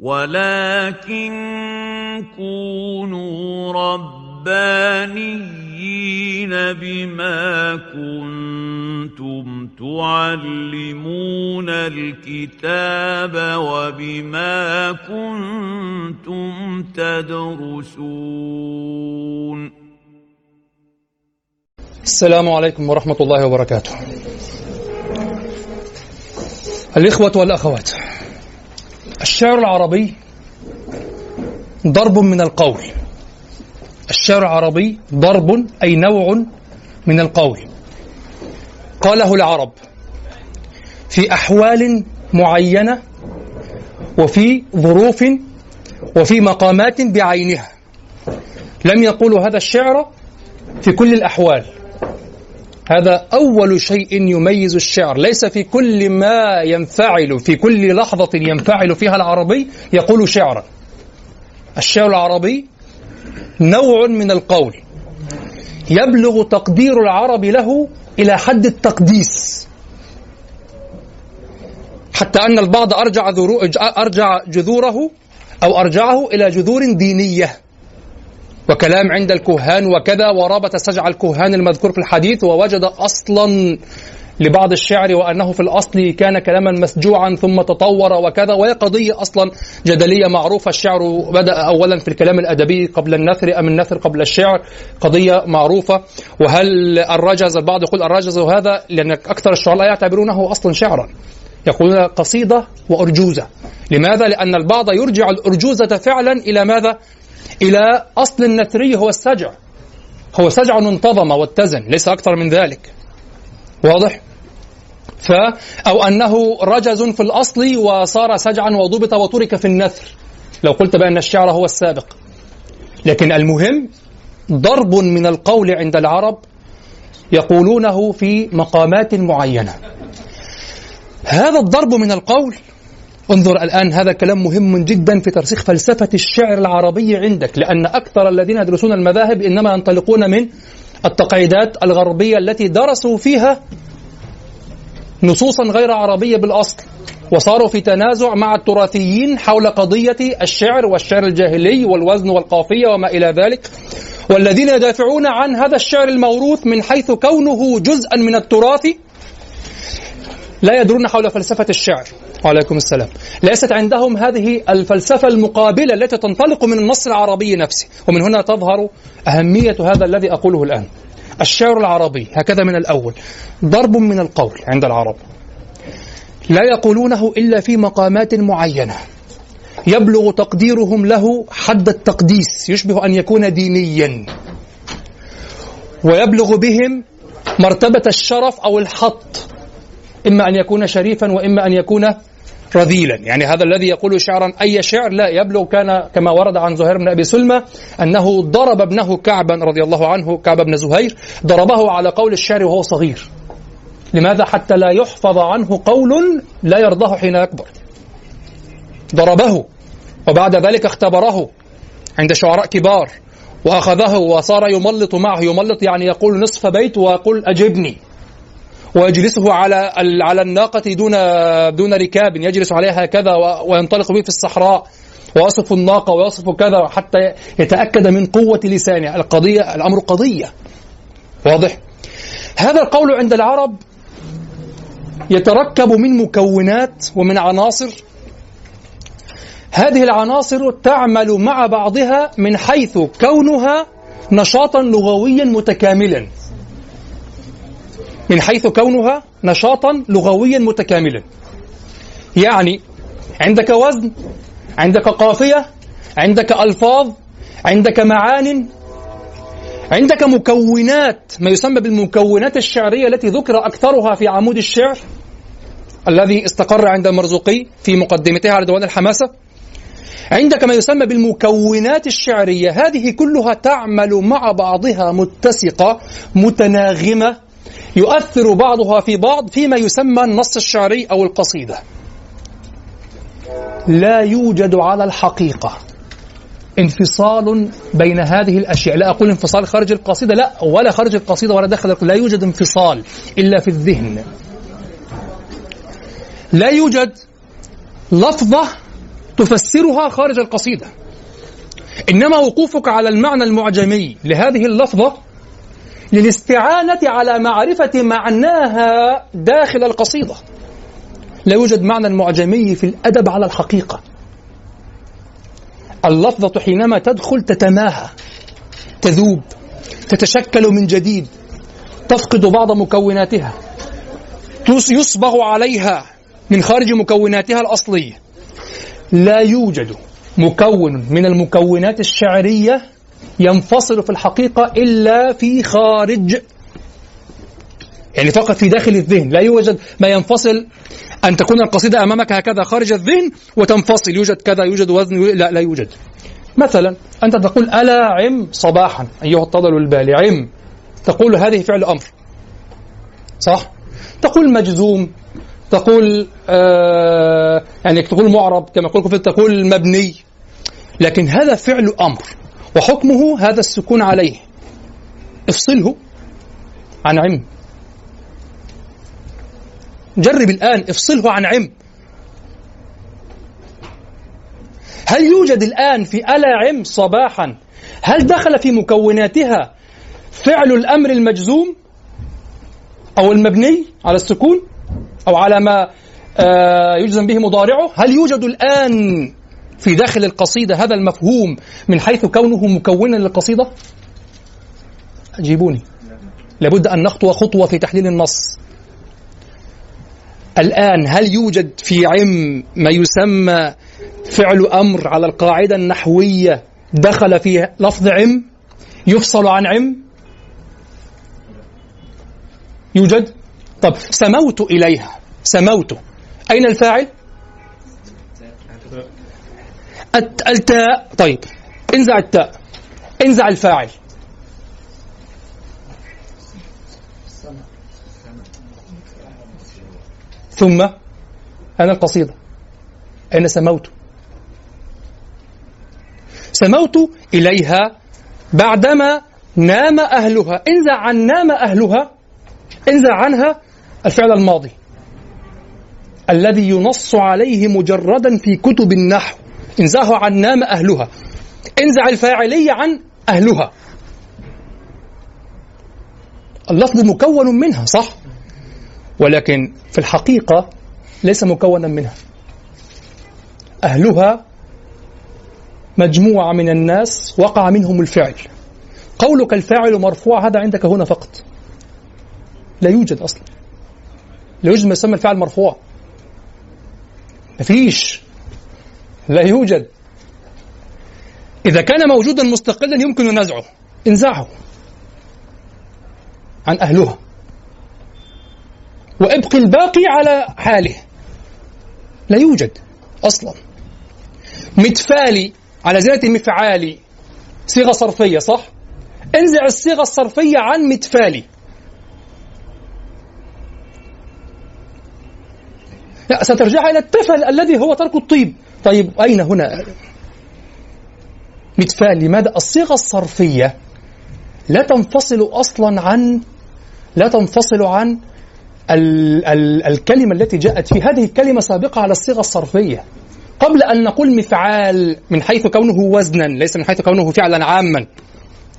ولكن كونوا ربانيين بما كنتم تعلمون الكتاب وبما كنتم تدرسون. السلام عليكم ورحمة الله وبركاته. الإخوة والأخوات الشعر العربي ضرب من القول. الشعر العربي ضرب أي نوع من القول. قاله العرب في أحوال معينة وفي ظروف وفي مقامات بعينها. لم يقولوا هذا الشعر في كل الأحوال. هذا أول شيء يميز الشعر. ليس في كل ما ينفعل في كل لحظة ينفعل فيها العربي يقول شعرا الشعر العربي نوع من القول يبلغ تقدير العرب له إلى حد التقديس. حتى أن البعض أرجع, أرجع جذوره أو أرجعه إلى جذور دينية. وكلام عند الكهان وكذا وربط سجع الكهان المذكور في الحديث ووجد أصلا لبعض الشعر وأنه في الأصل كان كلاما مسجوعا ثم تطور وكذا وهي قضية أصلا جدلية معروفة. الشعر بدأ أولا في الكلام الأدبي قبل النثر أم النثر قبل الشعر؟ قضية معروفة. وهل الرجز البعض يقول الرجز هذا؟ لأن أكثر الشعراء يعتبرونه أصلا شعرا. يقولون قصيدة وأرجوزة. لماذا؟ لأن البعض يرجع الأرجوزة فعلا إلى ماذا؟ إلى أصل النثري هو السجع. هو سجع انتظم واتزن ليس أكثر من ذلك. واضح؟ ف أو أنه رجز في الأصل وصار سجعا وضبط وترك في النثر. لو قلت بأن الشعر هو السابق. لكن المهم ضرب من القول عند العرب يقولونه في مقامات معينة. هذا الضرب من القول انظر الآن هذا كلام مهم جدا في ترسيخ فلسفة الشعر العربي عندك لأن أكثر الذين يدرسون المذاهب إنما ينطلقون من التقعيدات الغربية التي درسوا فيها نصوصا غير عربية بالأصل وصاروا في تنازع مع التراثيين حول قضية الشعر والشعر الجاهلي والوزن والقافية وما إلى ذلك والذين يدافعون عن هذا الشعر الموروث من حيث كونه جزءا من التراث لا يدرون حول فلسفة الشعر. وعليكم السلام. ليست عندهم هذه الفلسفة المقابلة التي تنطلق من النص العربي نفسه. ومن هنا تظهر أهمية هذا الذي أقوله الآن. الشعر العربي هكذا من الأول. ضرب من القول عند العرب. لا يقولونه إلا في مقامات معينة. يبلغ تقديرهم له حد التقديس. يشبه أن يكون دينيا. ويبلغ بهم مرتبة الشرف أو الحط. إما أن يكون شريفا وإما أن يكون رذيلا. يعني هذا الذي يقول شعرا أي شعر؟ لا يبلغ كان كما ورد عن زهير بن أبي سلمى أنه ضرب ابنه كعبا رضي الله عنه كعب بن زهير ضربه على قول الشعر وهو صغير. لماذا حتى لا يحفظ عنه قول لا يرضاه حين يكبر؟ ضربه وبعد ذلك اختبره عند شعراء كبار وأخذه وصار يملط معه. يملط يعني يقول نصف بيت ويقول أجبني. ويجلسه على على الناقة دون دون ركاب يجلس عليها هكذا وينطلق به في الصحراء ويصف الناقة ويصف كذا حتى يتأكد من قوة لسانه. القضية الأمر قضية. واضح؟ هذا القول عند العرب يتركب من مكونات ومن عناصر. هذه العناصر تعمل مع بعضها من حيث كونها نشاطا لغويا متكاملا. من حيث كونها نشاطا لغويا متكاملا. يعني عندك وزن عندك قافية عندك ألفاظ عندك معان. عندك مكونات ما يسمى بالمكونات الشعرية التي ذكر أكثرها في عمود الشعر الذي استقر عند المرزوقي في مقدمتها على ديوان الحماسة. عندك ما يسمى بالمكونات الشعرية هذه كلها تعمل مع بعضها متسقة متناغمة يؤثر بعضها في بعض فيما يسمى النص الشعري أو القصيدة. لا يوجد على الحقيقة انفصال بين هذه الأشياء. لا أقول انفصال خارج القصيدة لا ولا خارج القصيدة ولا داخل لا يوجد انفصال إلا في الذهن. لا يوجد لفظة تفسرها خارج القصيدة. إنما وقوفك على المعنى المعجمي لهذه اللفظة للاستعانة على معرفة معناها داخل القصيدة. لا يوجد معنى معجمي في الأدب على الحقيقة. اللفظة حينما تدخل تتماهى تذوب تتشكل من جديد تفقد بعض مكوناتها يصبغ عليها من خارج مكوناتها الأصلية. لا يوجد مكون من المكونات الشعرية ينفصل في الحقيقة إلا في خارج يعني فقط في داخل الذهن. لا يوجد ما ينفصل أن تكون القصيدة أمامك هكذا خارج الذهن وتنفصل. يوجد كذا يوجد وزن لا لا يوجد. مثلا أنت تقول ألا عم صباحا أيها الطلل البالي عم. تقول هذه فعل أمر. صح؟ تقول مجزوم تقول آه يعني تقول معرب كما يقول تقول مبني. لكن هذا فعل أمر. وحكمه هذا السكون عليه. افصله عن عم. جرب الآن افصله عن عم. هل يوجد الآن في ألا عم صباحا؟ هل دخل في مكوناتها فعل الأمر المجزوم أو المبني على السكون أو على ما آه، يجزم به مضارعه؟ هل يوجد الآن في داخل القصيدة هذا المفهوم من حيث كونه مكونا للقصيدة؟ أجيبوني. لابد أن نخطو خطوة في تحليل النص. الآن هل يوجد في عم ما يسمى فعل أمر على القاعدة النحوية دخل في لفظ عم يفصل عن عم يوجد؟ طب سموت إليها. سموت. أين الفاعل؟ التاء طيب. انزع التاء. انزع الفاعل. ثم أنا القصيدة. أين سموت. سموت إليها بعدما نام أهلها. انزع عن نام أهلها. انزع عنها الفعل الماضي. الذي ينص عليه مجردا في كتب النحو. انزعه عن نام أهلها. انزع الفاعلية عن أهلها. اللفظ مكون منها صح؟ ولكن في الحقيقة ليس مكونا منها. أهلها مجموعة من الناس وقع منهم الفعل قولك الفاعل مرفوع هذا عندك هنا فقط. لا يوجد أصلا. لا يوجد ما يسمى الفعل مرفوع. مفيش. لا يوجد. إذا كان موجودا مستقلا يمكن نزعه انزعه عن أهلها وابقي الباقي على حاله. لا يوجد أصلا. متفالي على زينة مفعالي صيغة صرفية صح؟ انزع الصيغة الصرفية عن متفالي. لا سترجع إلى التفل الذي هو ترك الطيب. طيب أين هنا؟ متفال لماذا؟ الصيغة الصرفية لا تنفصل أصلا عن لا تنفصل عن ال ال الكلمة التي جاءت في هذه الكلمة سابقة على الصيغة الصرفية. قبل أن نقول مفعال من حيث كونه وزنا ليس من حيث كونه فعلا عاما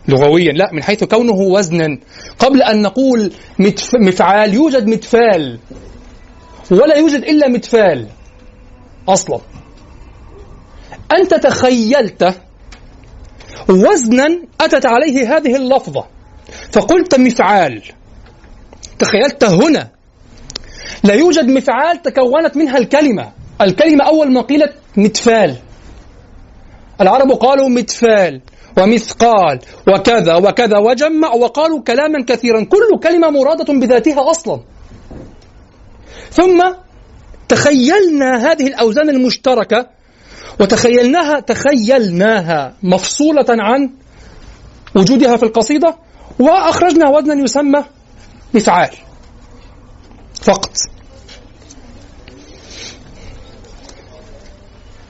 لغويا لا من حيث كونه وزنا. قبل أن نقول مفعال يوجد متفال ولا يوجد إلا متفال أصلا. أنت تخيلت وزنا أتت عليه هذه اللفظة. فقلت مفعال. تخيلت هنا. لا يوجد مفعال تكونت منها الكلمة. الكلمة أول ما قيلت متفال. العرب قالوا متفال ومثقال وكذا وكذا وجمع وقالوا كلاما كثيرا. كل كلمة مرادة بذاتها أصلا. ثم تخيلنا هذه الأوزان المشتركة وتخيلناها تخيلناها مفصولة عن وجودها في القصيدة وأخرجنا وزنا يسمى مفعال فقط.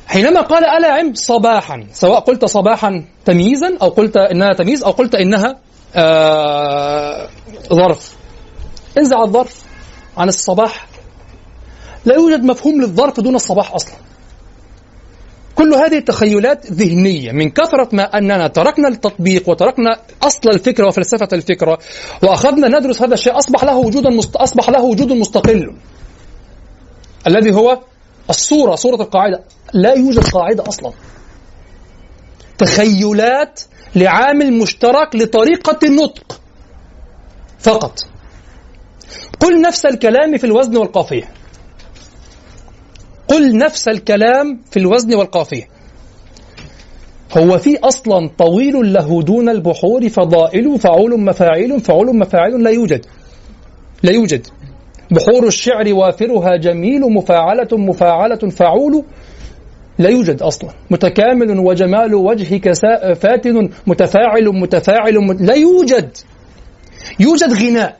حينما قال ألا عم صباحا سواء قلت صباحا تمييزا أو قلت إنها تمييز أو قلت إنها آه ظرف. انزع الظرف عن الصباح. لا يوجد مفهوم للظرف دون الصباح أصلا. كل هذه التخيلات ذهنية من كثرة ما أننا تركنا التطبيق وتركنا أصل الفكرة وفلسفة الفكرة وأخذنا ندرس هذا الشيء أصبح له وجودا مست... أصبح له وجود مستقل. الذي هو الصورة صورة القاعدة. لا يوجد قاعدة أصلا. تخيلات لعامل مشترك لطريقة النطق فقط. قل نفس الكلام في الوزن والقافية قل نفس الكلام في الوزن والقافية. هو في أصلا طويل له دون البحور فضائل فعول مفاعيل فعول مفاعيل لا يوجد. لا يوجد. بحور الشعر وافرها جميل مفاعلة مفاعلة فعول لا يوجد أصلا. متكامل وجمال وجهك فاتن متفاعل متفاعل لا يوجد. يوجد غناء.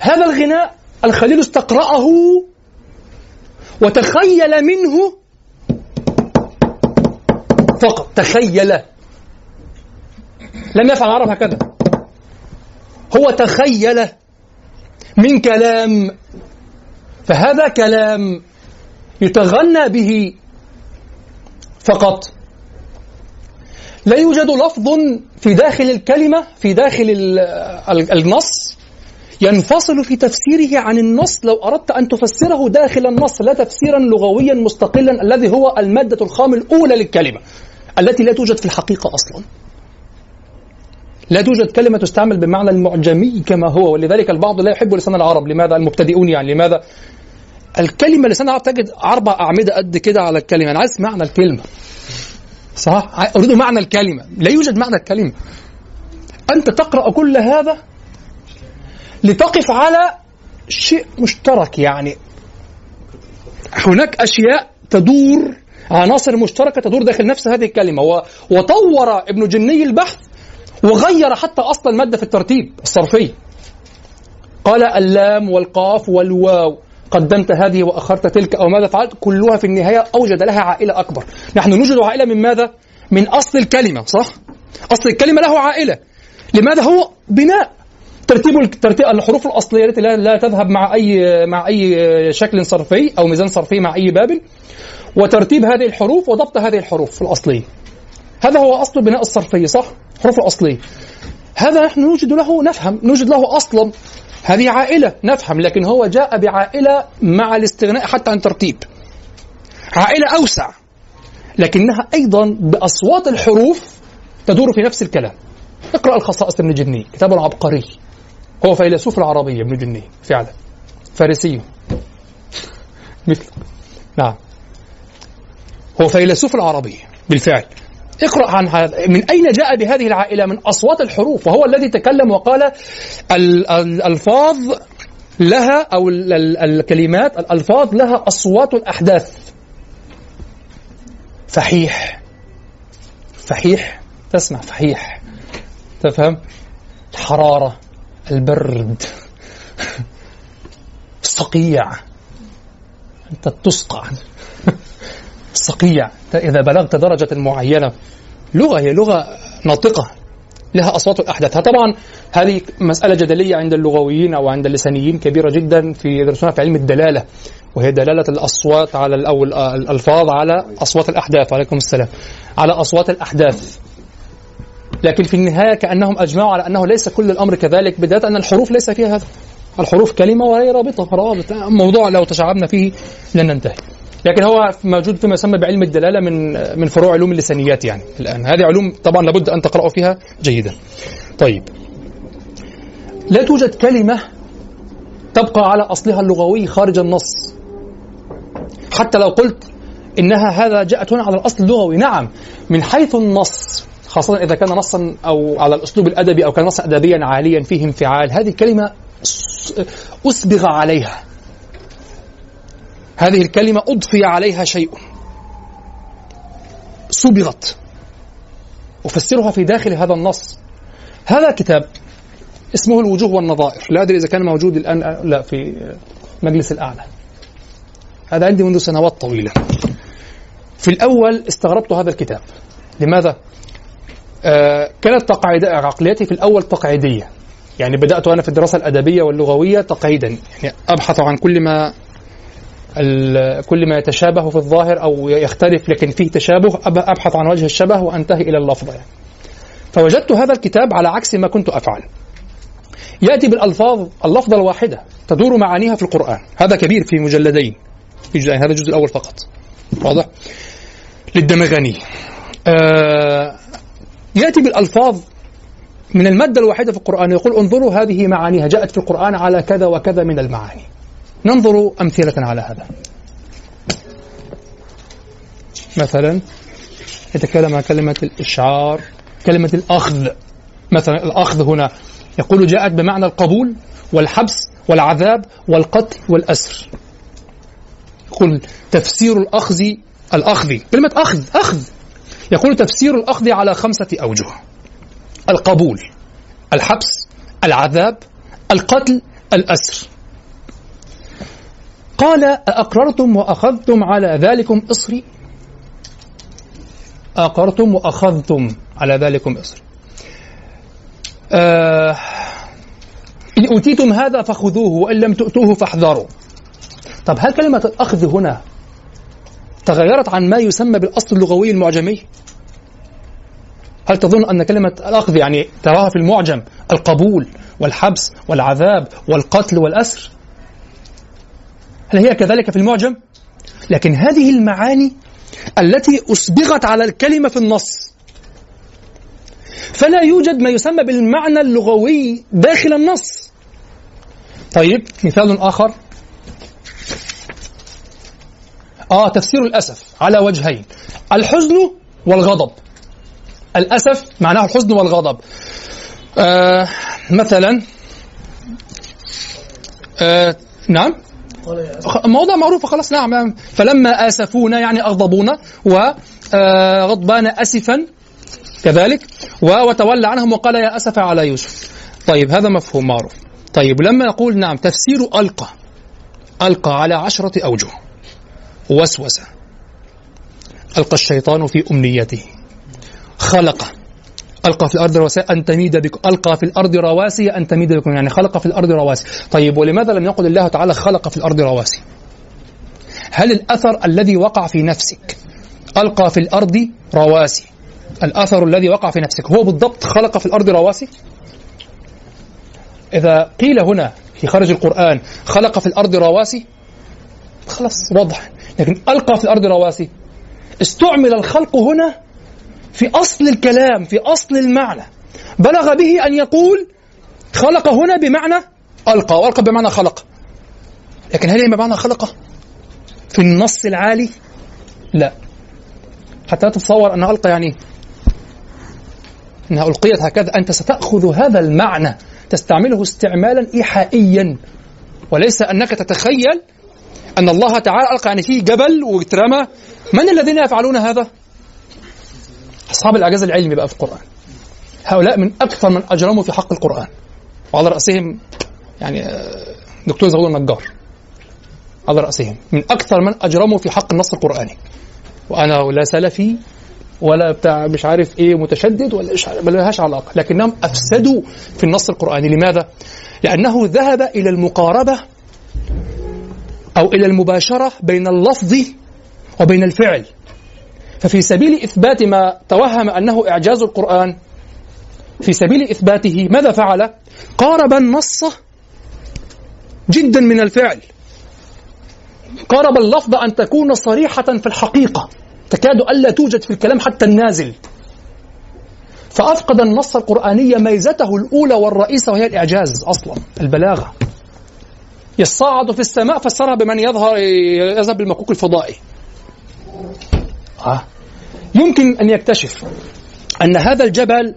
هذا الغناء الخليل استقرأه وتخيل منه فقط. تخيل. لم يفعل العرب هكذا. هو تخيل من كلام. فهذا كلام يتغنى به فقط. لا يوجد لفظ في داخل الكلمة في داخل النص ينفصل في تفسيره عن النص لو أردت أن تفسره داخل النص لا تفسيرا لغويا مستقلا الذي هو المادة الخام الأولى للكلمة التي لا توجد في الحقيقة أصلا. لا توجد كلمة تستعمل بمعنى المعجمي كما هو ولذلك البعض لا يحب لسان العرب. لماذا المبتدئون يعني؟ لماذا؟ الكلمة لسان العرب تجد أربع أعمدة قد كده على الكلمة. أنا عايز معنى الكلمة. صح؟ أريد معنى الكلمة. لا يوجد معنى الكلمة. أنت تقرأ كل هذا لتقف على شيء مشترك يعني هناك أشياء تدور عناصر مشتركة تدور داخل نفس هذه الكلمة. وطور ابن جني البحث وغير حتى أصل المادة في الترتيب الصرفي. قال اللام والقاف والواو. قدمت هذه وأخرت تلك أو ماذا فعلت؟ كلها في النهاية أوجد لها عائلة أكبر. نحن نوجد عائلة من ماذا؟ من أصل الكلمة صح؟ أصل الكلمة له عائلة. لماذا هو بناء؟ ترتيب ترتيب الحروف الأصلية التي لا, تذهب مع اي مع أي شكل صرفي أو ميزان صرفي مع أي باب. وترتيب هذه الحروف وضبط هذه الحروف الاصليه هذا هو أصل البناء الصرفي صح؟ الحروف الاصليه هذا نحن نوجد له نفهم نوجد له أصلا. هذه عائلة نفهم لكن هو جاء بعائلة مع الاستغناء حتى عن ترتيب. عائلة أوسع لكنها أيضا بأصوات الحروف تدور في نفس الكلام. اقرأ الخصائص ابن جني كتاب عبقري. هو فيلسوف العربية ابن جني فعلا. فارسي. مثل. نعم. هو فيلسوف العربية بالفعل. اقرأ عن هذا. من أين جاء بهذه العائلة؟ من أصوات الحروف وهو الذي تكلم وقال الألفاظ لها أو الكلمات الألفاظ لها أصوات الأحداث فحيح. فحيح. تسمع فحيح. تفهم؟ الحرارة. البرد. الصقيع. أنت تسقع الصقيع. إذا بلغت درجة معينة. لغة هي لغة ناطقة. لها أصوات الأحداث طبعا هذه مسألة جدلية عند اللغويين أو عند اللسانيين كبيرة جدا في يدرسونها في علم الدلالة. وهي دلالة الأصوات على أو الألفاظ على أصوات الأحداث. عليكم السلام. على أصوات الأحداث. لكن في النهاية كأنهم أجمعوا على أنه ليس كل الأمر كذلك بداية أن الحروف ليس فيها هذا الحروف كلمة وهي رابطة روابط موضوع لو تشعبنا فيه لن ننتهي. لكن هو موجود فيما يسمى بعلم الدلالة من من فروع علوم اللسانيات يعني الآن. هذه علوم طبعا لابد أن تقرأوا فيها جيدا. طيب. لا توجد كلمة تبقى على أصلها اللغوي خارج النص. حتى لو قلت إنها هذا جاءت هنا على الأصل اللغوي. نعم من حيث النص. خاصة إذا كان نصا أو على الأسلوب الأدبي أو كان نصا أدبيا عاليا فيه انفعال هذه الكلمة أسبغ عليها. هذه الكلمة أضفي عليها شيء. صبغت. أفسرها في داخل هذا النص. هذا كتاب اسمه الوجوه والنظائر. لا أدري إذا كان موجود الآن لا في مجلس الأعلى. هذا عندي منذ سنوات طويلة. في الأول استغربت هذا الكتاب. لماذا؟ آه كانت تقعيد عقليتي في الأول تقعيدية يعني بدأت أنا في الدراسة الأدبية واللغوية تقعيدا يعني أبحث عن كل ما كل ما يتشابه في الظاهر أو يختلف لكن فيه تشابه. أبحث عن وجه الشبه وأنتهي إلى اللفظة يعني. فوجدت هذا الكتاب على عكس ما كنت أفعل. يأتي بالألفاظ اللفظة الواحدة تدور معانيها في القرآن. هذا كبير في مجلدين في جزئين هذا الجزء الأول فقط. واضح؟ للدمغاني آه يأتي بالألفاظ من المادة الواحدة في القرآن يقول انظروا هذه معانيها جاءت في القرآن على كذا وكذا من المعاني. ننظر أمثلة على هذا. مثلا يتكلم عن كلمة الإشعار كلمة الأخذ. مثلا الأخذ هنا يقول جاءت بمعنى القبول والحبس والعذاب والقتل والأسر. يقول تفسير الأخذ الأخذ كلمة أخذ أخذ. يقول تفسير الأخذ على خمسة أوجه. القبول الحبس العذاب القتل الأسر. قال أأقررتم وأخذتم على ذلكم إصري؟ أقررتم وأخذتم على ذلكم إصري. آه إن أوتيتم هذا فخذوه وإن لم تؤتوه فاحذروا. طب هل كلمة الأخذ هنا تغيرت عن ما يسمى بالأصل اللغوي المعجمي؟ هل تظن أن كلمة الأخذ يعني تراها في المعجم القبول والحبس والعذاب والقتل والأسر؟ هل هي كذلك في المعجم؟ لكن هذه المعاني التي أسبغت على الكلمة في النص. فلا يوجد ما يسمى بالمعنى اللغوي داخل النص. طيب مثال آخر. آه تفسير الأسف على وجهين الحزن والغضب. الأسف معناه الحزن والغضب. آه مثلا آه نعم؟ موضع معروفة خلاص نعم فلما آسفونا يعني أغضبونا وغضبان آه، أسفا كذلك وتولى عنهم وقال يا أسف على يوسف. طيب هذا مفهوم معروف. طيب لما نقول نعم تفسير ألقى ألقى على عشرة أوجه. وسوس. ألقى الشيطان في أمنيته. خلق. ألقى في الأرض رواسي أن تميد بكم. ألقى في الأرض رواسي أن تميد بكم. يعني خلق في الأرض رواسي. طيب ولماذا لم يقل الله تعالى خلق في الأرض رواسي؟ هل الأثر الذي وقع في نفسك ألقى في الأرض رواسي؟ الأثر الذي وقع في نفسك هو بالضبط خلق في الأرض رواسي؟ إذا قيل هنا في خارج القرآن خلق في الأرض رواسي خلاص واضح. لكن ألقى في الأرض رواسي. استعمل الخلق هنا في أصل الكلام في أصل المعنى. بلغ به أن يقول خلق هنا بمعنى ألقى وألقى بمعنى خلق. لكن هل هي بمعنى خلق؟ في النص العالي؟ لا. حتى تتصور أن ألقى يعني أنها ألقيت هكذا أنت ستأخذ هذا المعنى تستعمله استعمالا إيحائيا. وليس أنك تتخيل أن الله تعالى ألقى يعني فيه جبل واترمى من الذين يفعلون هذا؟ أصحاب الإعجاز العلمي بقى في القرآن. هؤلاء من أكثر من أجرموا في حق القرآن. وعلى رأسهم يعني آه، دكتور زغلول النجار. على رأسهم. من أكثر من أجرموا في حق النص القرآني. وأنا لا سلفي ولا بتاع مش عارف إيه متشدد ولا مش عارف لهاش علاقة. لكنهم أفسدوا في النص القرآني. لماذا؟ لأنه ذهب إلى المقاربة أو إلى المباشرة بين اللفظ وبين الفعل. ففي سبيل إثبات ما توهم أنه إعجاز القرآن في سبيل إثباته ماذا فعل؟ قارب النص جدا من الفعل. قارب اللفظ أن تكون صريحة في الحقيقة تكاد ألا توجد في الكلام حتى النازل. فأفقد النص القرآني ميزته الأولى والرئيسة وهي الإعجاز أصلا البلاغة. يصعد في السماء فسرها بمن يظهر يذهب بالمكوك الفضائي. آه. يمكن أن يكتشف أن هذا الجبل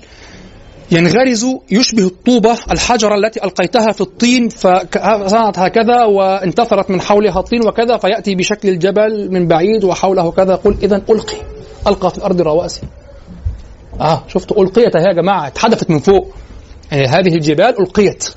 ينغرز يشبه الطوبة الحجرة التي ألقيتها في الطين فصنعت هكذا وانتثرت من حولها الطين وكذا فيأتي بشكل الجبل من بعيد وحوله كذا يقول إذا ألقي. ألقى في الأرض رواسي. آه. شفتوا ألقيت يا جماعة اتحدفت من فوق. يعني هذه الجبال ألقيت.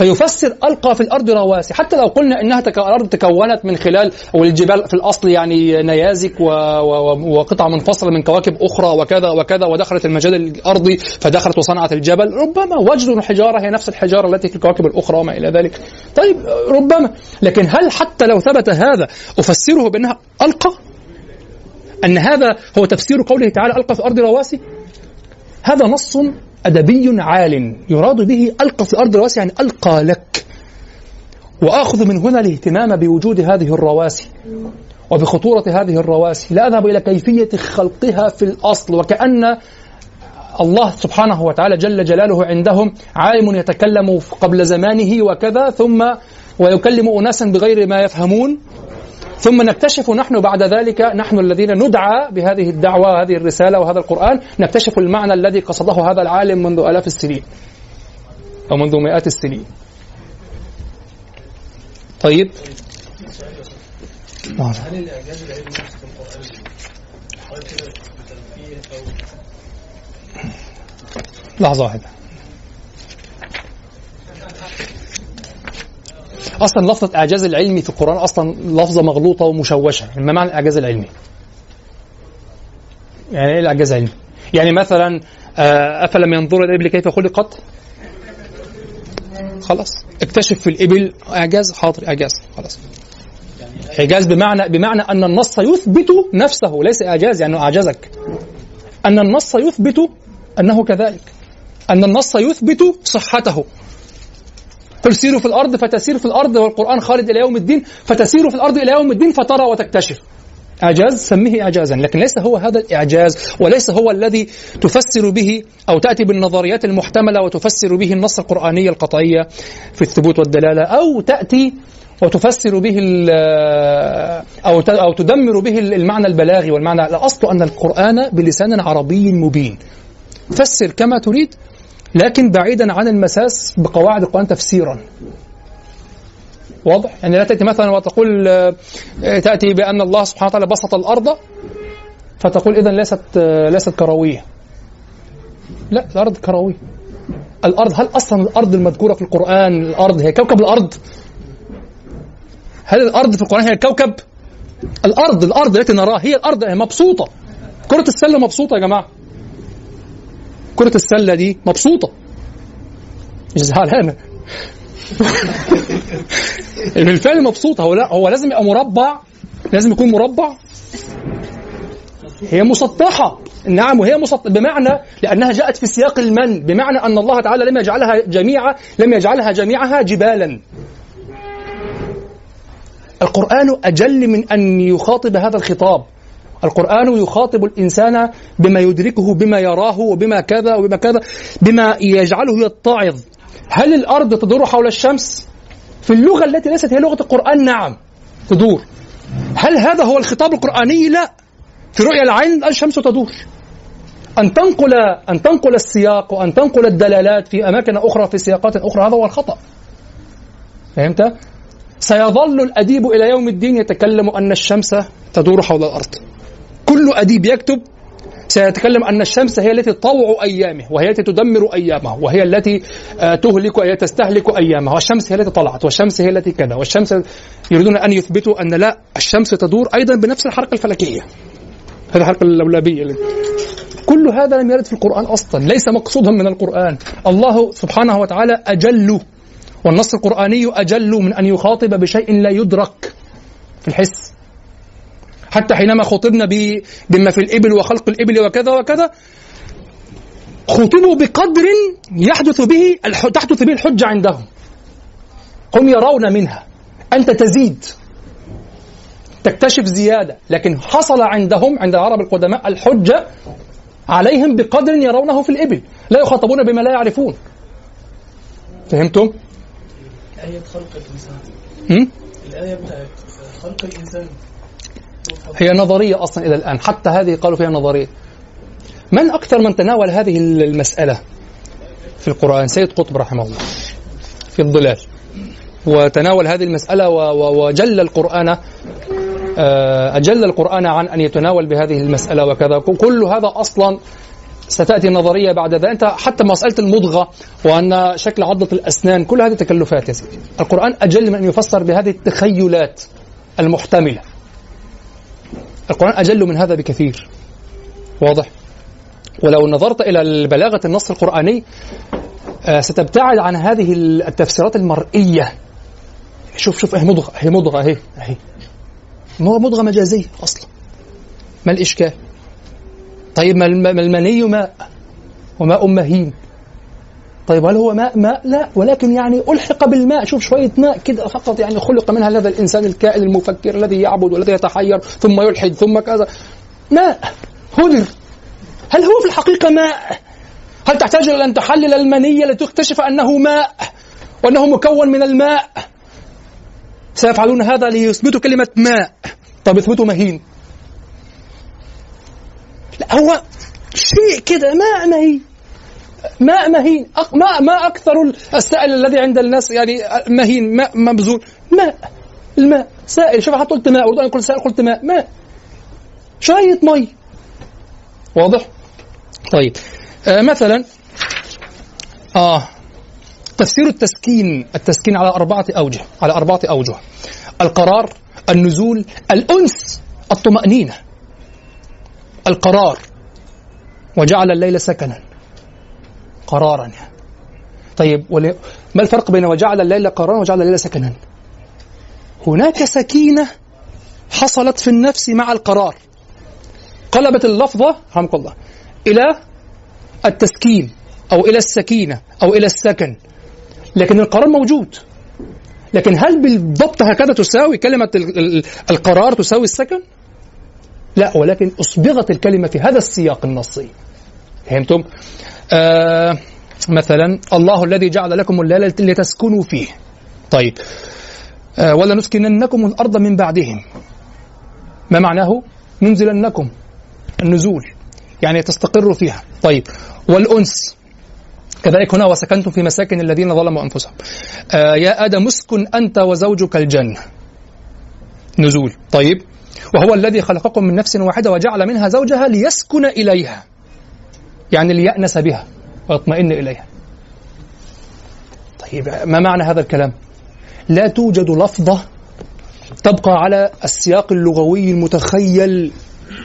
فيفسر ألقى في الأرض رواسي. حتى لو قلنا إنها تك... الأرض تكونت من خلال والجبال في الأصل يعني نيازك و... و... وقطع منفصلة من كواكب أخرى وكذا وكذا ودخلت المجال الأرضي فدخلت وصنعت الجبل. ربما وجد الحجارة هي نفس الحجارة التي في الكواكب الأخرى وما إلى ذلك. طيب ربما. لكن هل حتى لو ثبت هذا أفسره بأنها ألقى؟ أن هذا هو تفسير قوله تعالى ألقى في الأرض رواسي؟ هذا نص أدبي عال يراد به ألقى في الأرض رواسي يعني ألقى لك. وآخذ من هنا الاهتمام بوجود هذه الرواسي وبخطورة هذه الرواسي. لا أذهب إلى كيفية خلقها في الأصل وكأن الله سبحانه وتعالى جل جلاله عندهم عالم يتكلم قبل زمانه وكذا ثم ويكلم أناسا بغير ما يفهمون. ثم نكتشف نحن بعد ذلك نحن الذين ندعى بهذه الدعوة هذه الرسالة وهذا القرآن نكتشف المعنى الذي قصده هذا العالم منذ آلاف السنين أو منذ مئات السنين. طيب؟ هل الإعجاز العلمي في القرآن لحظة واحدة. أصلا لفظة أعجاز العلمي في القرآن أصلا لفظة مغلوطة ومشوشة. ما معنى الأعجاز العلمي؟ يعني إيه الأعجاز العلمي؟ يعني مثلا آه، أفلم ينظر الإبل كيف خلقت؟ خلاص. اكتشف في الإبل أعجاز حاضر أعجاز خلاص. إعجاز بمعنى بمعنى أن النص يثبت نفسه ليس إعجاز يعني اعجزك أن النص يثبت أنه كذلك. أن النص يثبت صحته. قل سيروا في الأرض فتسير في الأرض والقرآن خالد إلى يوم الدين فتسير في الأرض إلى يوم الدين فترى وتكتشف. إعجاز؟ سميه إعجازا لكن ليس هو هذا الإعجاز وليس هو الذي تفسر به أو تأتي بالنظريات المحتملة وتفسر به النص القرآني القطعية في الثبوت والدلالة أو تأتي وتفسر به أو أو تدمر به المعنى البلاغي والمعنى. الأصل أن القرآن بلسان عربي مبين. فسر كما تريد لكن بعيدا عن المساس بقواعد القرآن تفسيرا واضح؟ يعني لا تأتي مثلا وتقول آه، تأتي بأن الله سبحانه وتعالى بسط الأرض فتقول إذا ليست آه، ليست كروية لا الأرض كروية الأرض هل أصلا الأرض المذكورة في القرآن الأرض هي كوكب الأرض؟ هل الأرض في القرآن هي الكوكب؟ الأرض الأرض التي نراها هي الأرض مبسوطة كرة السلة مبسوطة يا جماعة كرة السلة دي مبسوطة. مش زعلانة بالفعل مبسوطة هو لا هو لازم يبقى مربع لازم يكون مربع. هي مسطحة. نعم وهي مسطحة بمعنى لأنها جاءت في سياق المن بمعنى أن الله تعالى لم يجعلها جميعا لم يجعلها جميعها جبالا. القرآن أجل من أن يخاطب هذا الخطاب. القرآن يخاطب الإنسان بما يدركه بما يراه وبما كذا وبما كذا بما يجعله يتعظ هل الأرض تدور حول الشمس؟ في اللغة التي ليست هي لغة القرآن نعم تدور هل هذا هو الخطاب القرآني؟ لا في رؤيا العين الشمس تدور أن تنقل أن تنقل السياق وأن تنقل الدلالات في أماكن أخرى في سياقات أخرى هذا هو الخطأ فهمت؟ سيظل الأديب إلى يوم الدين يتكلم أن الشمس تدور حول الأرض كل أديب يكتب سيتكلم أن الشمس هي التي تطوع أيامه وهي التي تدمر أيامه وهي التي آه، تهلك أي تستهلك أيامه والشمس هي التي طلعت والشمس هي التي كذا والشمس يريدون أن يثبتوا أن لا الشمس تدور أيضا بنفس الحركة الفلكية. هذه الحركة اللولبية كل هذا لم يرد في القرآن أصلا ليس مقصودا من القرآن. الله سبحانه وتعالى أجل والنص القرآني أجل من أن يخاطب بشيء لا يدرك في الحس. حتى حينما خطبنا بما في الإبل وخلق الإبل وكذا وكذا خطبوا بقدر يحدث به تحدث به الحجة عندهم. هم يرون منها. أنت تزيد. تكتشف زيادة. لكن حصل عندهم عند العرب القدماء الحجة عليهم بقدر يرونه في الإبل. لا يخاطبون بما لا يعرفون. فهمتم؟ آية خلق الإنسان. الآية بتاعت خلق الإنسان. هي نظرية أصلا إلى الآن. حتى هذه قالوا فيها نظرية. من أكثر من تناول هذه المسألة في القرآن؟ سيد قطب رحمه الله. في الظلال. وتناول هذه المسألة وجل القرآن آه، أجل القرآن عن أن يتناول بهذه المسألة وكذا. كل هذا أصلا ستأتي النظرية بعد ذلك. أنت حتى مسألة المضغة وأن شكل عضلة الأسنان كل هذه تكلفات يا سيدي. القرآن أجل من أن يفسر بهذه التخيلات المحتملة. القرآن أجل من هذا بكثير. واضح؟ ولو نظرت إلى بلاغة النص القرآني آه، ستبتعد عن هذه التفسيرات المرئية. شوف شوف اهي مضغة اهي مضغة اهي اهي مضغة مجازية أصلا. ما الإشكال؟ طيب ما المني ماء وماء مهين طيب هل هو ماء؟ ماء لا ولكن يعني ألحق بالماء. شوف شوية ماء كده فقط يعني خلق من هذا الإنسان الكائن المفكر الذي يعبد والذي يتحير ثم يلحد ثم كذا. ماء هدر. هل هو في الحقيقة ماء؟ هل تحتاج إلى أن تحلل المنية لتكتشف أنه ماء وأنه مكون من الماء؟ سيفعلون هذا ليثبتوا كلمة ماء. طب يثبتوا مهين. لا هو شيء كده ماء مهين. ماء مهين ماء ما أكثر السائل الذي عند الناس يعني مهين ماء مبذول. ماء الماء سائل شوف حتى قلت ماء أن أقول سائل قلت ماء ماء شوية مي. واضح؟ طيب. آه مثلا آه تفسير التسكين التسكين على أربعة أوجه على أربعة أوجه. القرار النزول الأنس الطمأنينة. القرار. وجعل الليل سكنا. قرارا. طيب ما الفرق بين وجعل الليل قرارا وجعل الليل سكنا هناك سكينة حصلت في النفس مع القرار قلبت اللفظة رحمك الله إلى التسكين أو إلى السكينة أو إلى السكن لكن القرار موجود لكن هل بالضبط هكذا تساوي كلمة القرار تساوي السكن؟ لا ولكن أصبغت الكلمة في هذا السياق النصي فهمتم؟ آه مثلا الله الذي جعل لكم الليل لتسكنوا فيه. طيب آه ولا نسكننكم الأرض من بعدهم. ما معناه؟ ننزلنكم النزول. يعني تستقروا فيها. طيب والأنس. كذلك هنا وسكنتم في مساكن الذين ظلموا أنفسهم. آه يا آدم اسكن أنت وزوجك الجنة. نزول. طيب وهو الذي خلقكم من نفس واحدة وجعل منها زوجها ليسكن إليها. يعني ليأنس بها ويطمئن إليها. طيب ما معنى هذا الكلام؟ لا توجد لفظة تبقى على السياق اللغوي المتخيل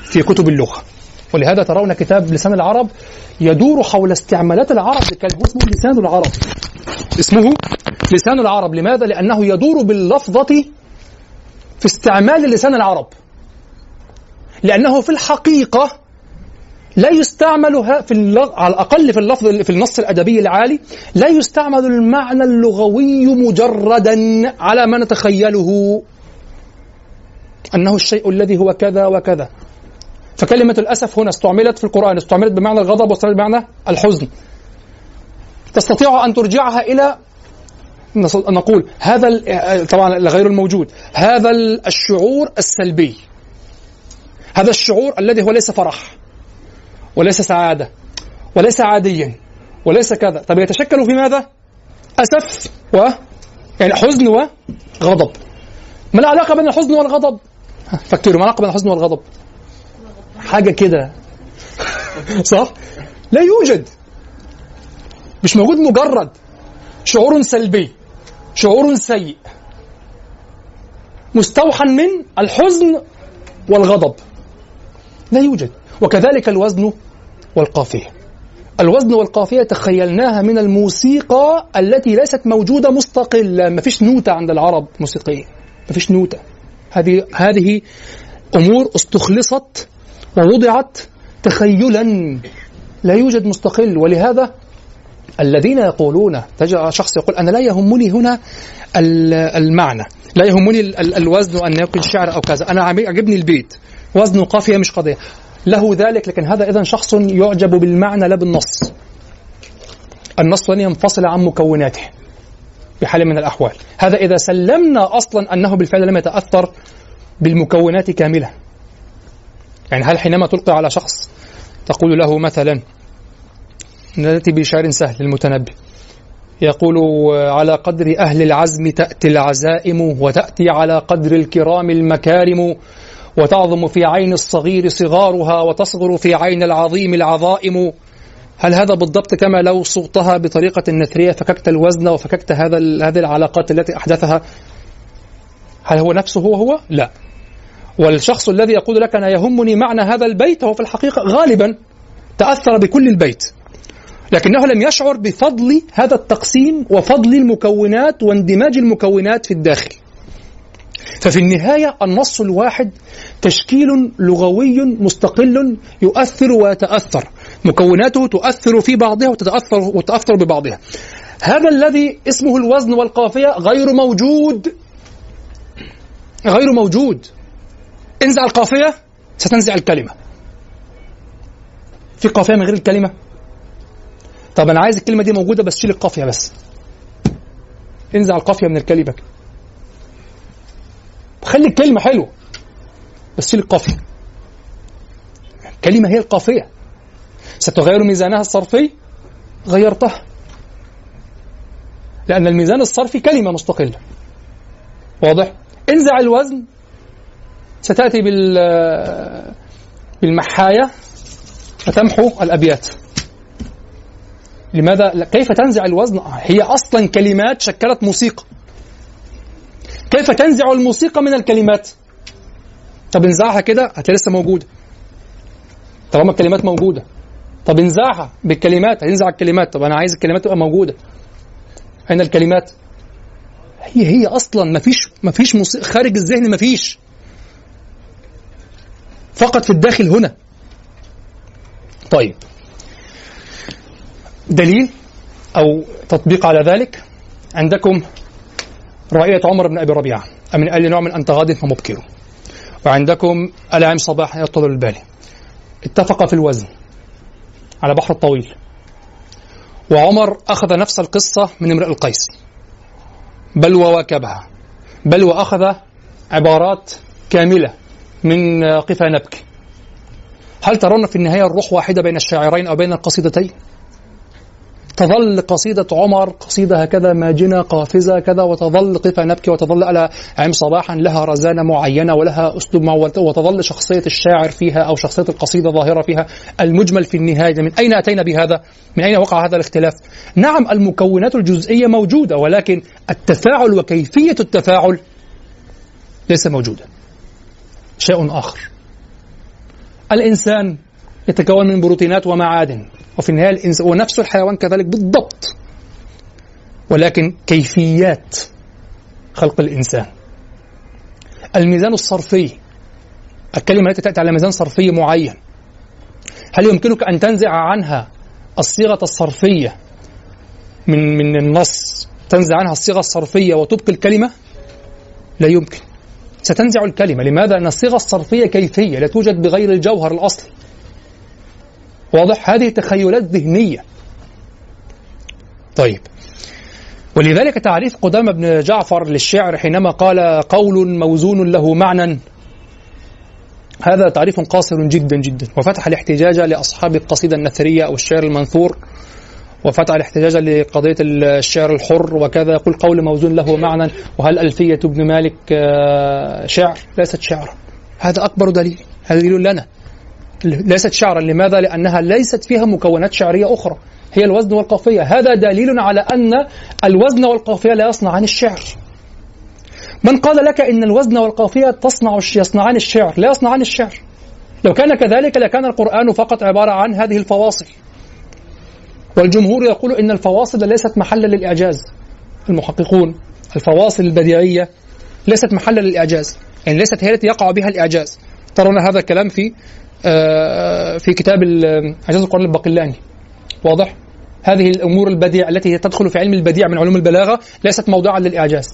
في كتب اللغة. ولهذا ترون كتاب لسان العرب يدور حول استعمالات العرب هو اسمه لسان العرب. اسمه لسان العرب. لماذا؟ لأنه يدور باللفظة في استعمال لسان العرب. لأنه في الحقيقة لا يستعمل في اللغ... على الأقل في اللفظ في النص الأدبي العالي لا يستعمل المعنى اللغوي مجردا على ما نتخيله. أنه الشيء الذي هو كذا وكذا. فكلمة الأسف هنا استعملت في القرآن استعملت بمعنى الغضب واستعملت بمعنى الحزن. تستطيع أن ترجعها إلى نقول هذا طبعا غير الموجود. هذا الشعور السلبي. هذا الشعور الذي هو ليس فرح. وليس سعادة وليس عاديا وليس كذا طب يتشكل في ماذا؟ أسف و يعني حزن وغضب ما العلاقة بين الحزن والغضب؟ فكروا ما العلاقة بين الحزن والغضب؟ حاجة كده صح؟ لا يوجد مش موجود مجرد شعور سلبي شعور سيء مستوحى من الحزن والغضب لا يوجد وكذلك الوزن والقافية. الوزن والقافية تخيلناها من الموسيقى التي ليست موجودة مستقلة. ما فيش نوتة عند العرب موسيقية ما فيش نوتة. هذه هذه أمور استخلصت ووضعت تخيلا لا يوجد مستقل. ولهذا الذين يقولون تجد شخص يقول أنا لا يهمني هنا المعنى. لا يهمني الوزن وأن يكون شعر أو كذا. أنا عجبني البيت. وزن وقافية مش قضية. له ذلك لكن هذا إذا شخص يعجب بالمعنى لا بالنص. النص لن ينفصل عن مكوناته بحال من الأحوال. هذا إذا سلمنا أصلا أنه بالفعل لم يتأثر بالمكونات كاملة. يعني هل حينما تلقي على شخص تقول له مثلا نأتي بشعر سهل للمتنبي يقول على قدر أهل العزم تأتي العزائم وتأتي على قدر الكرام المكارم. وتعظم في عين الصغير صغارها وتصغر في عين العظيم العظائم. هل هذا بالضبط كما لو صغتها بطريقة نثرية فككت الوزن وفككت هذا هذه العلاقات التي أحدثها؟ هل هو نفسه هو هو؟ لا. والشخص الذي يقول لك أنا يهمني معنى هذا البيت هو في الحقيقة غالبا تأثر بكل البيت. لكنه لم يشعر بفضل هذا التقسيم وفضل المكونات واندماج المكونات في الداخل. ففي النهاية النص الواحد تشكيل لغوي مستقل يؤثر ويتأثر. مكوناته تؤثر في بعضها وتتأثر وتأثر ببعضها. هذا الذي اسمه الوزن والقافية غير موجود. غير موجود. انزع القافية ستنزع الكلمة. في قافية من غير الكلمة؟ طب أنا عايز الكلمة دي موجودة بس شيل القافية بس. انزع القافية من الكلمة. خلي الكلمة حلوة. بس شيل القافية. الكلمة هي القافية. ستغير ميزانها الصرفي؟ غيرتها. لأن الميزان الصرفي كلمة مستقلة. واضح؟ انزع الوزن ستأتي بال بالمحاية فتمحو الأبيات. لماذا؟ كيف تنزع الوزن؟ هي أصلا كلمات شكلت موسيقى. كيف تنزع الموسيقى من الكلمات؟ طب انزعها كده هتلاقي لسه موجودة. طالما الكلمات موجودة. طب انزعها بالكلمات هينزع الكلمات. طب أنا عايز الكلمات تبقى موجودة. أين الكلمات؟ هي هي أصلا ما فيش ما فيش موسيقى خارج الذهن ما فيش فقط في الداخل هنا. طيب. دليل أو تطبيق على ذلك عندكم رأية عمر بن أبي ربيعة. أمن آل نوع من أنت غاد فمبكر وعندكم العام صباح يطول البالي. اتفق في الوزن على بحر الطويل. وعمر أخذ نفس القصة من امرئ القيس. بل وواكبها. بل وأخذ عبارات كاملة من قفا نبكي هل ترون في النهاية الروح واحدة بين الشاعرين أو بين القصيدتين؟ تظل قصيدة عمر قصيدة هكذا ماجنة قافزة كذا وتظل قفا نبكي وتظل على عم صباحا لها رزانة معينة ولها أسلوب وتظل شخصية الشاعر فيها أو شخصية القصيدة ظاهرة فيها المجمل في النهاية من أين أتينا بهذا؟ من أين وقع هذا الاختلاف؟ نعم المكونات الجزئية موجودة ولكن التفاعل وكيفية التفاعل ليس موجودا شيء آخر الإنسان يتكون من بروتينات ومعادن وفي النهاية الإنسان ونفس الحيوان كذلك بالضبط. ولكن كيفيات خلق الإنسان. الميزان الصرفي الكلمة التي تأتي على ميزان صرفي معين. هل يمكنك أن تنزع عنها الصيغة الصرفية؟ من من النص تنزع عنها الصيغة الصرفية وتبقي الكلمة؟ لا يمكن. ستنزع الكلمة. لماذا؟ أن الصيغة الصرفية كيفية. لا توجد بغير الجوهر الأصلي واضح؟ هذه تخيلات ذهنية. طيب. ولذلك تعريف قدامى بن جعفر للشعر حينما قال قول موزون له معنى. هذا تعريف قاصر جدا جدا. وفتح الاحتجاج لأصحاب القصيدة النثرية أو الشعر المنثور. وفتح الاحتجاج لقضية الشعر الحر وكذا. يقول قول موزون له معنى. وهل ألفية ابن مالك آه، شعر؟ ليست شعرا. هذا أكبر دليل. هذا دليل لنا. ليست شعرا. لماذا؟ لأنها ليست فيها مكونات شعرية أخرى. هي الوزن والقافية هذا دليل على أن الوزن والقافية لا يصنعان الشعر. من قال لك إن الوزن والقافية تصنع يصنعان الشعر؟ لا يصنعان الشعر. لو كان كذلك لكان القرآن فقط عبارة عن هذه الفواصل. والجمهور يقول إن الفواصل ليست محلا للإعجاز. المحققون الفواصل البديعية ليست محلا للإعجاز. يعني ليست هي التي يقع بها الإعجاز. ترون هذا الكلام في في كتاب إعجاز القرآن الباقلاني. واضح؟ هذه الأمور البديع التي تدخل في علم البديع من علوم البلاغة ليست موضوعا للإعجاز.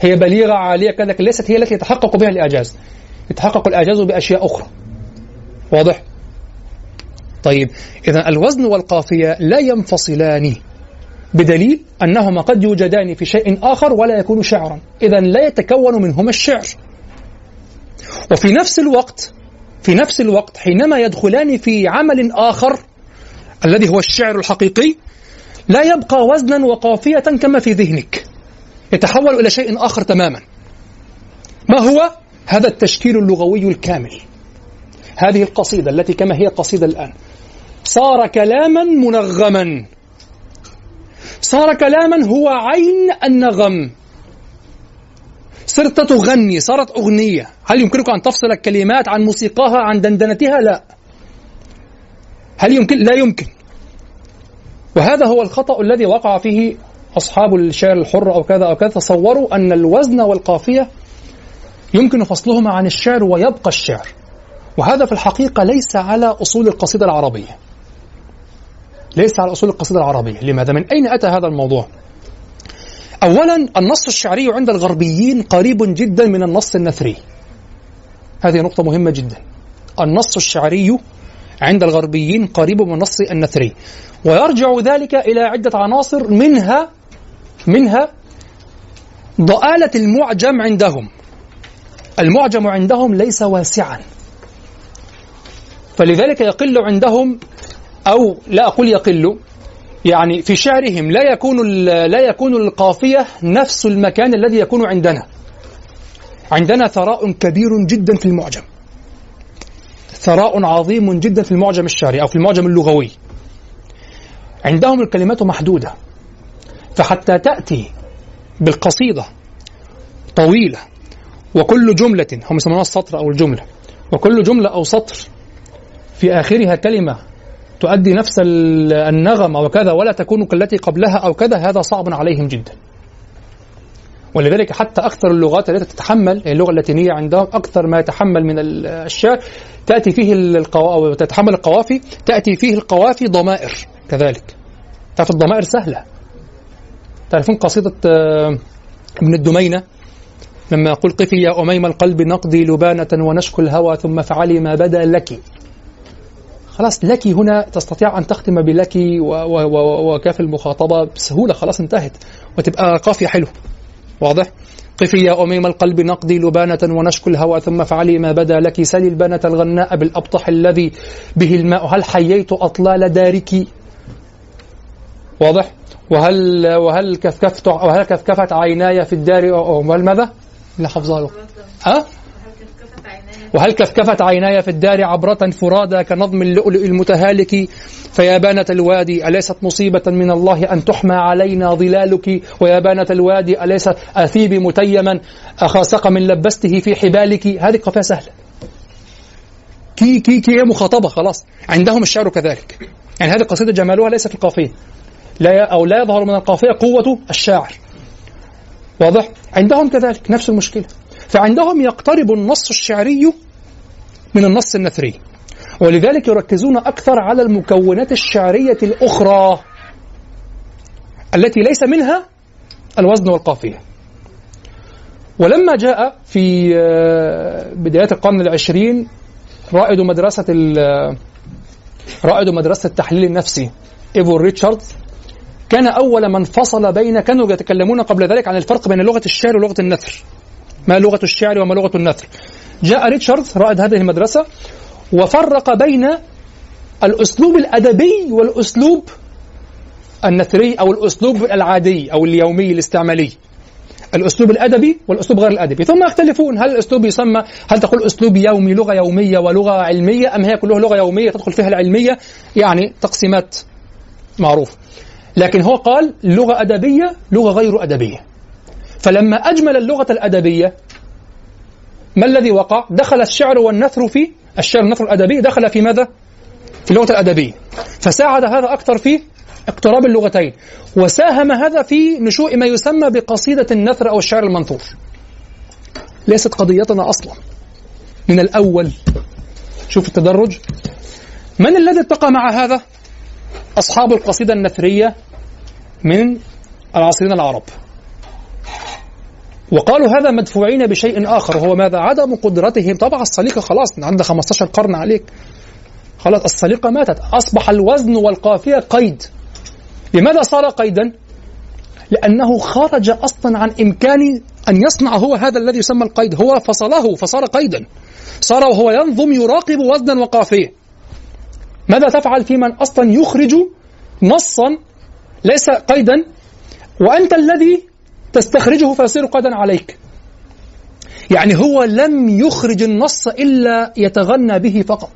هي بليغة عالية كذا ليست هي التي يتحقق بها الإعجاز. يتحقق الإعجاز بأشياء أخرى. واضح؟ طيب إذا الوزن والقافية لا ينفصلان بدليل أنهما قد يوجدان في شيء آخر ولا يكون شعرا. إذا لا يتكون منهما الشعر. وفي نفس الوقت في نفس الوقت حينما يدخلان في عمل آخر الذي هو الشعر الحقيقي لا يبقى وزنا وقافية كما في ذهنك. يتحول إلى شيء آخر تماما. ما هو؟ هذا التشكيل اللغوي الكامل. هذه القصيدة التي كما هي قصيدة الآن. صار كلاما منغما. صار كلاما هو عين النغم. صرت تغني صارت أغنية. هل يمكنك أن تفصل الكلمات عن موسيقاها عن دندنتها؟ لا. هل يمكن؟ لا يمكن. وهذا هو الخطأ الذي وقع فيه أصحاب الشعر الحر أو كذا أو كذا. تصوروا أن الوزن والقافية يمكن فصلهما عن الشعر ويبقى الشعر. وهذا في الحقيقة ليس على أصول القصيدة العربية. ليس على أصول القصيدة العربية. لماذا؟ من أين أتى هذا الموضوع؟ أولا النص الشعري عند الغربيين قريب جدا من النص النثري. هذه نقطة مهمة جدا. النص الشعري عند الغربيين قريب من النص النثري. ويرجع ذلك إلى عدة عناصر منها منها ضآلة المعجم عندهم. المعجم عندهم ليس واسعا. فلذلك يقل عندهم أو لا أقول يقل يعني في شعرهم لا يكون لا يكون القافية نفس المكان الذي يكون عندنا. عندنا ثراء كبير جدا في المعجم. ثراء عظيم جدا في المعجم الشعري أو في المعجم اللغوي. عندهم الكلمات محدودة. فحتى تأتي بالقصيدة طويلة وكل جملة هم يسمونها السطر أو الجملة وكل جملة أو سطر في آخرها كلمة تؤدي نفس النغم أو كذا ولا تكون كالتي قبلها أو كذا هذا صعب عليهم جدا. ولذلك حتى أكثر اللغات التي تتحمل اللغة اللاتينية عندهم أكثر ما يتحمل من الشعر تأتي فيه القوا... أو تتحمل القوافي تأتي فيه القوافي ضمائر كذلك. تعرف الضمائر سهلة. تعرفون قصيدة آه، ابن الدمينة؟ لما يقول قفي يا أميم القلب نقضي لبانة ونشكو الهوى ثم فعلي ما بدا لك. خلاص لك هنا تستطيع أن تختم بلك وكاف المخاطبة بسهولة خلاص انتهت وتبقى قافية حلو واضح؟ قفي يا أميم القلب نقضي لبانة ونشكو الهوى ثم فعلي ما بدا لك سلي البنة الغناء بالأبطح الذي به الماء هل حييت أطلال دارك واضح؟ وهل وهل كفكفت وهل كفكفت عيناي في الدار وهل ماذا؟ لا حفظها له ها؟ وهل كفكفت عيناي في الدار عبرة فرادى كنظم اللؤلؤ المتهالك؟ فيا بانة الوادي أليست مصيبة من الله أن تحمى علينا ظلالك؟ ويا بانة الوادي أليس أثيبي متيما؟ أخا سقم لبسته في حبالك؟ هذه قفاة سهلة. كي كي كي هي مخاطبة خلاص. عندهم الشعر كذلك. يعني هذه القصيدة جمالها ليس في القافية. لا أو لا يظهر من القافية قوة الشاعر. واضح؟ عندهم كذلك نفس المشكلة. فعندهم يقترب النص الشعري من النص النثري. ولذلك يركزون أكثر على المكونات الشعرية الأخرى التي ليس منها الوزن والقافية. ولما جاء في آه، بدايات القرن العشرين رائد مدرسة رائد مدرسة التحليل النفسي إيفور ريتشارد كان أول من فصل بين كانوا يتكلمون قبل ذلك عن الفرق بين لغة الشعر ولغة النثر. ما لغة الشعر وما لغة النثر. جاء ريتشارد رائد هذه المدرسة وفرق بين الأسلوب الأدبي والأسلوب النثري أو الأسلوب العادي أو اليومي الاستعمالي. الأسلوب الأدبي والأسلوب غير الأدبي. ثم يختلفون هل الأسلوب يسمى هل تقول أسلوب يومي لغة يومية ولغة علمية أم هي كلها لغة يومية تدخل فيها العلمية؟ يعني تقسيمات معروف. لكن هو قال لغة أدبية لغة غير أدبية. فلما أجمل اللغة الأدبية ما الذي وقع؟ دخل الشعر والنثر في الشعر والنثر الأدبي دخل في ماذا؟ في اللغة الأدبية. فساعد هذا أكثر في اقتراب اللغتين. وساهم هذا في نشوء ما يسمى بقصيدة النثر أو الشعر المنثور. ليست قضيتنا أصلا. من الأول. شوف التدرج. من الذي اتقى مع هذا؟ أصحاب القصيدة النثرية من العصرين العرب. وقالوا هذا مدفوعين بشيء آخر وهو ماذا؟ عدم قدرتهم. طبعا السليقة خلاص عندها 15 قرن عليك. خلاص السليقة ماتت. أصبح الوزن والقافية قيد. لماذا صار قيدا؟ لأنه خرج أصلا عن إمكان أن يصنع هو هذا الذي يسمى القيد. هو فصله فصار قيدا. صار وهو ينظم يراقب وزنا وقافية. ماذا تفعل في من أصلا يخرج نصا ليس قيدا؟ وأنت الذي تستخرجه فيصير قيدا عليك. يعني هو لم يخرج النص إلا يتغنى به فقط.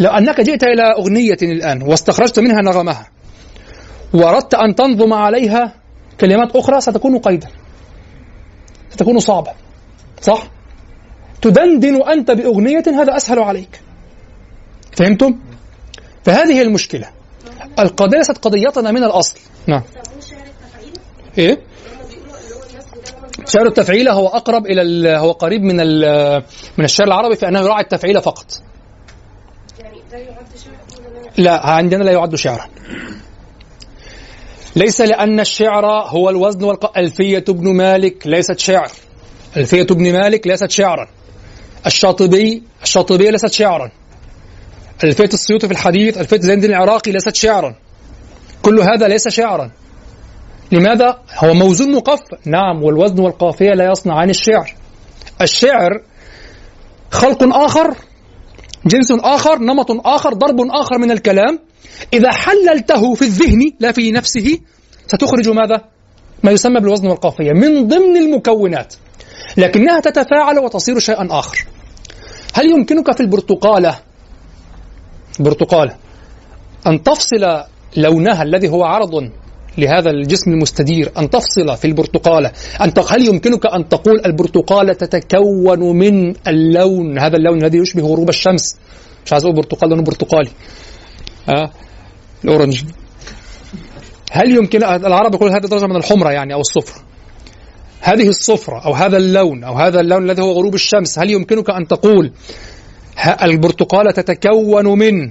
لو أنك جئت إلى أغنية الآن واستخرجت منها نغمها وأردت أن تنظم عليها كلمات أخرى ستكون قيدا. ستكون صعبة. صح؟ تدندن أنت بأغنية هذا أسهل عليك. فهمتم؟ فهذه المشكلة. القضية ليست قضيتنا من الأصل. نعم. إيه؟ شعر التفعيلة هو أقرب إلى هو قريب من من الشعر العربي في أنه يراعي التفعيلة فقط. لا عندنا لا يعد شعرا. ليس لأن الشعر هو الوزن والق... ألفية ابن مالك ليست شعر. ألفية ابن مالك ليست شعرا. الشاطبي الشاطبية ليست شعرا. ألفية السيوطي في الحديث ألفية زين الدين العراقي ليست شعرا. كل هذا ليس شعرا. لماذا؟ هو موزون مقفى نعم والوزن والقافية لا يصنعان الشعر. الشعر خلق آخر جنس آخر نمط آخر ضرب آخر من الكلام. إذا حللته في الذهن لا في نفسه ستخرج ماذا؟ ما يسمى بالوزن والقافية. من ضمن المكونات. لكنها تتفاعل وتصير شيئا آخر. هل يمكنك في البرتقالة برتقالة أن تفصل لونها الذي هو عرض لهذا الجسم المستدير أن تفصل في البرتقالة. أن هل يمكنك أن تقول البرتقالة تتكون من اللون؟ هذا اللون الذي يشبه غروب الشمس. مش عايز أقول برتقال لونه برتقالي. آه الأورنج. هل يمكن العرب يقول هذه درجة من الحمرة يعني أو الصفر. هذه الصفرة أو هذا اللون أو هذا اللون الذي هو غروب الشمس هل يمكنك أن تقول البرتقالة تتكون من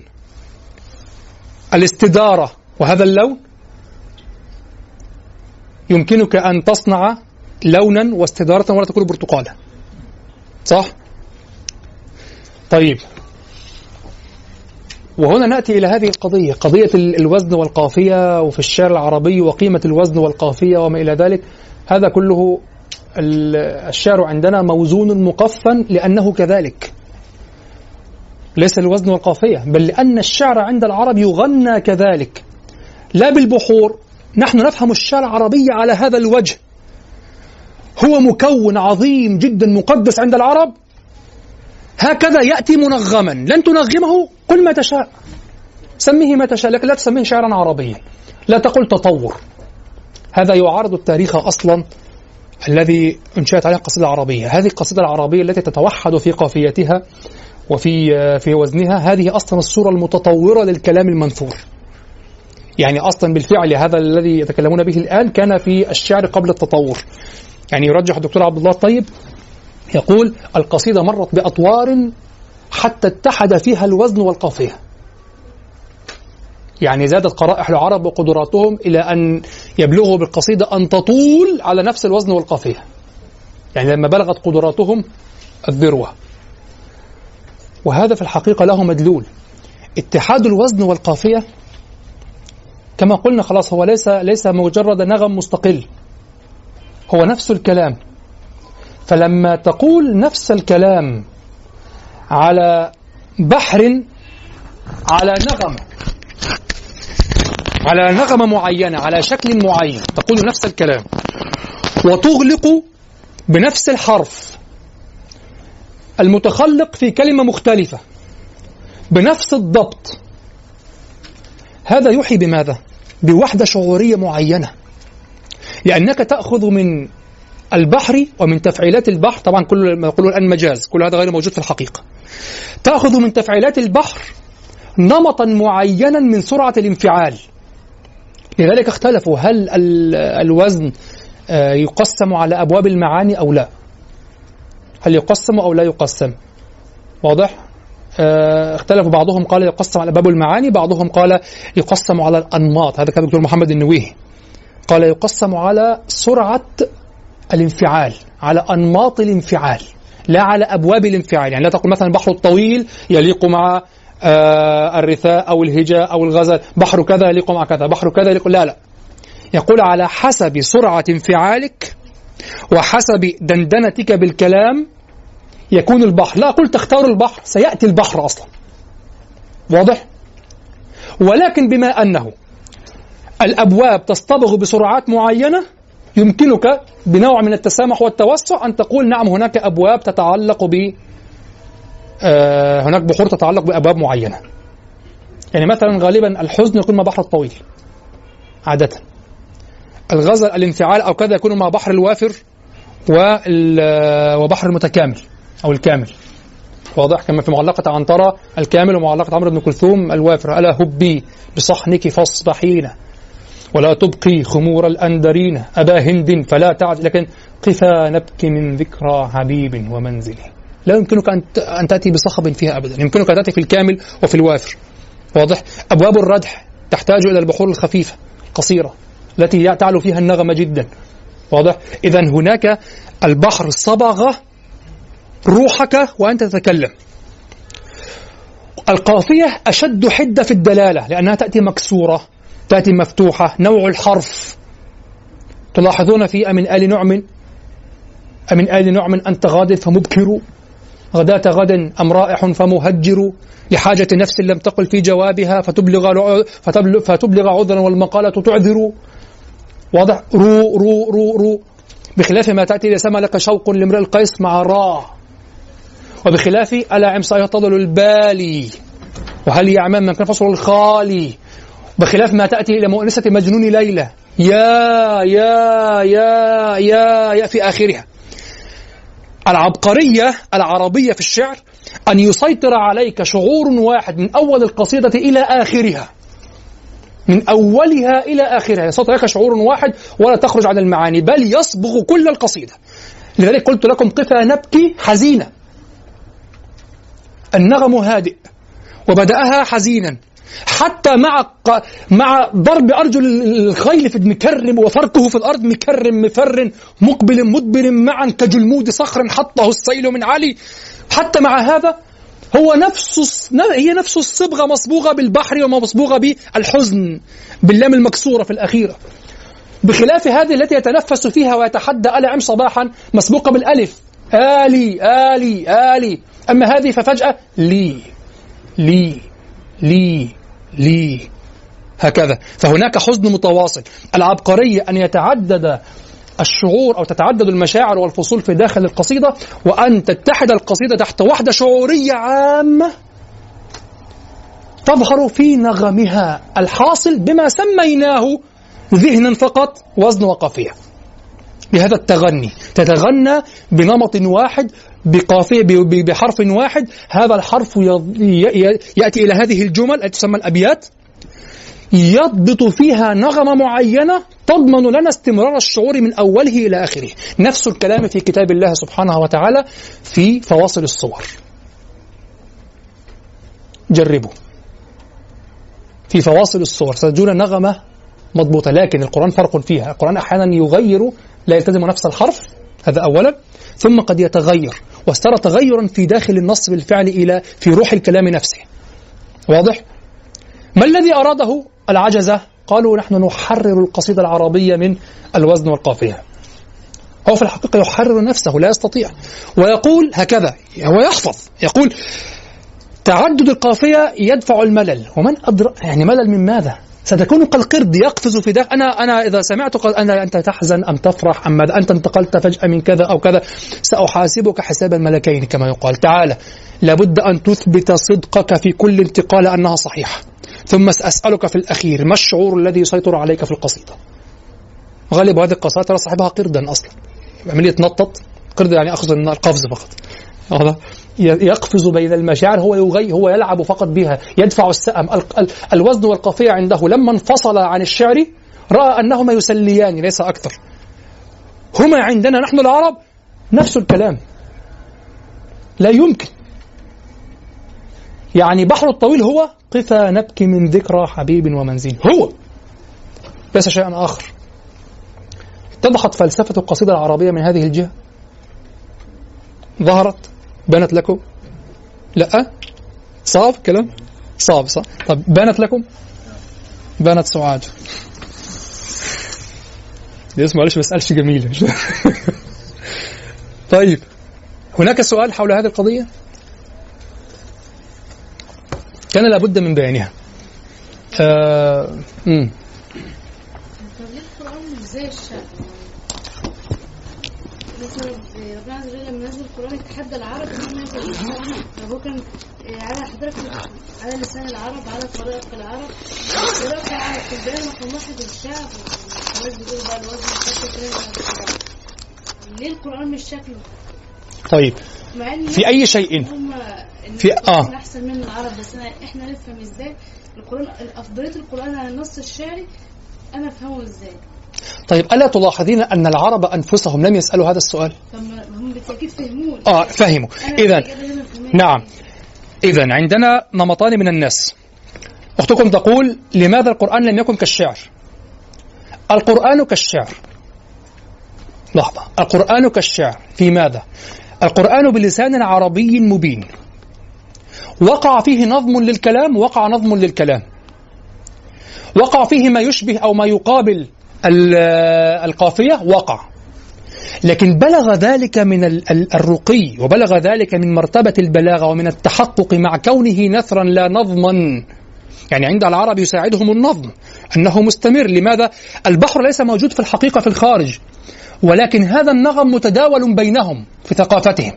الاستدارة وهذا اللون؟ يمكنك أن تصنع لونا واستدارة ولا تكون برتقالة. صح؟ طيب. وهنا نأتي إلى هذه القضية قضية الوزن والقافية وفي الشعر العربي وقيمة الوزن والقافية وما إلى ذلك. هذا كله الشعر عندنا موزون مقفا لأنه كذلك. ليس الوزن والقافية بل لأن الشعر عند العرب يغنى كذلك. لا بالبحور نحن نفهم الشعر العربي على هذا الوجه. هو مكون عظيم جدا مقدس عند العرب. هكذا يأتي منغما. لن تنغمه؟ قل ما تشاء. سميه ما تشاء لكن لا تسميه شعرا عربيا. لا تقل تطور. هذا يعارض التاريخ أصلا الذي انشأت عليه القصيدة العربية. هذه القصيدة العربية التي تتوحد في قافيتها وفي في وزنها هذه أصلا الصورة المتطورة للكلام المنثور. يعني أصلا بالفعل هذا الذي يتكلمون به الآن كان في الشعر قبل التطور. يعني يرجح الدكتور عبد الله الطيب يقول القصيدة مرت بأطوار حتى اتحد فيها الوزن والقافية يعني زادت قرائح العرب وقدراتهم إلى أن يبلغوا بالقصيدة أن تطول على نفس الوزن والقافية يعني لما بلغت قدراتهم الذروة. وهذا في الحقيقة له مدلول. اتحاد الوزن والقافية كما قلنا خلاص هو ليس ليس مجرد نغم مستقل. هو نفس الكلام. فلما تقول نفس الكلام على بحر على نغمة على نغمة معينة على شكل معين تقول نفس الكلام. وتغلق بنفس الحرف المتخلق في كلمة مختلفة بنفس الضبط. هذا يوحي بماذا؟ بوحدة شعورية معينة. لأنك تأخذ من البحر ومن تفعيلات البحر طبعا كل ما يقولون الآن مجاز كل هذا غير موجود في الحقيقة. تأخذ من تفعيلات البحر نمطا معينا من سرعة الانفعال. لذلك اختلفوا هل الوزن آه، يقسم على أبواب المعاني أو لا. هل يقسم أو لا يقسم؟ واضح؟ اختلفوا بعضهم قال يقسم على باب المعاني بعضهم قال يقسم على الأنماط. هذا كان الدكتور محمد النويهي قال يقسم على سرعة الانفعال على أنماط الانفعال لا على أبواب الانفعال. يعني لا تقول مثلا البحر الطويل يليق مع آه الرثاء أو الهجاء أو الغزل بحر كذا يليق مع كذا بحر كذا يليق لا لا. يقول على حسب سرعة انفعالك وحسب دندنتك بالكلام يكون البحر. لا أقول تختار البحر سيأتي البحر أصلا. واضح؟ ولكن بما أنه الأبواب تصطبغ بسرعات معينة يمكنك بنوع من التسامح والتوسع أن تقول نعم هناك أبواب تتعلق ب آه، هناك بحور تتعلق بأبواب معينة. يعني مثلا غالبا الحزن يكون مع بحر الطويل عادة. الغزل الانفعال أو كذا يكون مع بحر الوافر وبحر المتكامل. أو الكامل. واضح كما في معلقة عنترة الكامل ومعلقة عمرو بن كلثوم الوافر. ألا هبي بصحنك فاصبحين ولا تبقي خمور الأندرين. أبا هند فلا تعد لكن قفا نبكي من ذكرى حبيب ومنزله لا يمكنك أن تأتي بصخب فيها أبدا. يمكنك أن تأتي في الكامل وفي الوافر. واضح؟ أبواب الردح تحتاج إلى البحور الخفيفة القصيرة التي تعلو فيها النغمة جدا. واضح؟ إذا هناك البحر صبغ روحك وأنت تتكلم. القافية أشد حدة في الدلالة لأنها تأتي مكسورة تأتي مفتوحة نوع الحرف. تلاحظون في أمن آل نعم؟ أمن آل نعم أنت غاد فمبكر غداة غد أم رائح فمهجر لحاجة نفس لم تقل في جوابها فتبلغ فتبلغ عذرا والمقالة تعذر. واضح؟ رو رو رو رو. بخلاف ما تأتي إذا سمى لك شوق لامرئ القيس مع را وبخلاف ألا عم سيطلل البالي؟ وهل يعمل من كان فصل الخالي؟ بخلاف ما تأتي إلى مؤنسة مجنون ليلى. يا يا يا يا يا في آخرها. العبقرية العربية في الشعر أن يسيطر عليك شعور واحد من أول القصيدة إلى آخرها. من أولها إلى آخرها. يسيطر عليك شعور واحد ولا تخرج عن المعاني بل يصبغ كل القصيدة. لذلك قلت لكم قفا نبكي حزينة. النغم هادئ وبدأها حزينا. حتى مع مع ضرب أرجل الخيل في مكرم وفركه في الأرض مكرم مفر مقبل مدبر معا كجلمود صخر حطه السيل من علي. حتى مع هذا هو نفس هي نفس الصبغة مصبوغة بالبحر ومصبوغة بالحزن باللام المكسورة في الأخيرة. بخلاف هذه التي يتنفس فيها ويتحدى ألعم صباحا مسبوقة بالألف. آلي آلي آلي. أما هذه ففجأة لي لي لي لي. هكذا. فهناك حزن متواصل. العبقرية أن يتعدد الشعور أو تتعدد المشاعر والفصول في داخل القصيدة وأن تتحد القصيدة تحت وحدة شعورية عامة تظهر في نغمها الحاصل بما سميناه ذهنا فقط وزن وقافية بهذا التغني. تتغنى بنمط واحد بقافية بحرف واحد هذا الحرف يأتي إلى هذه الجمل التي تسمى الأبيات يضبط فيها نغمة معينة تضمن لنا استمرار الشعور من أوله إلى آخره. نفس الكلام في كتاب الله سبحانه وتعالى في فواصل الصور. جربوا. في فواصل الصور ستجدون نغمة مضبوطة لكن القرآن فرق فيها. القرآن أحيانا يغير لا يلتزم نفس الحرف هذا أولا. ثم قد يتغير. واسترى تغيرا في داخل النص بالفعل إلى في روح الكلام نفسه واضح؟ ما الذي أراده العجزة؟ قالوا نحن نحرر القصيدة العربية من الوزن والقافية هو في الحقيقة يحرر نفسه لا يستطيع ويقول هكذا هو يحفظ يقول تعدد القافية يدفع الملل ومن أدرى يعني ملل من ماذا؟ ستكون كالقرد يقفز في داخل أنا أنا إذا سمعت قال أنا أنت تحزن أم تفرح أم ماذا أنت انتقلت فجأة من كذا أو كذا سأحاسبك حساب الملكين كما يقال. تعالى لابد أن تثبت صدقك في كل انتقال أنها صحيحة. ثم سأسألك في الأخير ما الشعور الذي يسيطر عليك في القصيدة؟ غالب هذه القصائد ترى صاحبها قردا أصلا. عملية نطط قرد يعني أخذ القفز فقط. هذا يقفز بين المشاعر هو يغي هو يلعب فقط بها يدفع السأم. الوزن والقافية عنده لما انفصل عن الشعر رأى أنهما يسليان ليس أكثر. هما عندنا نحن العرب نفس الكلام. لا يمكن. يعني بحر الطويل هو قفا نبكي من ذكرى حبيب ومنزين. هو. ليس شيئا آخر. اتضحت فلسفة القصيدة العربية من هذه الجهة. ظهرت بانت لكم؟ لا. صعب كلام؟ صعب صح طب بانت لكم؟ بانت سعاد. ليش معلش ما اسالش جميله طيب هناك سؤال حول هذه القضية؟ كان لابد من بيانها. آه... مثلا ربنا عز وجل لما نزل القرآن يتحدى العرب إن هم يفهموا طب هو كان على حضرتك على لسان العرب على طريقة العرب طريقة على التبان رقم واحد الشعب الناس بتقول بقى الوزن الشكل ليه القرآن مش شكله؟ طيب في أي شيء في- آه. أحسن من العرب بس إحنا نفهم إزاي القرآن أفضلية القرآن على النص الشعري أنا أفهمه إزاي؟ طيب ألا تلاحظين أن العرب أنفسهم لم يسألوا هذا السؤال؟ هم بالتأكيد فهموه. آه فهموا. إذا. نعم. إذا عندنا نمطان من الناس. أختكم تقول لماذا القرآن لم يكن كالشعر؟ القرآن كالشعر. لحظة. القرآن كالشعر. في ماذا؟ القرآن بلسان عربي مبين. وقع فيه نظم للكلام وقع نظم للكلام. وقع فيه ما يشبه أو ما يقابل القافية وقع. لكن بلغ ذلك من ال- ال- الرقي وبلغ ذلك من مرتبة البلاغة ومن التحقق مع كونه نثرا لا نظما. يعني عند العرب يساعدهم النظم أنه مستمر. لماذا؟ البحر ليس موجود في الحقيقة في الخارج ولكن هذا النغم متداول بينهم في ثقافتهم.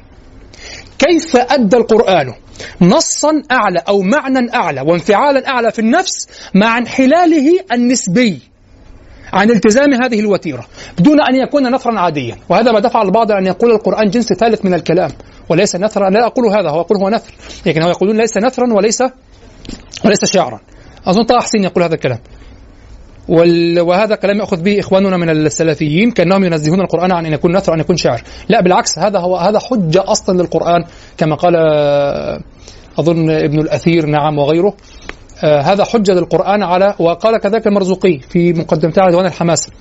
كيف أدى القرآن؟ نصا أعلى أو معنى أعلى وانفعالا أعلى في النفس مع انحلاله النسبي. عن التزام هذه الوتيرة دون أن يكون نثرا عاديا. وهذا ما دفع البعض أن يقول القرآن جنس ثالث من الكلام. وليس نثرا لا أقول هذا هو يقول هو نثر. لكن هو يقولون ليس نثرا وليس وليس شعرا. أظن طه حسين يقول هذا الكلام. وهذا كلام يأخذ به إخواننا من السلفيين كأنهم ينزهون القرآن عن أن يكون نثر أن يكون شعر لا بالعكس هذا هو هذا حجة أصلا للقرآن كما قال أظن ابن الأثير نعم وغيره. آه، هذا حجة للقرآن على وقال كذلك المرزوقي في مقدمته على ديوان الحماسة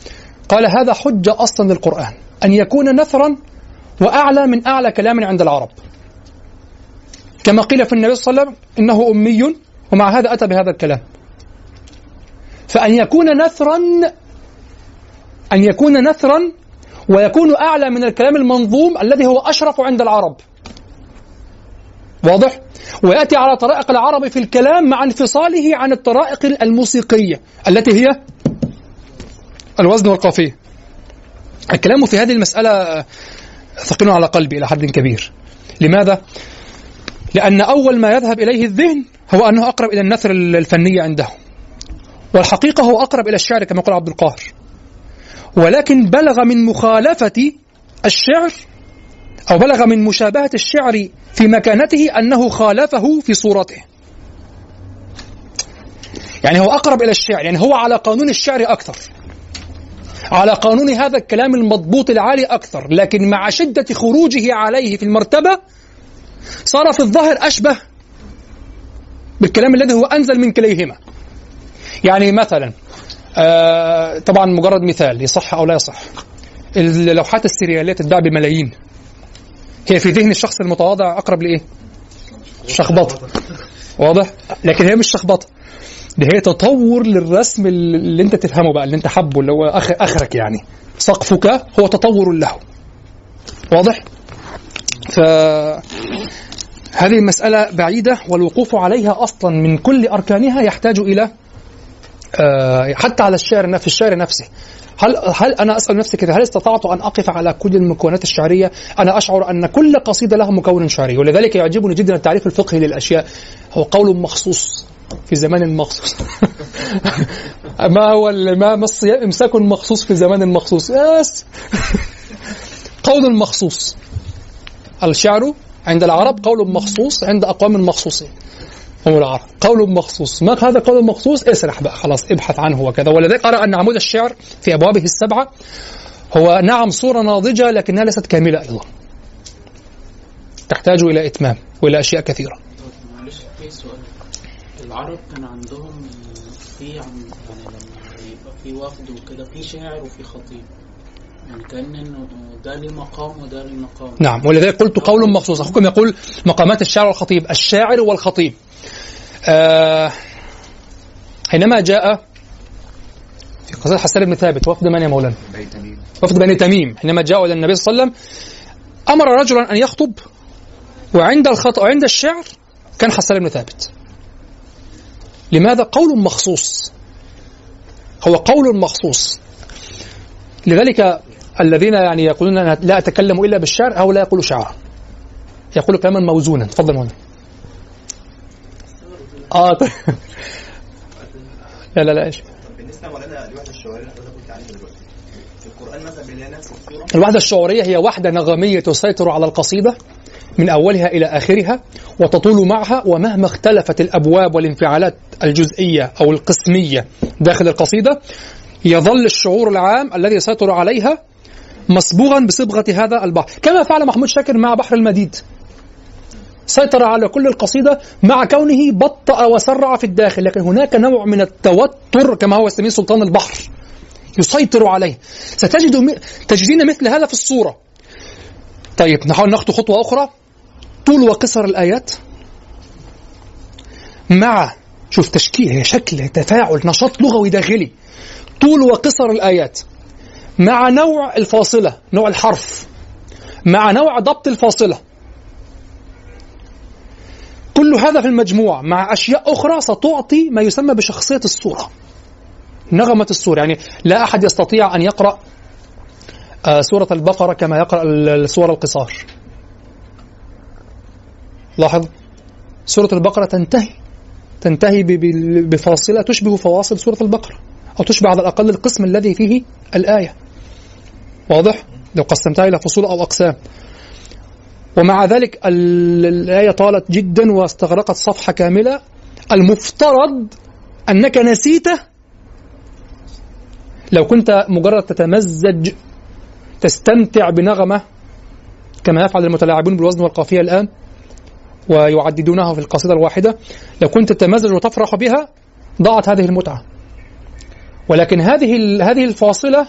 قال هذا حجة أصلا للقرآن. أن يكون نثرا وأعلى من أعلى كلام عند العرب. كما قيل في النبي صلى الله عليه وسلم إنه أمي ومع هذا أتى بهذا الكلام. فأن يكون نثرا أن يكون نثرا ويكون أعلى من الكلام المنظوم الذي هو أشرف عند العرب. واضح؟ ويأتي على طرائق العرب في الكلام مع انفصاله عن الطرائق الموسيقية التي هي الوزن والقافية الكلام في هذه المسألة ثقيل على قلبي إلى حد كبير لماذا؟ لأن أول ما يذهب إليه الذهن هو أنه أقرب إلى النثر الفني عنده والحقيقة هو أقرب إلى الشعر كما يقول عبد القاهر ولكن بلغ من مخالفة الشعر أو بلغ من مشابهة الشعر في مكانته أنه خالفه في صورته. يعني هو أقرب إلى الشعر يعني هو على قانون الشعر أكثر. على قانون هذا الكلام المضبوط العالي أكثر لكن مع شدة خروجه عليه في المرتبة صار في الظاهر أشبه بالكلام الذي هو أنزل من كليهما. يعني مثلا آه طبعا مجرد مثال يصح أو لا يصح اللوحات السريالية تتباع بملايين. هي في ذهن الشخص المتواضع أقرب لإيه؟ شخبطة واضح؟ لكن هي مش شخبطة دي هي تطور للرسم اللي أنت تفهمه بقى اللي أنت حبه اللي هو أخ آخرك يعني سقفك هو تطور له واضح؟ ف هذه المسألة بعيدة والوقوف عليها أصلا من كل أركانها يحتاج إلى آه، حتى على الشعر نفسه الشعر نفسه هل هل أنا أسأل نفسي كده هل استطعت أن أقف على كل المكونات الشعرية؟ أنا أشعر أن كل قصيدة لها مكون شعري ولذلك يعجبني جدا التعريف الفقهي للأشياء. هو قول مخصوص في زمان مخصوص. ما هو ما الصيام إمساك مخصوص في زمان مخصوص؟ يس. قول مخصوص. الشعر عند العرب قول مخصوص عند أقوام مخصوصين. هم العرب. قول مخصوص. ما هذا قول مخصوص؟ اسرح بقى. خلاص ابحث عنه وكذا ولذلك أرى أن عمود الشعر في أبوابه السبعة هو نعم صورة ناضجة لكنها ليست كاملة أيضا. تحتاج إلى إتمام وإلى أشياء كثيرة. معلش في سؤال. العرب كان عندهم في يعني لما يبقى في وفد وكده في شاعر وفي خطيب. يعني كأن إنه ده ليه مقام وده ليه مقام. نعم. ولذلك قلت قول مخصوص. أخوكم يقول مقامات الشاعر والخطيب. الشاعر والخطيب. حينما جاء في قصة حسان بن ثابت وفد من يا مولانا؟ وفد بني تميم. حينما جاءوا إلى النبي صلى الله عليه وسلم أمر رجلا أن يخطب وعند الخط وعند الشعر كان حسان بن ثابت. لماذا؟ قول مخصوص؟ هو قول مخصوص. لذلك الذين يعني يقولون أنا لا أتكلم إلا بالشعر أو لا يقول شعرا. يقول كلاما موزونا. تفضل هنا آه طيب. لا لا لا بالنسبة مولانا لوحده الشعورية اللي حضرتك قلت عليها دلوقتي. القرآن مثلا بنلاقي نفس الصورة الوحدة الشعورية هي وحدة نغمية تسيطر على القصيدة من أولها إلى آخرها وتطول معها ومهما اختلفت الأبواب والانفعالات الجزئية أو القسمية داخل القصيدة يظل الشعور العام الذي يسيطر عليها مصبوغا بصبغة هذا البحر. كما فعل محمود شاكر مع بحر المديد. سيطر على كل القصيدة مع كونه بطأ وسرع في الداخل لكن هناك نوع من التوتر كما هو يسميه سلطان البحر يسيطر عليه. ستجد. تجدين مثل هذا في الصورة. طيب نحاول نخطو خطوة أخرى. طول وقصر الآيات مع شوف تشكيل هي شكل تفاعل نشاط لغوي داخلي. طول وقصر الآيات مع نوع الفاصلة نوع الحرف مع نوع ضبط الفاصلة. كل هذا في المجموع مع أشياء أخرى ستعطي ما يسمى بشخصية الصورة. نغمة السورة يعني لا أحد يستطيع أن يقرأ آه، سورة البقرة كما يقرأ ال- السور القصار. لاحظ؟ سورة البقرة تنتهي تنتهي بفاصلة تشبه فواصل سورة البقرة أو تشبه على الأقل القسم الذي فيه الآية. واضح؟ لو قسمتها إلى فصول أو أقسام. ومع ذلك ال- الآية طالت جدا واستغرقت صفحة كاملة. المفترض أنك نسيته. لو كنت مجرد تتمزج تستمتع بنغمة كما يفعل المتلاعبون بالوزن والقافية الآن ويعددونها في القصيدة الواحدة لو كنت تتمزج وتفرح بها ضاعت هذه المتعة. ولكن هذه هذه الفاصلة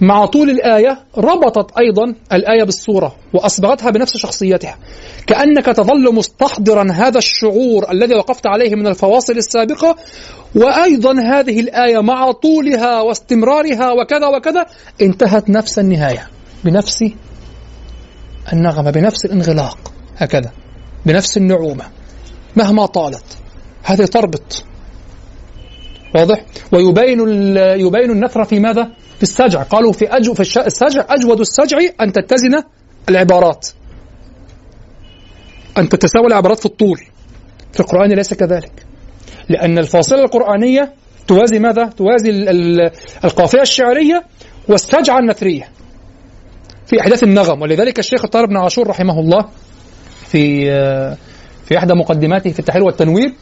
مع طول الآية ربطت أيضا الآية بالصورة وأصبغتها بنفس شخصيتها. كأنك تظل مستحضرا هذا الشعور الذي وقفت عليه من الفواصل السابقة وأيضا هذه الآية مع طولها واستمرارها وكذا وكذا انتهت نفس النهاية. بنفس النغمة بنفس الانغلاق هكذا. بنفس النعومة. مهما طالت. هذه تربط. واضح؟ ويبين يبين النثر في ماذا؟ في السجع قالوا في أجو في السجع أجود السجع أن تتزن العبارات. أن تتساوى العبارات في الطول. في القرآن ليس كذلك. لأن الفاصلة القرآنية توازي ماذا؟ توازي ال- ال- القافية الشعرية والسجعة النثرية. في إحداث النغم. ولذلك الشيخ الطاهر بن عاشور رحمه الله في في إحدى مقدماته في التحرير والتنوير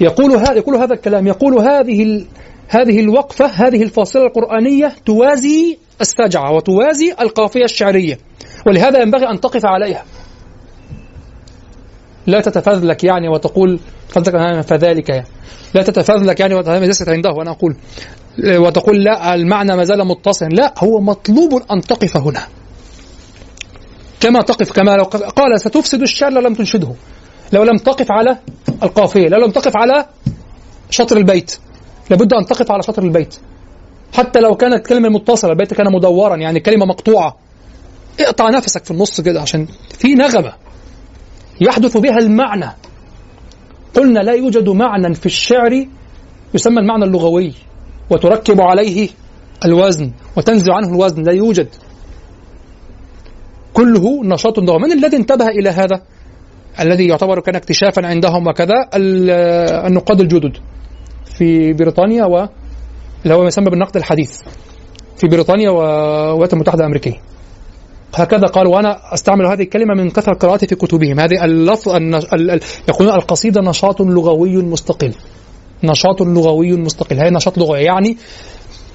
يقول يقول هذا الكلام. يقول هذه هذه الوقفة هذه الفاصلة القرآنية توازي السجعة وتوازي القافية الشعرية. ولهذا ينبغي أن تقف عليها. لا تتفذلك يعني وتقول فذلك يعني. لا تتفذلك يعني ليست عنده. وأنا أقول وتقول لا المعنى ما زال متصلا. لا هو مطلوب أن تقف هنا. كما تقف كما لو قال ستفسد الشعر لو لم تنشده. لو لم تقف على القافية لو لم تقف على شطر البيت لابد أن تقف على شطر البيت. حتى لو كانت كلمة متصلة البيت كان مدورا يعني كلمة مقطوعة. اقطع نفسك في النص كده عشان في نغمة يحدث بها المعنى. قلنا لا يوجد معنى في الشعر يسمى المعنى اللغوي وتركب عليه الوزن وتنزع عنه الوزن لا يوجد. كله نشاط لغوي. من الذي انتبه إلى هذا؟ الذي يعتبر كان اكتشافا عندهم وكذا ال- النقاد الجدد. في بريطانيا و اللي هو ما يسمى بالنقد الحديث. في بريطانيا والولايات المتحدة الأمريكية. هكذا قال وأنا أستعمل هذه الكلمة من كثرة قراءتي في كتبهم. هذه اللفظ. يقولون القصيدة نشاط لغوي مستقل. نشاط لغوي مستقل. هي نشاط لغوي يعني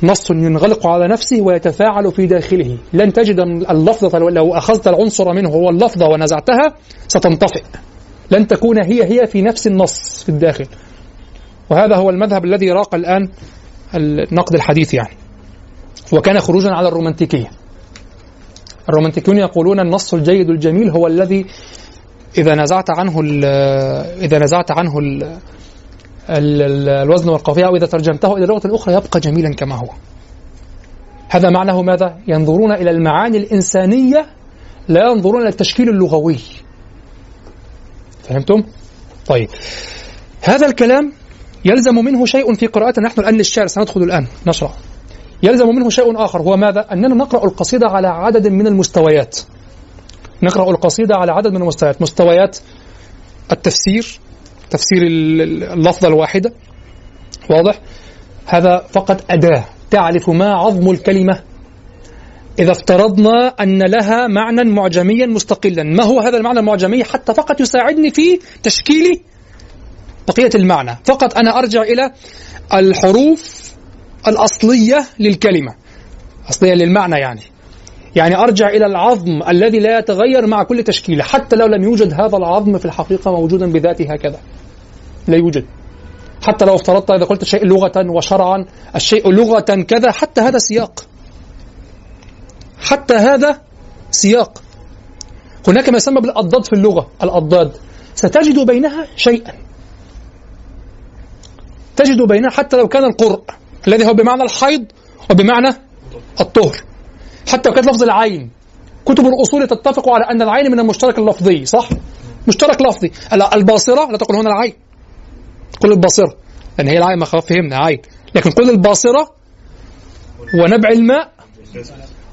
نص ينغلق على نفسه ويتفاعل في داخله. لن تجد اللفظة لو أخذت العنصر منه هو اللفظة ونزعتها ستنطفئ. لن تكون هي هي في نفس النص في الداخل. وهذا هو المذهب الذي راق الآن النقد الحديث يعني. وكان خروجا على الرومانتيكية. الرومانتيكيون يقولون النص الجيد الجميل هو الذي إذا نزعت عنه إذا نزعت عنه ال ال ال الوزن والقافية أو إذا ترجمته إلى لغة أخرى يبقى جميلا كما هو. هذا معناه ماذا؟ ينظرون إلى المعاني الإنسانية لا ينظرون إلى التشكيل اللغوي. فهمتم؟ طيب. هذا الكلام يلزم منه شيء في قراءتنا نحن الآن للشعر سندخل الآن نشرح. يلزم منه شيء آخر هو ماذا؟ أننا نقرأ القصيدة على عدد من المستويات. نقرأ القصيدة على عدد من المستويات. مستويات التفسير تفسير اللفظة الواحدة. واضح؟ هذا فقط أداة. تعرف ما عظم الكلمة؟ إذا افترضنا أن لها معنى معجميا مستقلا. ما هو هذا المعنى المعجمي؟ حتى فقط يساعدني في تشكيل بقية المعنى. فقط أنا أرجع إلى الحروف الأصلية للكلمة. أصلية للمعنى يعني. يعني أرجع إلى العظم الذي لا يتغير مع كل تشكيلة. حتى لو لم يوجد هذا العظم في الحقيقة موجودا بذاته هكذا. لا يوجد. حتى لو افترضت إذا قلت شيء لغة وشرعا الشيء لغة كذا حتى هذا سياق. حتى هذا سياق. هناك ما يسمى بالأضداد في اللغة. الأضداد. ستجد بينها شيئا. تجد بينها حتى لو كان القرء الذي هو بمعنى الحيض وبمعنى الطهر. حتى لو كانت لفظ العين. كتب الأصول تتفق على أن العين من المشترك اللفظي صح؟ مشترك لفظي. الباصرة لا تقول هنا العين. قل الباصرة. لأن هي العين ما فهمنا عين. لكن قل الباصرة ونبع الماء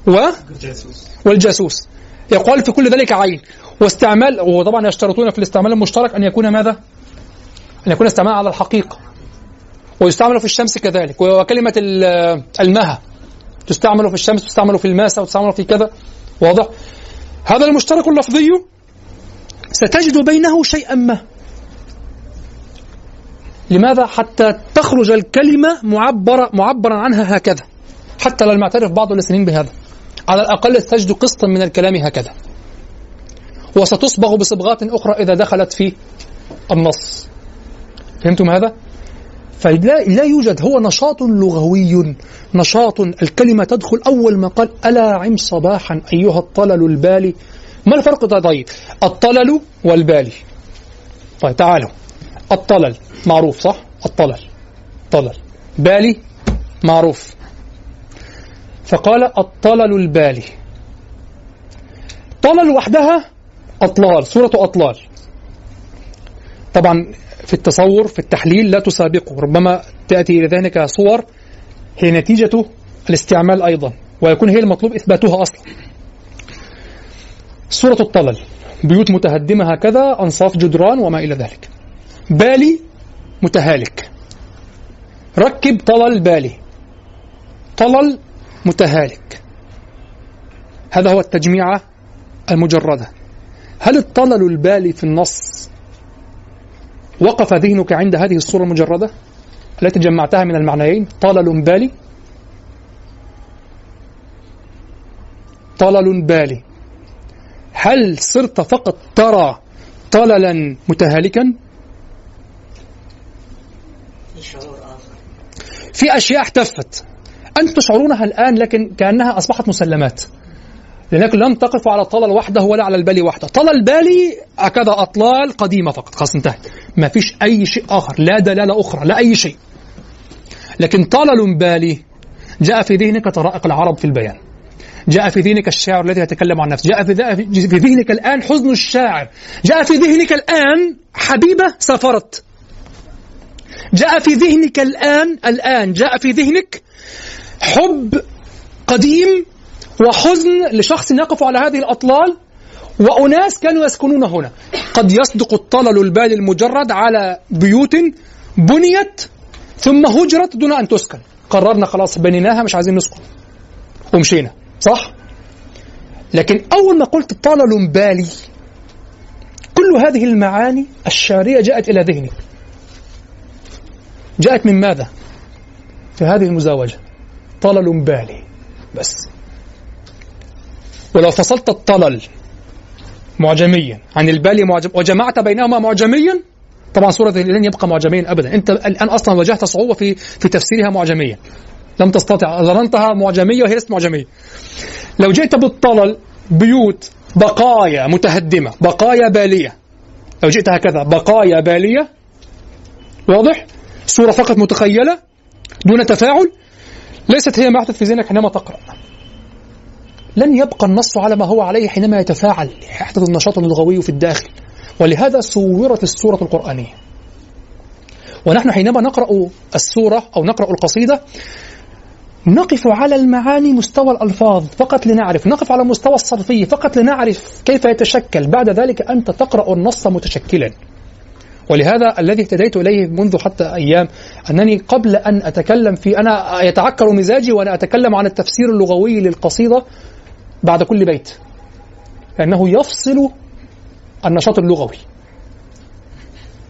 و والجاسوس. يقال في كل ذلك عين. واستعمال وطبعا يشترطون في الاستعمال المشترك أن يكون ماذا؟ أن يكون استعمال على الحقيقة. ويستعمل في الشمس كذلك. وكلمة المها تستعمل في الشمس تستعمل في الماسة وتستعمل في كذا. واضح؟ هذا المشترك اللفظي ستجد بينه شيئا ما. لماذا؟ حتى تخرج الكلمة معبرة معبرا عنها هكذا. حتى لم يعترف بعض اللسانين بهذا. على الأقل تجد قسطا من الكلام هكذا. وستصبغ بصبغات أخرى إذا دخلت في النص. فهمتم هذا؟ فلا لا يوجد. هو نشاط لغوي. نشاط. الكلمة تدخل أول ما قال ألا عم صباحا أيها الطلل البالي. ما الفرق؟ طيب الطلل والبالي. طيب تعالوا. الطلل معروف صح؟ الطلل. طلل. بالي معروف. فقال الطلل البالي. طلل وحدها أطلال صورة أطلال. طبعا في التصور في التحليل لا تسابقه ربما تأتي إلى ذهنك صور هي نتيجة الاستعمال أيضا ويكون هي المطلوب إثباتها أصلا. صورة الطلل بيوت متهدمة هكذا أنصاف جدران وما إلى ذلك. بالي متهالك. ركب طلل بالي. طلل متهالك. هذا هو التجميعة المجردة. هل الطلل البالي في النص وقف ذهنك عند هذه الصورة المجردة التي جمعتها من المعنيين؟ طلل بالي. طلل بالي. هل صرت فقط ترى طللا متهالكا؟ في أشياء احتفت. أنتم تشعرونها الآن لكن كأنها أصبحت مسلمات. لأنك لم تقف على طلل وحده ولا على البالي وحده. طلل البالي هكذا أطلال قديمة فقط. خلاص انتهت. ما فيش أي شيء آخر. لا دلالة أخرى. لا أي شيء. لكن طلل بالي جاء في ذهنك طرائق العرب في البيان. جاء في ذهنك الشاعر الذي يتكلم عن نفسه. جاء في ذهنك الآن حزن الشاعر. جاء في ذهنك الآن حبيبة سافرت. جاء في ذهنك الآن الآن جاء في ذهنك حب قديم وحزن لشخص يقف على هذه الأطلال وأناس كانوا يسكنون هنا. قد يصدق الطلل البال المجرد على بيوت بنيت ثم هجرت دون أن تسكن. قررنا خلاص بنيناها مش عايزين نسكن. ومشينا. صح؟ لكن أول ما قلت طلل بالي كل هذه المعاني الشارية جاءت إلى ذهنك جاءت من ماذا؟ في هذه المزاوجة. طلل بالي. بس. ولو فصلت الطلل معجميا عن البالي معجم وجمعت بينهما معجميا طبعا سورة لن يبقى معجميا أبدا. أنت الآن أصلا واجهت صعوبة في في تفسيرها معجميا. لم تستطع ظننتها معجمية وهي ليست معجمية. لو جئت بالطلل بيوت بقايا متهدمة بقايا بالية. لو جئت هكذا بقايا بالية. واضح؟ صورة فقط متخيلة دون تفاعل. ليست هي ما يحدث في ذهنك حينما تقرأ. لن يبقى النص على ما هو عليه حينما يتفاعل يحدث النشاط اللغوي في الداخل. ولهذا صورت السورة ونحن حينما نقرأ السورة أو نقرأ القصيدة نقف على المعاني مستوى الألفاظ فقط لنعرف. نقف على مستوى الصرفي فقط لنعرف كيف يتشكل. بعد ذلك أنت تقرأ النص متشكلا. ولهذا الذي اهتديت إليه منذ حتى أيام أنني قبل أن أتكلم في أنا يتعكر مزاجي وأنا أتكلم عن التفسير اللغوي للقصيدة بعد كل بيت. لأنه يفصل النشاط اللغوي.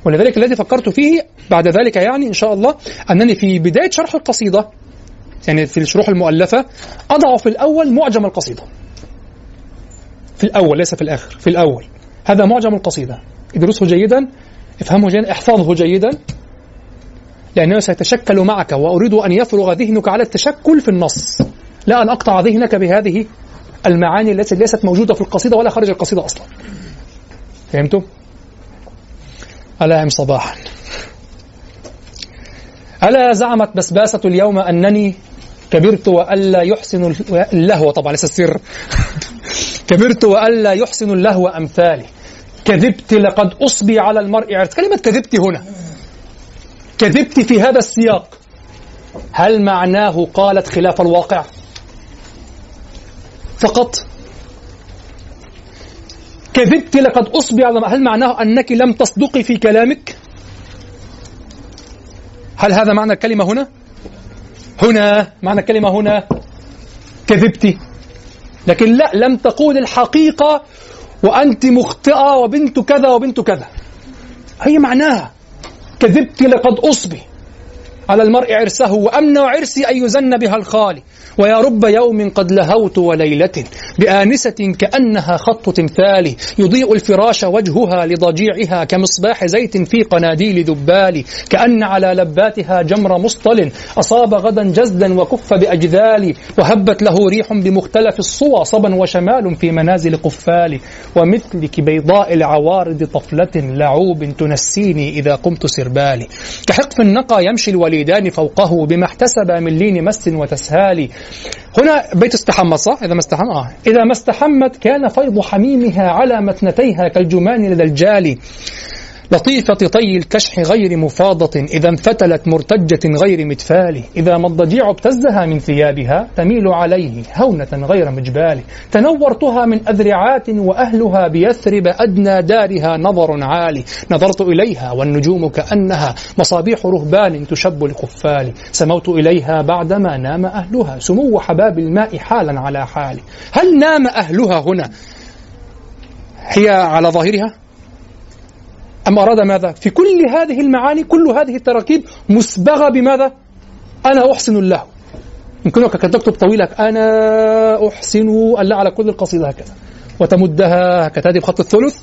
ولذلك الذي فكرت فيه بعد ذلك يعني إن شاء الله أنني في بداية شرح القصيدة يعني في الشروح المؤلفة أضع في الأول معجم القصيدة. في الأول ليس في الآخر في الأول. هذا معجم القصيدة. ادرسه جيدا افهمه جيدا احفظه جيدا لأنه سيتشكل معك وأريد أن يفرغ ذهنك على التشكل في النص. لا أن أقطع ذهنك بهذه المعاني التي ليست موجودة في القصيدة ولا خارج القصيدة أصلا. فهمتم؟ ألا صباحا؟ ألا زعمت بسباسة اليوم أنني كبرت وألا يحسن اللهو. طبعا ليس السر. كبرت وألا يحسن اللهو أمثالي. كذبت لقد أصبي على المرء. عرس كلمة كذبت هنا. كذبت في هذا السياق. هل معناه قالت خلاف الواقع؟ فقط. كذبت لقد أصبي على هل معناه أنك لم تصدقي في كلامك؟ هل هذا معنى الكلمة هنا؟ هنا معنى الكلمة هنا. كذبت. لكن لا لم تقول الحقيقة وأنت مخطئة وبنت كذا وبنت كذا. هي معناها. كذبت لقد أصبي على المرء عرسه وأمنع عرسي أن يزن بها الخالي. ويا رب يوم قد لهوت وليلة بآنسة كأنها خط تمثال يضيء الفراش وجهها لضجيعها كمصباح زيت في قناديل ذبال كأن على لباتها جمر مصطل أصاب غدا جزدا وكف بأجذال وهبت له ريح بمختلف الصوى صبا وشمال في منازل قفال ومثلك بيضاء العوارض طفلة لعوب تنسيني إذا قمت سربالي كحقف النقى يمشي الوليدان فوقه بما احتسب من لين مس وتسهال هنا بيت استحمى صح؟ إذا ما استحمى آه. إذا ما استحمت كان فيض حميمها على متنتيها كالجمان لدى الجالي لطيفة طي الكشح غير مفاضة إذا انفتلت مرتجة غير متفال إذا ما الضجيع ابتزها من ثيابها تميل عليه هونة غير مجبال تنورتها من أذرعات وأهلها بيثرب أدنى دارها نظر عالي. نظرت إليها والنجوم كأنها مصابيح رهبان تشب القفال سموت إليها بعدما نام أهلها سمو حباب الماء حالا على حال هل نام أهلها هنا؟ هي على ظاهرها؟ أم أراد ماذا؟ في كل هذه المعاني كل هذه التراكيب مسبغة بماذا؟ أنا أحسن له يمكنك أن تكتب طويلة أنا أحسن ألا على كل القصيدة هكذا وتمدها هكذا هذه بخط الثلث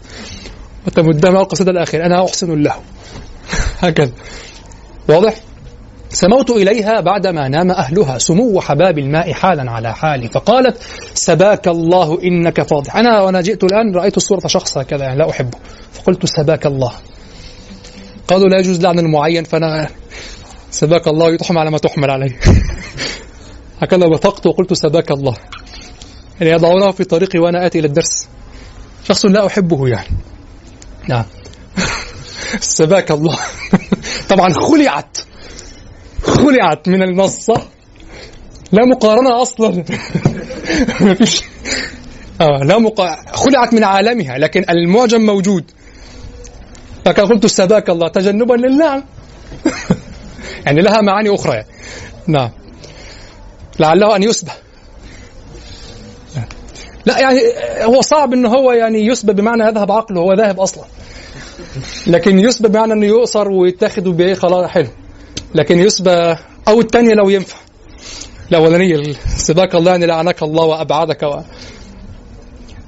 وتمدها مع القصيدة الأخيرة أنا أحسن له هكذا واضح؟ سموت إليها بعدما نام أهلها. سمو حباب الماء حالا على حالي. فقالت سباك الله إنك فاضح. أنا وأنا جئت الآن رأيت الصورة شخص هكذا يعني لا أحبه. فقلت سباك الله. قالوا لا يجوز لعن المعين فأنا سباك الله يتحمل على ما تحمل عليه. هكذا بثقت وقلت سباك الله. يعني يضعونه في طريقي وأنا آتي إلى الدرس. شخص لا أحبه يعني. نعم. سباك الله. طبعا خلعت. خلعت من النص لا مقارنة أصلا. ما فيش. آه لا مقا... خلعت من عالمها لكن المعجم موجود. فكان قلت استباك الله تجنبا للعن يعني لها معاني أخرى. يعني. نعم. لعله أن يسبى لا يعني هو صعب ان هو يعني يسبى بمعنى يذهب عقله هو ذاهب أصلا. لكن يسبى بمعنى إنه يؤثر ويتاخد وبيه خلاص حلو. لكن يسبى أو الثانية لو ينفع. الاولانيه سباك الله يعني لعنك الله وأبعدك و...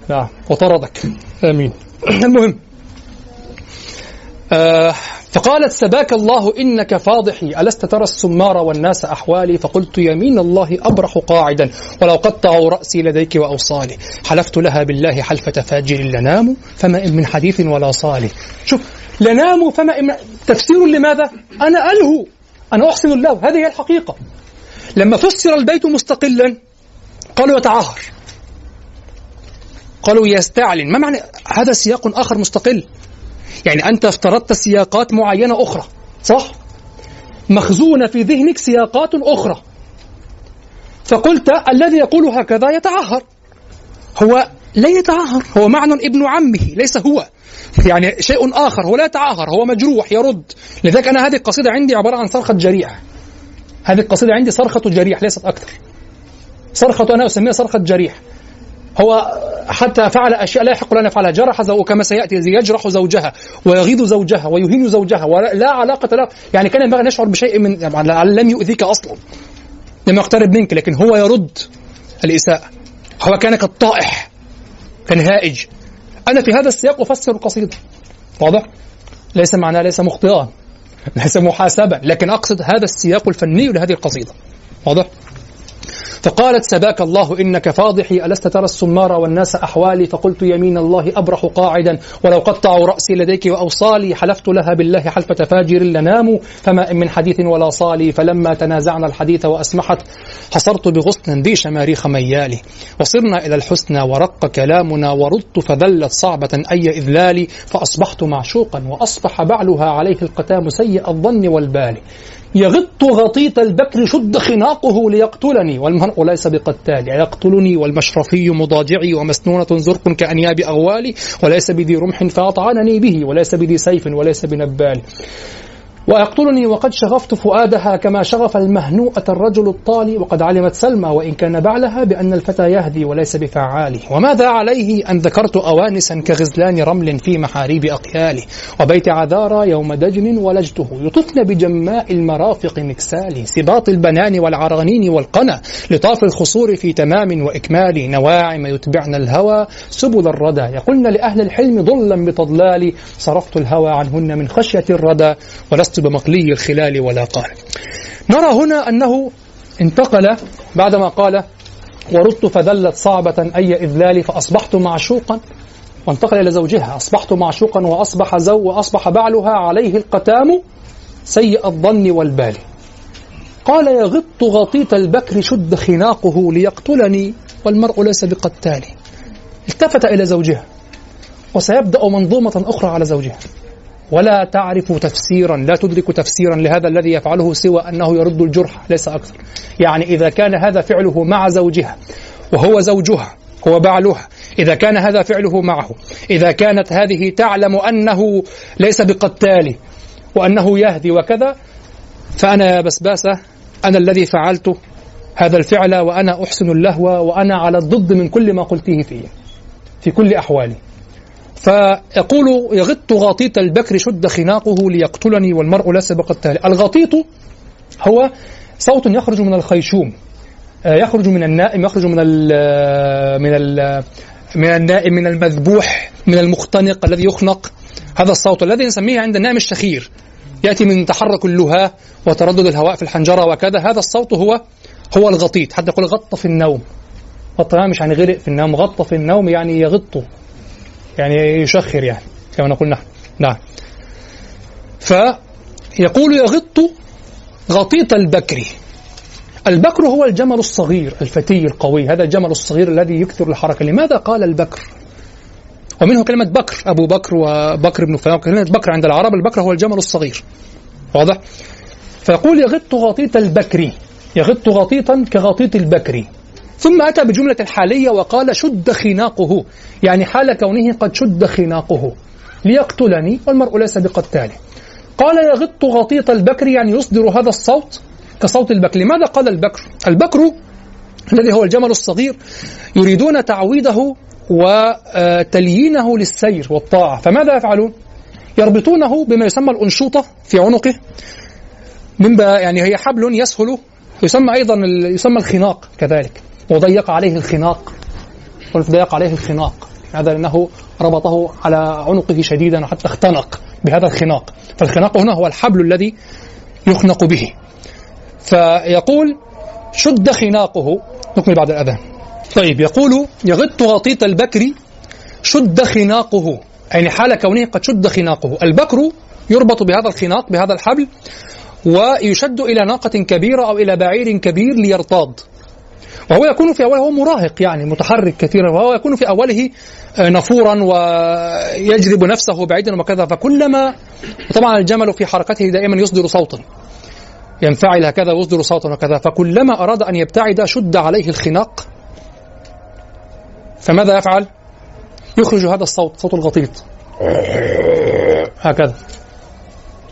نعم وطردك. آمين. المهم. آه فقالت سباك الله إنك فاضحي ألست ترى السمار والناس أحوالي؟ فقلت يمين الله أبرح قاعدا ولو قطعوا رأسي لديك وأوصالي. حلفت لها بالله حلفة فاجر لنام؟ فما إن من حديث ولا صالي شوف لنام فما إن تفسير لماذا؟ أنا ألهو. أنا أحسن الله. هذه هي الحقيقة. لما فسر البيت مستقلا قالوا يتعهر قالوا يستعلن. ما معنى هذا سياق آخر مستقل؟ يعني أنت افترضت سياقات معينة أخرى صح؟ مخزونة في ذهنك سياقات أخرى. فقلت الذي يقول هكذا يتعهر هو لا يتعهر هو معنى ابن عمه ليس هو. يعني شيء آخر هو لا يتعهر هو مجروح يرد. لذلك أنا هذه القصيدة عندي عبارة عن صرخة جريح هذه القصيدة عندي صرخة جريح ليست أكثر. صرخة أنا أسميها صرخة جريح هو حتى فعل أشياء لا يحق لنا فعلها. جرح زو كما سيأتي يجرح زوجها ويغيظ زوجها ويهين زوجها ولا علاقة له. يعني كان ينبغي أن يشعر بشيء من يعني لم يؤذيك أصلا. لم يقترب منك لكن هو يرد الإساءة. هو كان كالطائح كان هائج. أنا في هذا السياق أفسر القصيده واضح؟ ليس معناه ليس مخطئا ليس محاسبا لكن أقصد هذا السياق الفني لهذه القصيدة واضح؟ فقالت سباك الله إنك فاضحي ألست ترى السمار والناس أحوالي؟ فقلت يمين الله أبرح قاعدا ولو قطعوا رأسي لديك وأوصالي حلفت لها بالله حلفة فاجر لنام فما من حديث ولا صالي فلما تنازعنا الحديث وأسمحت حصرت بغصن ذي شماريخ ميالي. وصرنا إلى الحسنى ورق كلامنا وردت فذلت صعبة أي إذلال فأصبحت معشوقا وأصبح بعلها عليه القتام سيء الظن والبال. يغط غطيط البكر شد خناقه ليقتلني. والمرء ليس بقتال يقتلني والمشرفي مضاجعي ومسنونة زرق كأنياب أغوالي وليس بذي رمح فأطعنني به وليس بذي سيف وليس بنبال. ويقتلني وقد شغفت فؤادها كما شغف المهنوءة الرجل الطالي وقد علمت سلمى وإن كان بعلها بأن الفتى يهدي وليس بفعال وماذا عليه أن ذكرت أوانسا كغزلان رمل في محاريب أقيالي وبيت عذارى يوم دجن ولجته. يطفن بجماء المرافق مكسالي. سباط البنان والعرانين والقنا. لطاف الخصور في تمام وإكمال نواعم يتبعن الهوى. سبل الردى. يقولن لأهل الحلم ضلا بتضلال صرفت الهوى عنهن من خشية الردى. ولست لست بمقلي الخلال ولا قال. نرى هنا أنه انتقل بعدما قال وردت فذلت صعبة أي إذلال فأصبحت معشوقا. وانتقل إلى زوجها أصبحت معشوقا وأصبح زو وأصبح بعلها عليه القتام سيء الظن والبال. قال يغط غطيط البكر شد خناقه ليقتلني والمرء ليس بقتال. التفت إلى زوجها وسيبدأ منظومة أخرى على زوجها. ولا تعرف تفسيرا لا تدرك تفسيرا لهذا الذي يفعله سوى أنه يرد الجرح ليس أكثر. يعني إذا كان هذا فعله مع زوجها وهو زوجها هو بعلها إذا كان هذا فعله معه إذا كانت هذه تعلم أنه ليس بقتال وأنه يهدي وكذا فأنا يا بسباسة أنا الذي فعلت هذا الفعل وأنا أحسن اللهو وأنا على الضد من كل ما قلته فيه في كل أحوالي. فيقول يغط غاطيط البكر شد خناقه ليقتلني والمرء لا سبق التالي الغطيط هو صوت يخرج من الخيشوم آه، يخرج من النائم يخرج من ال من ال من النائم من المذبوح من المختنق الذي يخنق. هذا الصوت الذي نسميه عند النائم الشخير. يأتي من تحرك اللهاه وتردد الهواء في الحنجرة وكذا. هذا الصوت هو هو الغطيط. حتى يقول غط في النوم. غط مش يعني غرق في النوم غط في النوم يعني يغط يعني يشخر يعني كما نقول نحن. نعم. فيقول يغط غطيط البكر. البكر هو الجمل الصغير الفتي القوي هذا الجمل الصغير الذي يكثر الحركة. لماذا قال البكر؟ ومنه كلمة بكر أبو بكر وبكر بن فلان كلمة بكر عند العرب البكر هو الجمل الصغير. واضح؟ فيقول يغط غطيط البكر يغط غطيطا كغطيط البكر. ثم أتى بجملة حالية وقال شد خناقه. يعني حال كونه قد شد خناقه. ليقتلني والمرء ليس بقتال. قال يغط غطيط البكر يعني يصدر هذا الصوت كصوت البكر. لماذا قال البكر؟ البكر الذي هو الجمل الصغير يريدون تعويده وتليينه للسير والطاعة. فماذا يفعلون؟ يربطونه بما يسمى الأنشوطة في عنقه. من يعني هي حبل يسهل يسمى أيضا يسمى الخناق كذلك. وضيق عليه الخناق. ضيق عليه الخناق. هذا لأنه ربطه على عنقه شديدا حتى اختنق بهذا الخناق. فالخناق هنا هو الحبل الذي يخنق به. فيقول شد خناقه. نكمل بعد الأذان. طيب يقول يغط غطيط البكر شد خناقه. يعني حال كونه قد شد خناقه. البكر يربط بهذا الخناق بهذا الحبل ويشد إلى ناقة كبيرة أو إلى بعير كبير ليرتاض. وهو يكون في أوله هو مراهق يعني متحرك كثيرا وهو يكون في أوله آه، نفورا ويجذب نفسه بعيدا وكذا. فكلما طبعا الجمل في حركته دائما يصدر صوتا ينفعل هكذا ويصدر صوتا وكذا. فكلما أراد أن يبتعد شد عليه الخناق. فماذا يفعل؟ يخرج هذا الصوت صوت الغطيط. هكذا.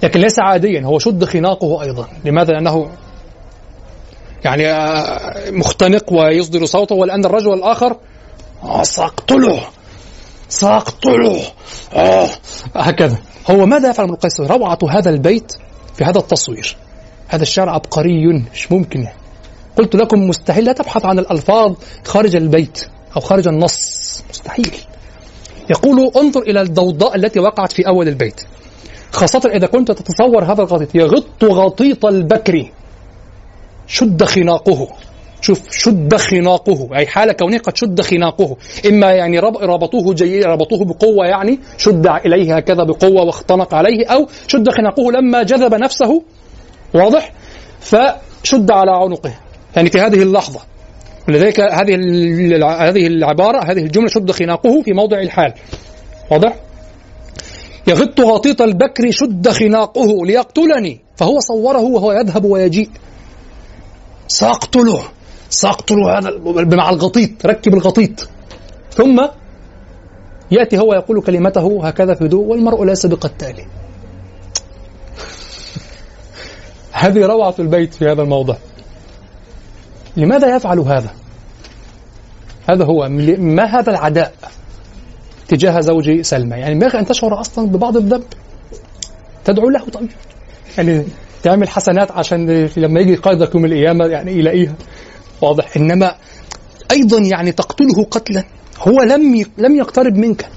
لكن ليس عاديا هو شد خناقه أيضا. لماذا؟ لأنه يعني آه، مختنق ويصدر صوته والآن الرجل الآخر آه، سأقتله سأقتله آه هكذا. هو ماذا يفعل ابن القيس؟ روعة هذا البيت في هذا التصوير. هذا الشعر عبقري مش ممكن. قلت لكم مستحيل لا تبحث عن الألفاظ خارج البيت أو خارج النص. مستحيل. يقول انظر إلى الضوضاء التي وقعت في أول البيت. خاصة إذا كنت تتصور هذا الغطيط يغط غطيط البكر. شد خناقه. شوف شد خناقه. أي حال كونه قد شد خناقه. إما يعني رب ربطوه جي ربطوه بقوة يعني شد إليه هكذا بقوة واختنق عليه أو شد خناقه لما جذب نفسه. واضح؟ فشد على عنقه. يعني في هذه اللحظة. ولذلك هذه هذه العبارة هذه الجملة شد خناقه في موضع الحال. واضح؟ يغط غطيط البكر شد خناقه ليقتلني. فهو صوره وهو يذهب ويجيء. سأقتله سأقتل هذا مع الغطيط. ركب الغطيط. ثم يأتي هو يقول كلمته هكذا في هدوء والمرء ليس بقتال. هذه روعة البيت في هذا الموضع. لماذا يفعل هذا؟ هذا هو ما هذا العداء تجاه زوج سلمى؟ يعني ينبغي أن تشعر أصلا ببعض الذنب. تدعو له طيب. يعني تعمل حسنات عشان لما يجي قائدك يوم القيامة يعني يلاقيها. واضح. إنما أيضا يعني تقتله قتلا. هو لم لم يقترب منك.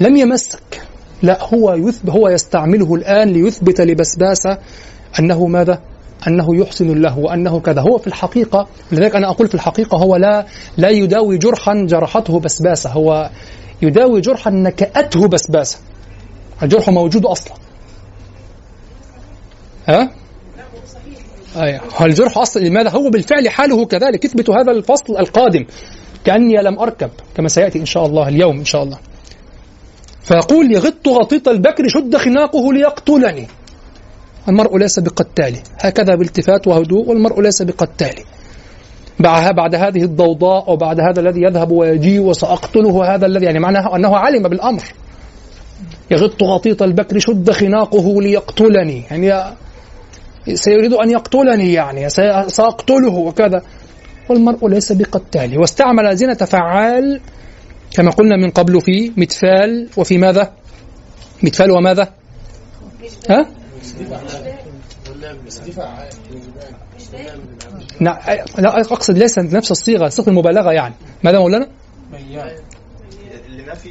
لم يمسك. لا هو يثب هو يستعمله الآن ليثبت لبسباسة أنه ماذا؟ أنه يحسن له وأنه كذا. هو في الحقيقة لذلك أنا أقول في الحقيقة هو لا لا يداوي جرحا جرحته بسباسة. هو يداوي جرحا نكأته بسباسة. الجرح موجود أصلا. ها؟ أيه. الجرح أصلا لماذا؟ هو بالفعل حاله كذلك. يثبت هذا الفصل القادم. كأني لم أركب كما سيأتي إن شاء الله اليوم إن شاء الله. فيقول يغط غطيط البكر شد خناقه ليقتلني. المرء ليس بقتال. هكذا بالتفات وهدوء والمرء ليس بقتال. بعد هذه الضوضاء وبعد هذا الذي يذهب ويجيء وسأقتله هذا الذي يعني معناه أنه علم بالأمر. يغط غطيط البكر شد خناقه ليقتلني. يعني سيريد أن يقتلني يعني سأقتله وكذا. والمرء ليس بقتال. واستعمل زينة فعال كما قلنا من قبل في متفال وفي ماذا؟ متفال وماذا؟ ها؟ لا أقصد ليس نفس الصيغة صيغة المبالغة يعني. ماذا مولانا؟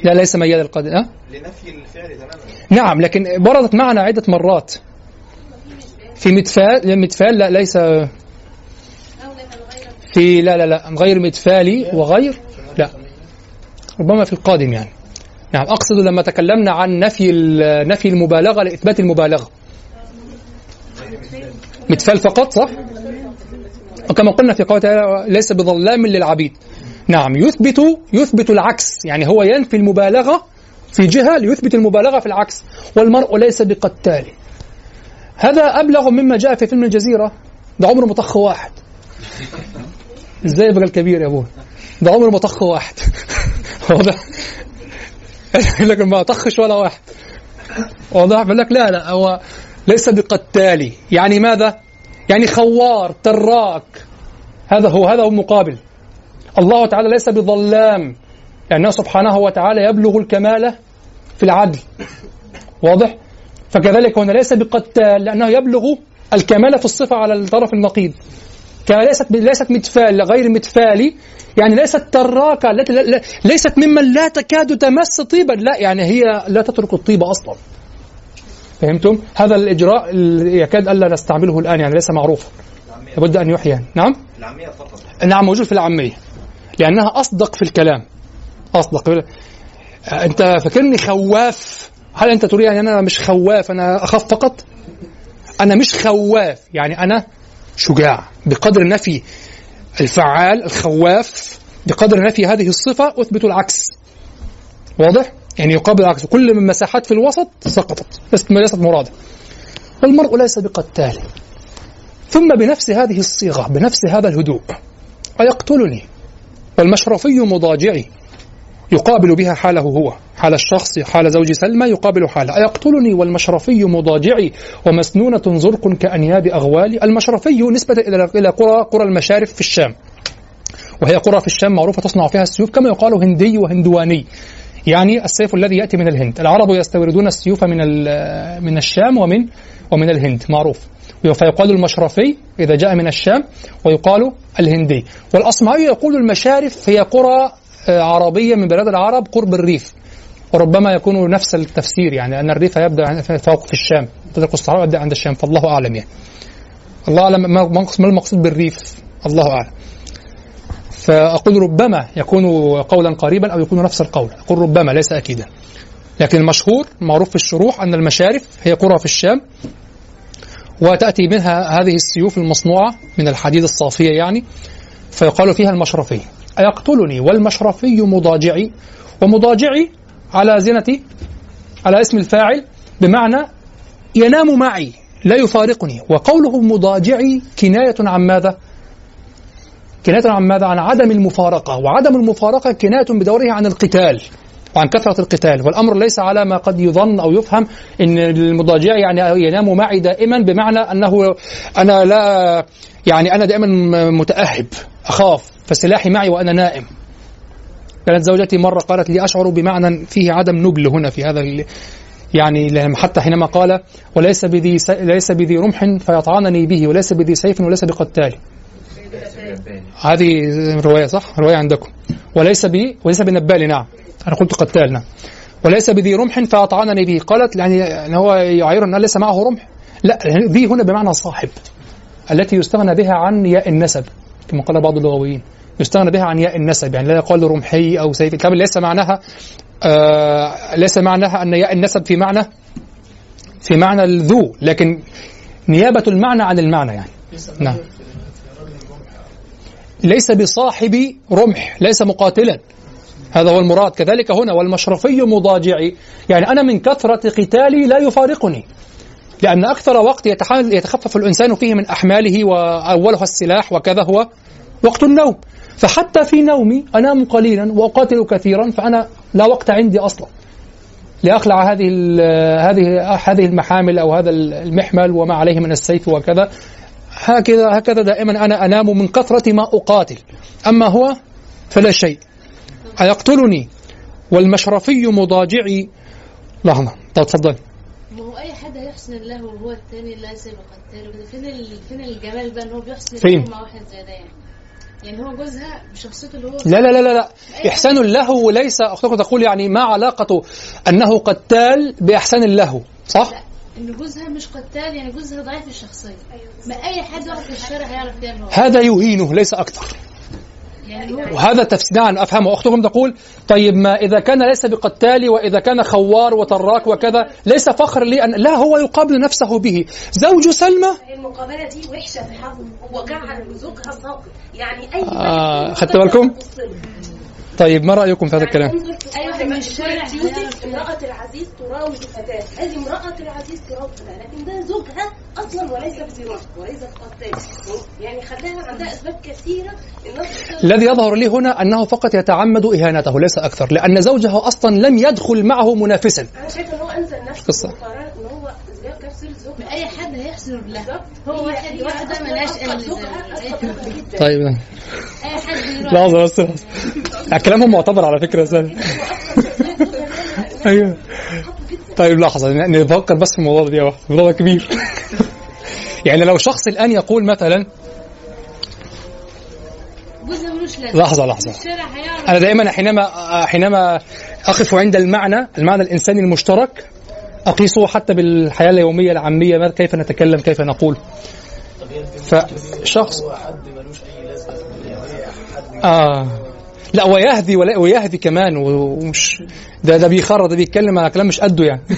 لا ليس ميال القدر أه؟ لنفي الفعل تماما. نعم لكن وردت معنا عدة مرات. في مدفال مدفال لا ليس. في لا لا لا غير مدفالي وغير لا. ربما في القادم يعني. نعم أقصد لما تكلمنا عن نفي نفي المبالغة لإثبات المبالغة. مدفال فقط صح؟ وكما قلنا في قوله ليس بظلام للعبيد. نعم يثبت يثبت العكس. يعني هو ينفي المبالغة في جهة ليثبت المبالغة في العكس. والمرء ليس بقتال. هذا أبلغ مما جاء في فيلم الجزيرة. ده عمر مطخ واحد. إزاي يبقى الكبير يا أبوه؟ ده عمر مطخ واحد. واضح؟ لكن ما طخش ولا واحد. واضح؟ بقول لك لا لا هو ليس بقتالي. يعني ماذا؟ يعني خوار تراك. هذا هو هذا هو المقابل الله تعالى ليس بظلام. لأنه سبحانه وتعالى يبلغ الكمال في العدل. واضح؟ فكذلك هنا ليس بقتال لأنه يبلغ الكمال في الصفة على الطرف النقيض. كما ليست ليست متفال غير متفالي يعني ليست تراكة التي ليست ممن لا تكاد تمس طيبا. لا يعني هي لا تترك الطيب أصلا. فهمتم؟ هذا الإجراء يكاد ألا نستعمله الآن يعني ليس معروفا. لابد أن يحيى. نعم؟ العامية فقط. نعم موجود في العامية. لأنها أصدق في الكلام. أصدق. أنت فاكرني خواف هل أنت تريد يعني أنا مش خواف أنا أخاف فقط؟ أنا مش خواف يعني أنا شجاع بقدر نفي الفعال الخواف بقدر نفي هذه الصفة أثبت العكس. واضح؟ يعني يقابل العكس. كل من مساحات في الوسط سقطت ليست ليست مرادة. والمرء ليس بقتال. ثم بنفس هذه الصيغة بنفس هذا الهدوء أيقتلني؟ والمشرفي مضاجعي. يقابل بها حاله هو حال الشخص حال زوج سلمى يقابل حاله. أيقتلني والمشرفي مضاجعي ومسنونة زرق كأنياب أغوالي المشرفي نسبة إلى قرى قرى المشارف في الشام. وهي قرى في الشام معروفة تصنع فيها السيوف كما يقال هندي وهندواني. يعني السيف الذي يأتي من الهند. العرب يستوردون السيوف من من الشام ومن ومن الهند. معروف. فيقال المشرفي إذا جاء من الشام ويقال الهندي. والأصمعي يقول المشارف هي قرى عربية من بلاد العرب قرب الريف. وربما يكون نفس التفسير يعني أن الريف يبدأ فوق في الشام تدرك الصحراء يبدأ عند الشام فالله أعلم يعني. الله أعلم ما المقصود بالريف الله أعلم. فأقول ربما يكون قولا قريبا أو يكون نفس القول أقول ربما ليس أكيدا. لكن المشهور معروف في الشروح أن المشارف هي قرى في الشام وتأتي منها هذه السيوف المصنوعة من الحديد الصافية يعني فيقال فيها المشرفي أيقتلني والمشرفي مضاجعي ومضاجعي على زنة على اسم الفاعل بمعنى ينام معي لا يفارقني وقوله مضاجعي كناية عن ماذا؟ كناية عن ماذا؟ عن عدم المفارقة وعدم المفارقة كناية بدوره عن القتال وعن كثرة القتال. والأمر ليس على ما قد يظن أو يفهم أن المضاجع يعني ينام معي دائما بمعنى أنه أنا لا يعني أنا دائما متأهب أخاف فسلاحي معي وأنا نائم. كانت زوجتي مرة قالت لي أشعر بمعنى فيه عدم نبل هنا في هذا يعني حتى حينما قال وليس بذي ليس بذي رمح فيطعنني به وليس بذي سيف وليس بقتال. هذه رواية صح؟ رواية عندكم. وليس بي وليس بنبال نعم. أنا قلت قتال نعم وليس بذي رمح فأطعنني به. قالت يعني أن هو يعير أن ليس معه رمح. لا ذي هنا بمعنى صاحب التي يستغنى بها عن ياء النسب كما قال بعض اللغويين. يستغنى بها عن ياء النسب يعني لا يقال رمحي أو سيف. كامل ليس معناها آه ليس معناها أن ياء النسب في معنى في معنى الذو لكن نيابة المعنى عن المعنى يعني. نعم. ليس بصاحب رمح ليس مقاتلا. هذا هو المراد. كذلك هنا والمشرفي مضاجعي. يعني أنا من كثرة قتالي لا يفارقني لأن أكثر وقت يتخفف الإنسان فيه من أحماله وأولها السلاح وكذا هو وقت النوم. فحتى في نومي أنام قليلا وأقاتل كثيرا فأنا لا وقت عندي أصلا. لأخلع هذه هذه هذه المحامل أو هذا المحمل وما عليه من السيف وكذا. هكذا هكذا دائما أنا أنام من كثرة ما أقاتل. أما هو فلا شيء. أيقتلني؟ والمشرفي مضاجعي. لحظة. طب تفضل ما هو أي حد هيحسن الله وهو الثاني لا يسيب قتاله فين. فين الجمال بقى إن هو بيحسن فين؟ مع واحد زي ده يعني؟ يعني هو جوزها بشخصيته اللي هو لا لا لا لا, لا. إحسان له ليس أختكم تقول يعني ما علاقة أنه قتال بإحسان له صح؟ لا. إن جوزها مش قتال يعني جوزها ضعيف الشخصية. ما أي حد واقف في الشارع هيعرف يعمل هذا يهينه ليس هو وهذا تفسير نعم أفهمه. أختكم تقول طيب ما إذا كان ليس بقتال وإذا كان خوار وتراك وكذا ليس فخر لي أن لا هو يقابل نفسه به. زوج سلمى؟ المقابلة دي وحشة في حظ وجعل زوجها ساقط يعني أي آه، خدت بالكم؟ طيب ما رأيكم في هذا الكلام؟ أيوه يوسف هيعرف امرأة العزيز تراود فتاة. هذه امرأة العزيز تراود فتاة لكن ده زوجها أصلا وليس بزنا وليس بقتال يعني خلاها عندها أسباب كثيرة الناس الذي يظهر لي هنا أنه فقط يتعمد إهانته ليس أكثر لأن زوجها أصلا لم يدخل معه منافسا. أنا شايفة إن هو أنزل نفسه. مقارنة إن هو أي حد هيحسن بالله. بالظبط. هو واحد واحدة ملهاش. طيب. أي حد لحظة بس. كلامهم معتبر على فكرة سهل. أيوه. طيب لحظة. ن- نفكر بس في الموضوع ده واحد. الموضوع كبير. يعني لو شخص الآن يقول مثلا لحظة لحظة. أنا دائما حينما حينما أقف عند المعنى المعنى الإنساني المشترك أقيسه حتى بالحياة اليومية العامية ما- كيف نتكلم كيف نقول؟ فشخص آه. لا ويهدي ولا ويهدي كمان ومش ده ده بيخرج ده بيتكلم على كلام مش قده يعني.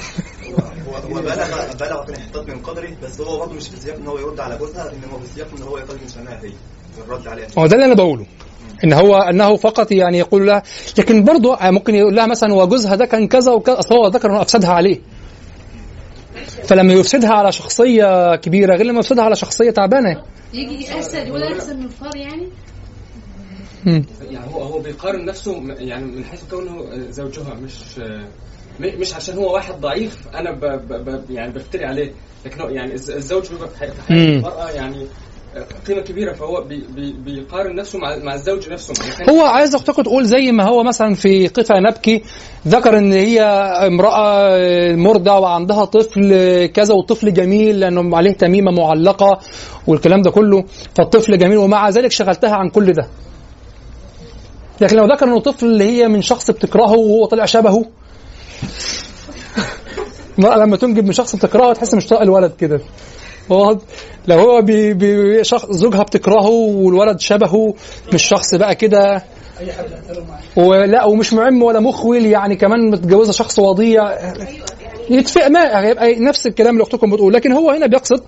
هو بلغ بلغ في الانحطاط من قدره بس هو برضه مش في سياق إن هو يرد على جوزها هو في سياق إن هو يقدم شأنها هي الرد عليها هو ده اللي أنا بقوله إن هو إنه فقط يعني يقول لها لكن برضه ممكن يقول لها مثلا وجوزها ده كان كذا وكذا. أصل هو ذكر إنه أفسدها عليه. فلما يفسدها على شخصية كبيرة غير لما يفسدها على شخصية تعبانة يجي اسد ولا احسن من الفار يعني. يعني هو هو بيقارن نفسه يعني من حيث كونه زوجها مش مش عشان هو واحد ضعيف أنا ب ب ب يعني بفتري عليه لكن يعني الز- الزوج بيبقى في حي- في حياة. المرأة يعني قيمة كبيرة فهو بي بي بيقارن نفسه مع مع الزوج نفسه. هو عايز اختكم تقول زي ما هو مثلا في قفا نبكي ذكر إن هي امرأة مرضع وعندها طفل كذا والطفل جميل لأنه عليه تميمة معلقة والكلام ده كله فالطفل جميل ومع ذلك شغلتها عن كل ده. لكن لو ذكر إنه طفل اللي هي من شخص بتكرهه وهو طلع شبهه المرأة لما تنجب من شخص بتكرهه تحس مش طايق الولد كده. واضح؟ لو هو بي بي شخص زوجها بتكرهه والولد شبهه مش شخص بقى كده. ولا ومش معم ولا مخول يعني كمان متجوزة شخص وضيع. يتفق ما هيبقى نفس الكلام اللي أختكم بتقول. لكن هو هنا بيقصد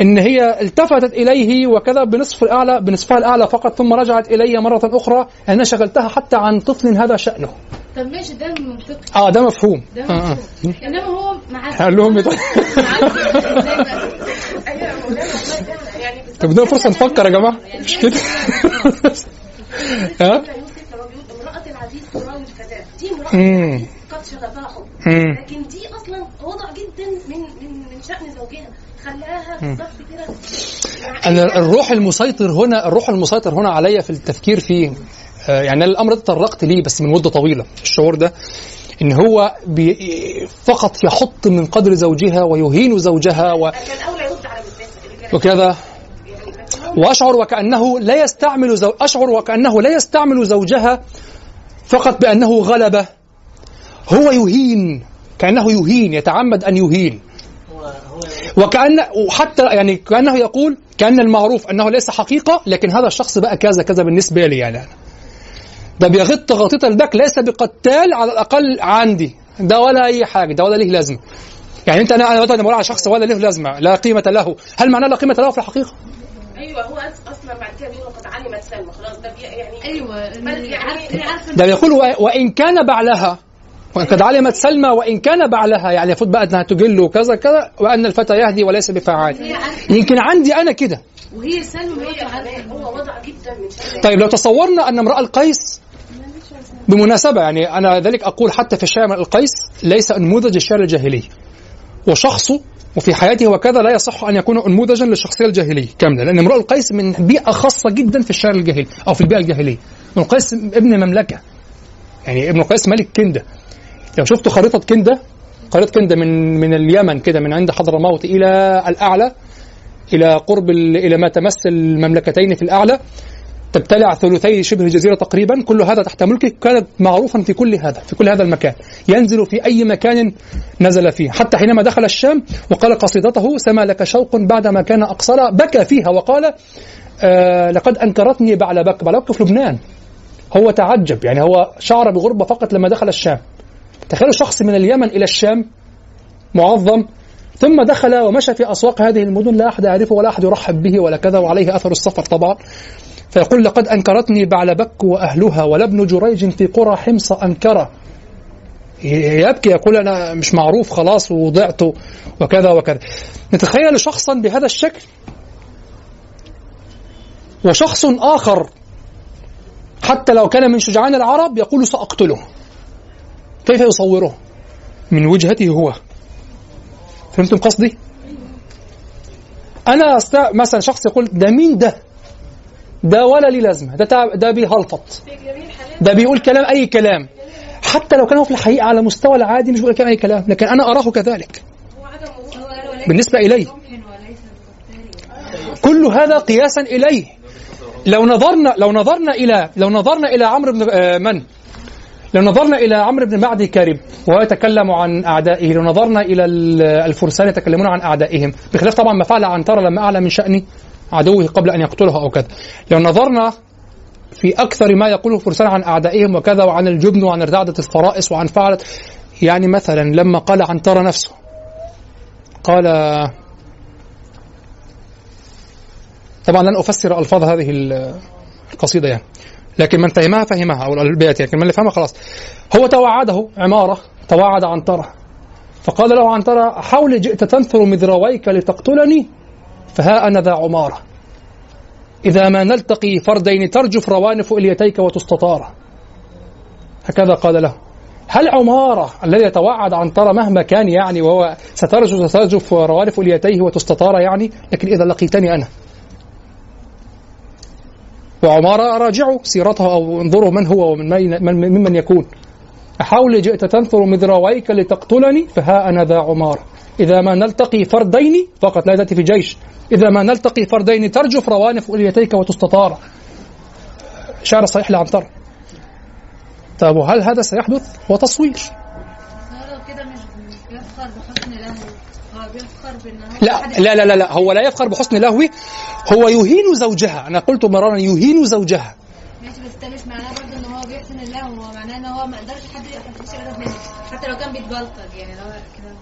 إن هي التفتت إليه وكذا بنصف الاعلى بنصفها الأعلى فقط ثم رجعت إلي مرة أخرى. أنا شغلتها حتى عن طفل هذا شأنه. طب ماشي ده منطقي آه ده مفهوم. ده آه آه. مفهوم. إنما هو مع قال لهم طب ده فرصة نفكر يا جماعة. مش كده؟ ها دي امرأة قد شغفها حب. لكن دي أصلا وضع جدا من من من شأن زوجها. خلاها كده. أنا الروح المسيطر هنا الروح المسيطر هنا عليا في التفكير فيه آه، يعني الأمر ده تطرقت ليه بس من مدة طويلة. الشعور ده إن هو بي فقط يحط من قدر زوجها ويهين زوجها و وكذا. يعني وأشعر وكأنه لا يستعمل زو... أشعر وكأنه لا يستعمل زوجها فقط بأنه غلبة. هو يهين كأنه يهين يتعمد أن يهين. وكأن وحتى يعني كأنه يقول كأن المعروف أنه ليس حقيقة لكن هذا الشخص بقى كذا كذا بالنسبة لي يعني أنا. ده بيغط غطيط البك ليس بقتال على الأقل عندي ده ولا أي حاجة ده ولا ليه لازمة يعني أنت أنا أنا مثلا بقول على شخص ولا له لازمة لا قيمة له هل معناه لا قيمة له في الحقيقة؟ أيوه هو أصلا بعد كده بيقول قد علمت سلمى خلاص ده يعني أيوه يعني- ده بيقول و- وإن كان بعلها وإن قد علمت سلمى وإن كان بعلها يعني المفروض بقى أنها تجل وكذا كذا وأن الفتى يهدي وليس بفعال يمكن عندي أنا كده. وهي سلمى هو وضع جدا من طيب لو تصورنا أن امرأة القيس بمناسبة يعني أنا ذلك أقول حتى في الشعر القيس ليس نموذج الشعر الجاهلي. وشخصه وفي حياته وكذا لا يصح أن يكون نموذجا للشخصية الجاهلية كاملة لأن امرؤ القيس من بيئة خاصة جدا في الشعر الجاهلي أو في البيئة الجاهلية. ابن القيس ابن مملكة. يعني ابن القيس ملك كندة. لو شفتوا خريطة كندة خريطة كندة من من اليمن كده من عند حضرموت إلى الأعلى إلى قرب ال- إلى ما تمس المملكتين في الأعلى. تبتلع ثلثي شبه الجزيرة تقريبا. كل هذا تحت ملكه كانت معروفا في كل هذا في كل هذا المكان. ينزل في أي مكان نزل فيه. حتى حينما دخل الشام وقال قصيدته سما لك شوق بعدما كان أقصر بكى فيها وقال آه لقد أنكرتني بعلبك بعلبك في لبنان. هو تعجب يعني هو شعر بغربة فقط لما دخل الشام. تخيلوا شخص من اليمن إلى الشام معظم ثم دخل ومشى في أسواق هذه المدن لا أحد يعرفه ولا أحد يرحب به ولا كذا وعليه أثر السفر طبعا. فيقول لقد أنكرتني بعلبك وأهلها ولابن جريج في قرى حمص أنكره. يبكي يقول أنا مش معروف خلاص وضعت وكذا وكذا. نتخيل شخصا بهذا الشكل وشخص آخر حتى لو كان من شجعان العرب يقول سأقتله. كيف يصوره؟ من وجهته هو. فهمتم قصدي؟ أنا أست... مثلا شخص يقول ده مين ده؟ ده ولا لي لازمة. ده تع... ده بيهلطط. ده بيقول كلام أي كلام. حتى لو كان هو في الحقيقة على مستوى العادي مش بيقول كلام أي كلام. لكن أنا أراه كذلك. بالنسبة اليه كل هذا قياسا إليه. لو نظرنا لو نظرنا إلى لو نظرنا إلى عمرو بن آه، من؟ لو نظرنا إلى عمرو بن معدي كارب وهو يتكلم عن أعدائه لو نظرنا إلى ال- الفرسان يتكلمون عن أعدائهم بخلاف طبعا ما فعل عنترة لما أعلى من شأن عدوه قبل أن يقتله أو كذا. لو نظرنا في أكثر ما يقوله الفرسان عن أعدائهم وكذا وعن الجبن وعن ارتعدة الفرائس وعن فعلة يعني مثلا لما قال عنترة نفسه قال طبعا لن أفسر ألفاظ هذه ال- القصيدة يعني. لكن من فهمها فهمها. أو البيت لكن من اللي فهمها خلاص. هو توعده عمارة توعد عنتره فقال له عنترة أحولي جئت تنثر مذرويك لتقتلني؟ فها أنا ذا عمارة. إذا ما نلتقي فردين ترجف روانف إليتيك وتستطار. هكذا قال له. هل عمارة الذي يتوعد عنترة مهما كان يعني وهو سترجف سترجف روانف إليتيه وتستطار يعني؟ لكن إذا لقيتني أنا. وعمارة راجعوا سيرته أو انظروا من هو ومن من من- ممن يكون. أحاول جئت تنثر مذراويك لتقتلني فها أنا ذا عمارة. إذا ما نلتقي فردين فقط لا تأتي في جيش. إذا ما نلتقي فردين ترجف روانف أليتيك وتستطار. شعر صحيح لعنتر طيب وهل هذا سيحدث؟ هو تصوير كده مش بيفخر بحسن بيفخر بان هو لا لا لا لا, لا هو لا يفخر بحسن لهوه هو يهين زوجها. أنا قلت مرارا يهين زوجها. ماشي بس ده مش معناه برضه إن هو بيحسن الله هو معناه إن هو ما قدرش حد يقرب منه حتى لو كان بيتبلطج يعني لو كده.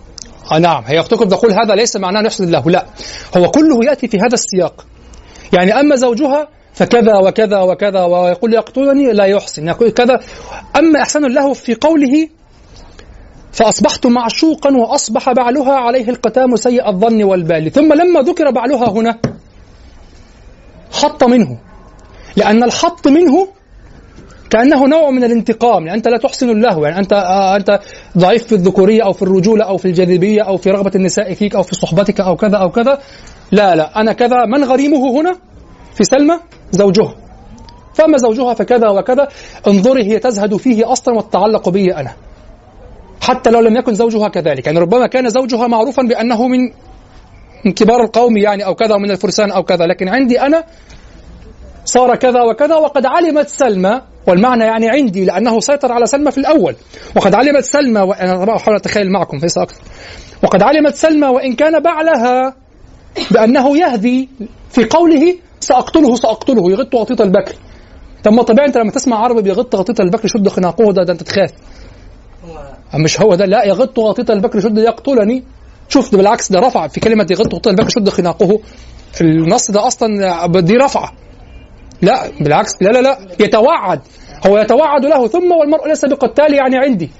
آه نعم هي أختكم تقول هذا ليس معناه أن يحسن الله لا. هو كله يأتي في هذا السياق. يعني أما زوجها فكذا وكذا وكذا ويقول يقتلني لا يحسن يقول كذا. أما إحسان الله في قوله فأصبحت معشوقا وأصبح بعلها عليه القتام سيء الظن والبال. ثم لما ذكر بعلها هنا حط منه. لأن الحط منه كأنه نوع من الانتقام. يعني أنت لا تحسن الله يعني أنت آه أنت ضعيف في الذكورية أو في الرجولة أو في الجاذبية أو في رغبة النساء فيك أو في صحبتك أو كذا أو كذا. لا لا. أنا كذا. من غريمه هنا؟ في سلمى زوجها. فأما زوجها فكذا وكذا؟ انظري هي تزهد فيه أصلا وتتعلق به أنا. حتى لو لم يكن زوجها كذلك. يعني ربما كان زوجها معروفا بأنه من من كبار القوم يعني أو كذا ومن الفرسان أو كذا. لكن عندي أنا صار كذا وكذا وقد علمت سلمى والمعنى يعني عندي لأنه سيطر على سلمى في الأول. وقد علمت سلمى وأنا طبعا أحاول أتخيل معكم ليس أكثر. وقد علمت سلمى وإن كان بعلها بأنه يهدي في قوله سأقتله سأقتله. يغط غطيط البكر. طب ما طبيعي أنت لما تسمع عربي بيغط غطيط البكر شد خناقه ده, ده أنت تخاف. مش هو ده؟ لا يغط غطيط البكر شد يقتلني. شوف ده بالعكس ده رفع في كلمة يغط غطيط البكر شد خناقه. النص ده أصلا دي رفعة لا بالعكس لا لا لا يتوعد. هو يتوعد له ثم والمرء ليس بقتال يعني عندي.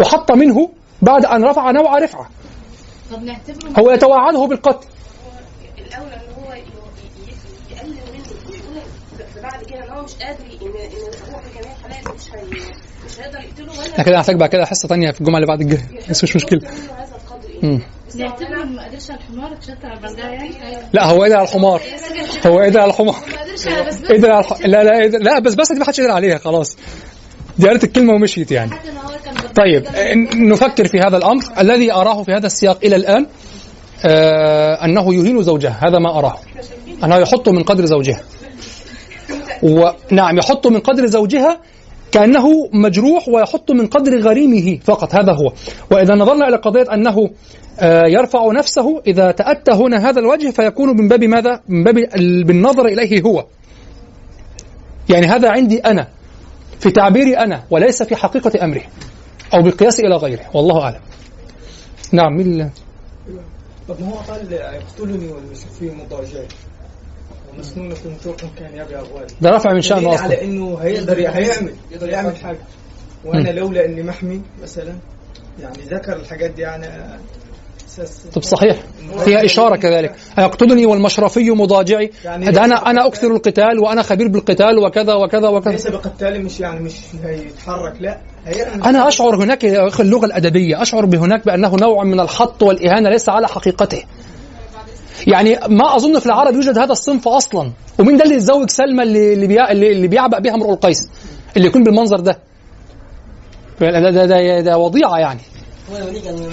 وحط منه بعد أن رفع نوع رفعة طب نعتبره هو يتوعده بالقتل. الاولى إن هو يقلل منه فبعد كده إن هو مش قادر ان إن في جميع الحالات مش هي مش هيقدر يقتله ولا إحنا كده هنحتاج بعد كده حصة تانية في الجمعة اللي بعد الجاية بس مش نعتبره أنا- ما قدرش على الحمار على يعني. لا هو قدر على الحمار. هو قدر على الحمار. ما قدرش على بس قدر على الح... لا لا قدر... لا بس بس دي ما حدش قدر عليها خلاص. دي قالت الكلمة ومشيت يعني. طيب نفكر في هذا الأمر. الذي أراه في هذا السياق إلى الآن آه أنه يهين زوجها. هذا ما أراه. أنه يحط من قدر زوجها. ونعم يحط من قدر زوجها كأنه مجروح ويحط من قدر غريمه فقط. هذا هو. وإذا نظرنا إلى قضية أنه آه، يرفع نفسه إذا تأتى هنا هذا الوجه فيكون من باب ماذا؟ من باب ال- بالنظر إليه هو. يعني هذا عندي أنا في تعبيري أنا وليس في حقيقة أمره أو بالقياس إلى غيره. والله أعلم. نعم اللي- طب هو قال يقتلني والمسفي مضاجعي ومسنونة طرق كان يبي أغوالي ده رفع من شأنه أصلا على إنه هيقدر هيعمل يقدر يعمل. حاجة. وأنا لولا إني محمي مثلا يعني ذكر الحاجات دي يعني طب صحيح. فيها إشارة كذلك. يقتلني والمشرفي مضاجعي. يعني ده أنا أنا أكثر القتال وأنا خبير بالقتال وكذا وكذا وكذا. ليس بقتالي مش يعني مش هيتحرك لا. أنا أشعر هناك يا أخي اللغة الأدبية. أشعر بهناك بأنه نوع من الحط والإهانة ليس على حقيقته. يعني ما أظن في العرب يوجد هذا الصنف أصلا. ومين ده اللي يتزوج سلمى اللي اللي, بيع اللي اللي بيعبأ بها امرؤ القيس؟ اللي يكون بالمنظر ده. ده, ده, ده, ده وضيعة يعني.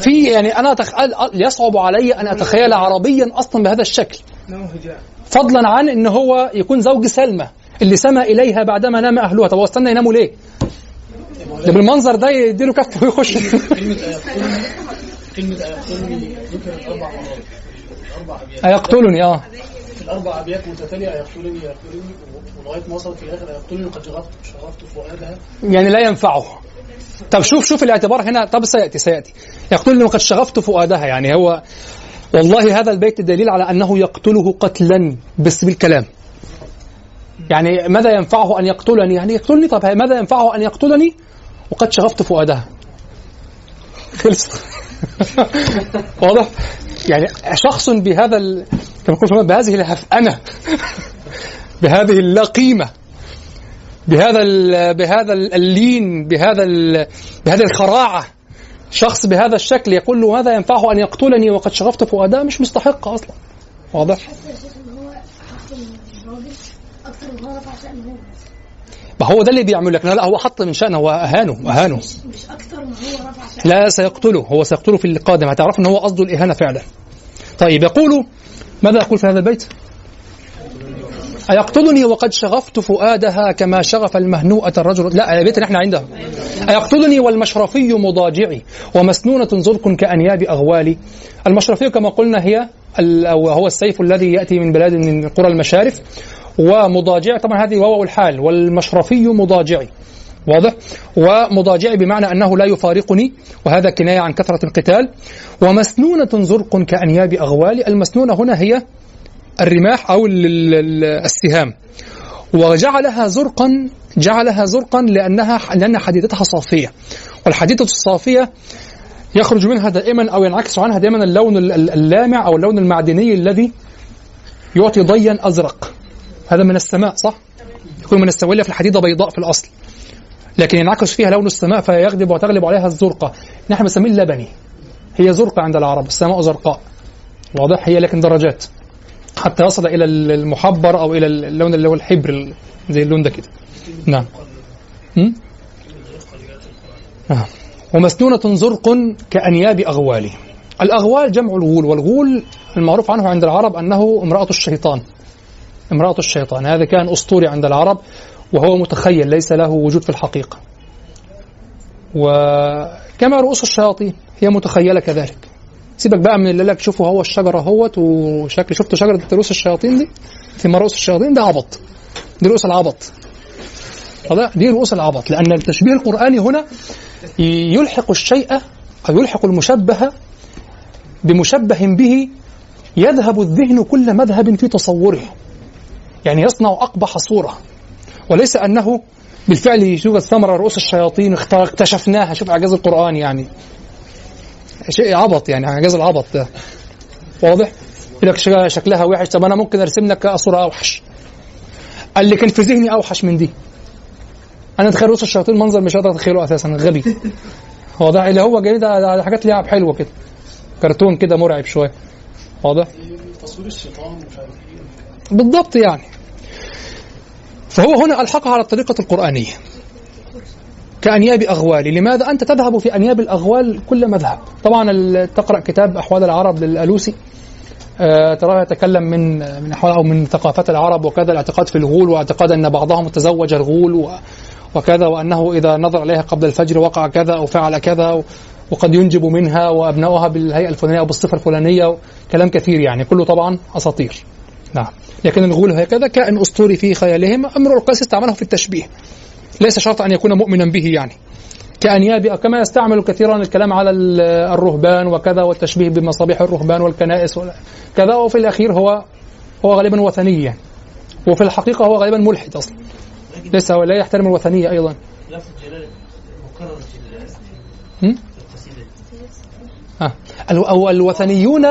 في يعني أنا أتخ... يصعب علي أن أتخيل عربيا أصلا بهذا الشكل. فضلا عن إن هو يكون زوج سلمى اللي سمى إليها بعدما نام أهلها. طب هو استنى يناموا ليه؟ ده بالمنظر ده يديله كف ويخش. كلمة أيقتلني ذكرت أربع مرات. هيقتلني آه. في الأربع أبيات متتالية أيقتلني أيقتلني ولغاية ما وصلت في الآخر أيقتلني قد شغفت شغفت فؤادها. يعني لا ينفعه. طب شوف شوف الاعتبار هنا. طب سيأتي سيأتي. يقتلني وقد شغفت فؤادها. يعني هو والله هذا البيت دليل على أنه يقتله قتلا بس بالكلام يعني ماذا ينفعه أن يقتلني؟ يعني يقتلني؟ طب ماذا ينفعه أن يقتلني؟ وقد شغفت فؤادها. خلص. واضح؟ يعني شخص بهذا ال... كما يقول بهذه الهفأنة بهذه اللا قيمة بهذا ال... بهذا اللين بهذا ال... بهذه الخراعة شخص بهذا الشكل يقول له ماذا ينفعه أن يقتلني وقد شغفت فؤادة مش مستحق أصلا واضح؟ هو هو ما هو ده اللي بيعمل لك لا هو حط من شأنه وأهانه أهانه مش أكتر ما هو رفع شأنه. لا سيقتله هو سيقتله في القادم. هتعرف إن هو قصده الإهانة فعلا. طيب يقول ماذا يقول في هذا البيت؟ أيقتلني وقد شغفت فؤادها كما شغف المهنوءة الرجل. لا البيت اللي إحنا عنده أيقتلني والمشرفي مضاجعي ومسنونة زرق كأنياب أغوالي المشرفي كما قلنا هي أو هو السيف الذي يأتي من بلاد من قرى المشارف. ومضاجعي طبعا هذه واو الحال والمشرفي مضاجعي واضح؟ ومضاجعي بمعنى أنه لا يفارقني وهذا كناية عن كثرة القتال. ومسنونة زرق كأنياب أغوالي المسنونة هنا هي الرماح أو ال- ال- ال- السهام. وجعلها زرقا جعلها زرقا لأنها لأن حديدتها صافية. والحديدة الصافية يخرج منها دائما أو ينعكس عنها دائما اللون ال- ال- اللامع أو اللون المعدني الذي يعطي ضيا أزرق. هذا من السماء صح؟ يكون من السوية في الحديدة بيضاء في الأصل. لكن ينعكس فيها لون السماء فيغلب وتغلب عليها الزرقة نحن بنسميه اللبني. هي زرقة عند العرب السماء زرقاء. واضح؟ هي لكن درجات. حتى يصل إلى المحبر أو إلى اللون اللي هو الحبر زي اللون ده كده. نعم? نعم ومسنونة زرق كأنياب أغوال الأغوال جمع الغول والغول المعروف عنه عند العرب أنه امرأة الشيطان. امرأة الشيطان. هذا كان أسطوري عند العرب وهو متخيل ليس له وجود في الحقيقة. وكما رؤوس الشياطين هي متخيلة كذلك. سيبك بقى من اللي لك شوفوا هو الشجرة اهوت وشكل شفتوا شجرة رؤوس الشياطين دي؟ في رؤوس الشياطين ده عبط. دي رؤوس العبط؟ دي رؤوس العبط لأن التشبيه القرآني هنا يلحق الشيء أو يلحق المشبه بمشبه به يذهب الذهن كل مذهب في تصوره. يعني يصنع أقبح صورة. وليس أنه بالفعل يوجد ثمرة رؤوس الشياطين اكتشفناها. شوف إعجاز القرآن يعني. شيء عبط يعني أعجاز العبط ده. واضح؟ يقول لك شكلها وحش. طب أنا ممكن أرسم لك صورة أوحش. قال لي كان في ذهني أوحش من دي. أنا اتخيل رؤوس الشياطين منظر مش قادر أتخيله أساسا غبي. واضح؟ اللي هو جاي ده حاجات لعب حلوة كده كرتون كده مرعب شوية. واضح؟ تصوير الشيطان بالضبط يعني. فهو هنا ألحقها على الطريقة القرآنية. كأنياب أغوال لماذا أنت تذهب في أنياب الأغوال كل مذهب؟ طبعا تقرأ كتاب أحوال العرب للألوسي. آه، تراه يتكلم من من أحوال أو من ثقافات العرب وكذا الاعتقاد في الغول واعتقاد أن بعضهم تزوج الغول وكذا وأنه إذا نظر إليها قبل الفجر وقع كذا أو فعل كذا وقد ينجب منها وأبنائها بالهيئة الفلانية أو بالصفة الفلانية كلام كثير يعني. كله طبعا أساطير. نعم. لكن الغول هكذا كائن أسطوري في خيالهم أمر القيس استعمله في التشبيه. ليس شرط أن يكون مؤمنا به يعني. كأنياب كما يستعمل كثيرا الكلام على ال- الرهبان وكذا والتشبيه بمصابيح الرهبان والكنائس كذا وفي الأخير هو هو غالبا وثني يعني. وفي الحقيقة هو غالبا ملحد أصلا. ليس هو لا يحترم الوثنية أيضا. أو الوثنيون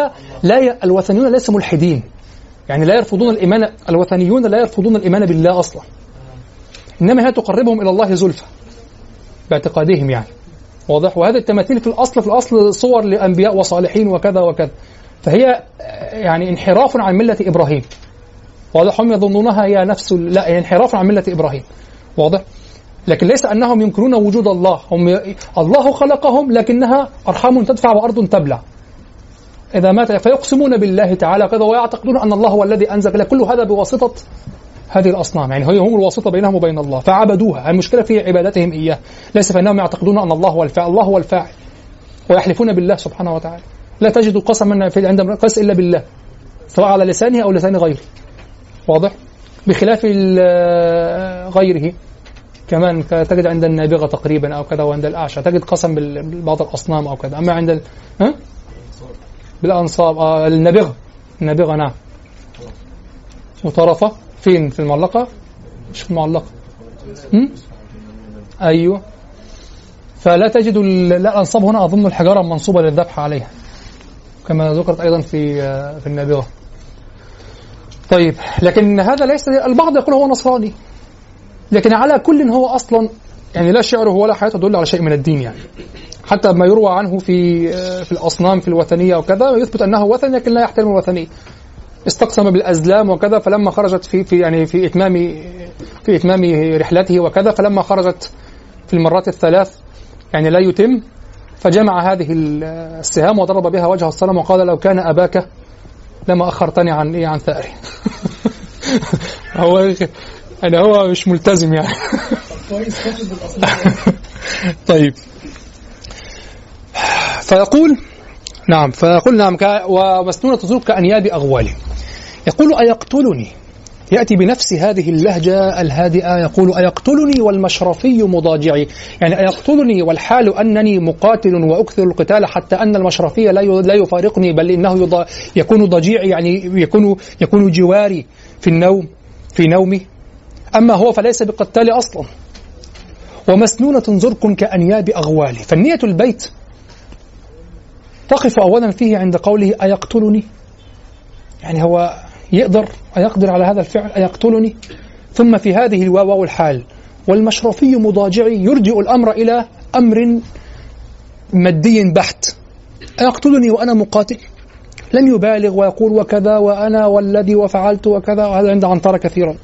لا ي... الوثنيون ليسوا ملحدين. يعني لا يرفضون الإيمان الوثنيون لا يرفضون الإيمان بالله أصلا. إنما هي تقربهم إلى الله زلفى باعتقادهم يعني. واضح؟ وهذه التماثيل في الأصل في الأصل صور لأنبياء وصالحين وكذا وكذا. فهي يعني انحراف عن ملة إبراهيم. واضح؟ هم يظنونها هي نفس لا هي انحراف عن ملة إبراهيم. واضح؟ لكن ليس أنهم ينكرون وجود الله. هم ي... الله خلقهم لكنها أرحام تدفع وأرض تبلع. إذا مات فيقسمون بالله تعالى كذا ويعتقدون أن الله هو الذي أنزل كل هذا بواسطة هذه الأصنام. يعني هي هم الواسطة بينهم وبين الله فعبدوها. المشكلة في عبادتهم إياه. ليس فإنهم يعتقدون أن الله هو الفاعل. الله هو الفاعل. ويحلفون بالله سبحانه وتعالى. لا تجد قسما في عند قيس إلا بالله سواء على لسانه أو لسان غيره. واضح؟ بخلاف غيره. كمان تجد عند النابغة تقريبا أو كذا وعند الأعشى. تجد قسم ببعض الأصنام أو كذا. أما عند. ها؟ بالأنصاب آه النابغة النابغة نعم وطرفة. فين؟ في المعلقة؟ مش في المعلقة؟ أيوه. فلا تجد لا الأنصاب هنا أظن الحجارة منصوبة للذبح عليها. كما ذكرت أيضا في آه، في النابغة طيب لكن هذا ليس البعض يقول هو نصراني. لكن على كل هو أصلا يعني لا شعره ولا حياته تدل على شيء من الدين يعني. حتى ما يروى عنه في في الأصنام في الوثنية وكذا يثبت أنه وثني لكن لا يحترم الوثنية استقسم بالأزلام وكذا فلما خرجت في في يعني في إتمام في إتمام رحلته وكذا فلما خرجت في المرات الثلاث يعني لا يتم فجمع هذه السهام وضرب بها وجه الصنم وقال لو كان أباك لما أخرتني عن إيه عن ثأري. هو يعني هو مش ملتزم يعني. الاصنام طيب. فيقول نعم فيقول نعم ومسنونة تزور كأنياب أغوالي يقول أيقتلني؟ يأتي بنفس هذه اللهجة الهادئة يقول أيقتلني والمشرفي مضاجعي. يعني أيقتلني والحال أنني مقاتل وأكثر القتال حتى أن المشرفي لا يفارقني بل إنه يض- يكون ضجيعي يعني يكون يكون جواري في النوم في نومي. أما هو فليس بقتال أصلا. ومسنونة زرق كأنياب أغوالي فالنية البيت تقف أولا فيه عند قوله أيقتلني؟ يعني هو يقدر أيقدر على هذا الفعل أيقتلني؟ ثم في هذه الواو والحال والمشرفي مضاجعي يرجئ الأمر إلى أمر مادي بحت. أيقتلني وأنا مقاتل؟ لم يبالغ ويقول وكذا وأنا والذي وفعلت وكذا. وهذا عند عنترة كثيرا.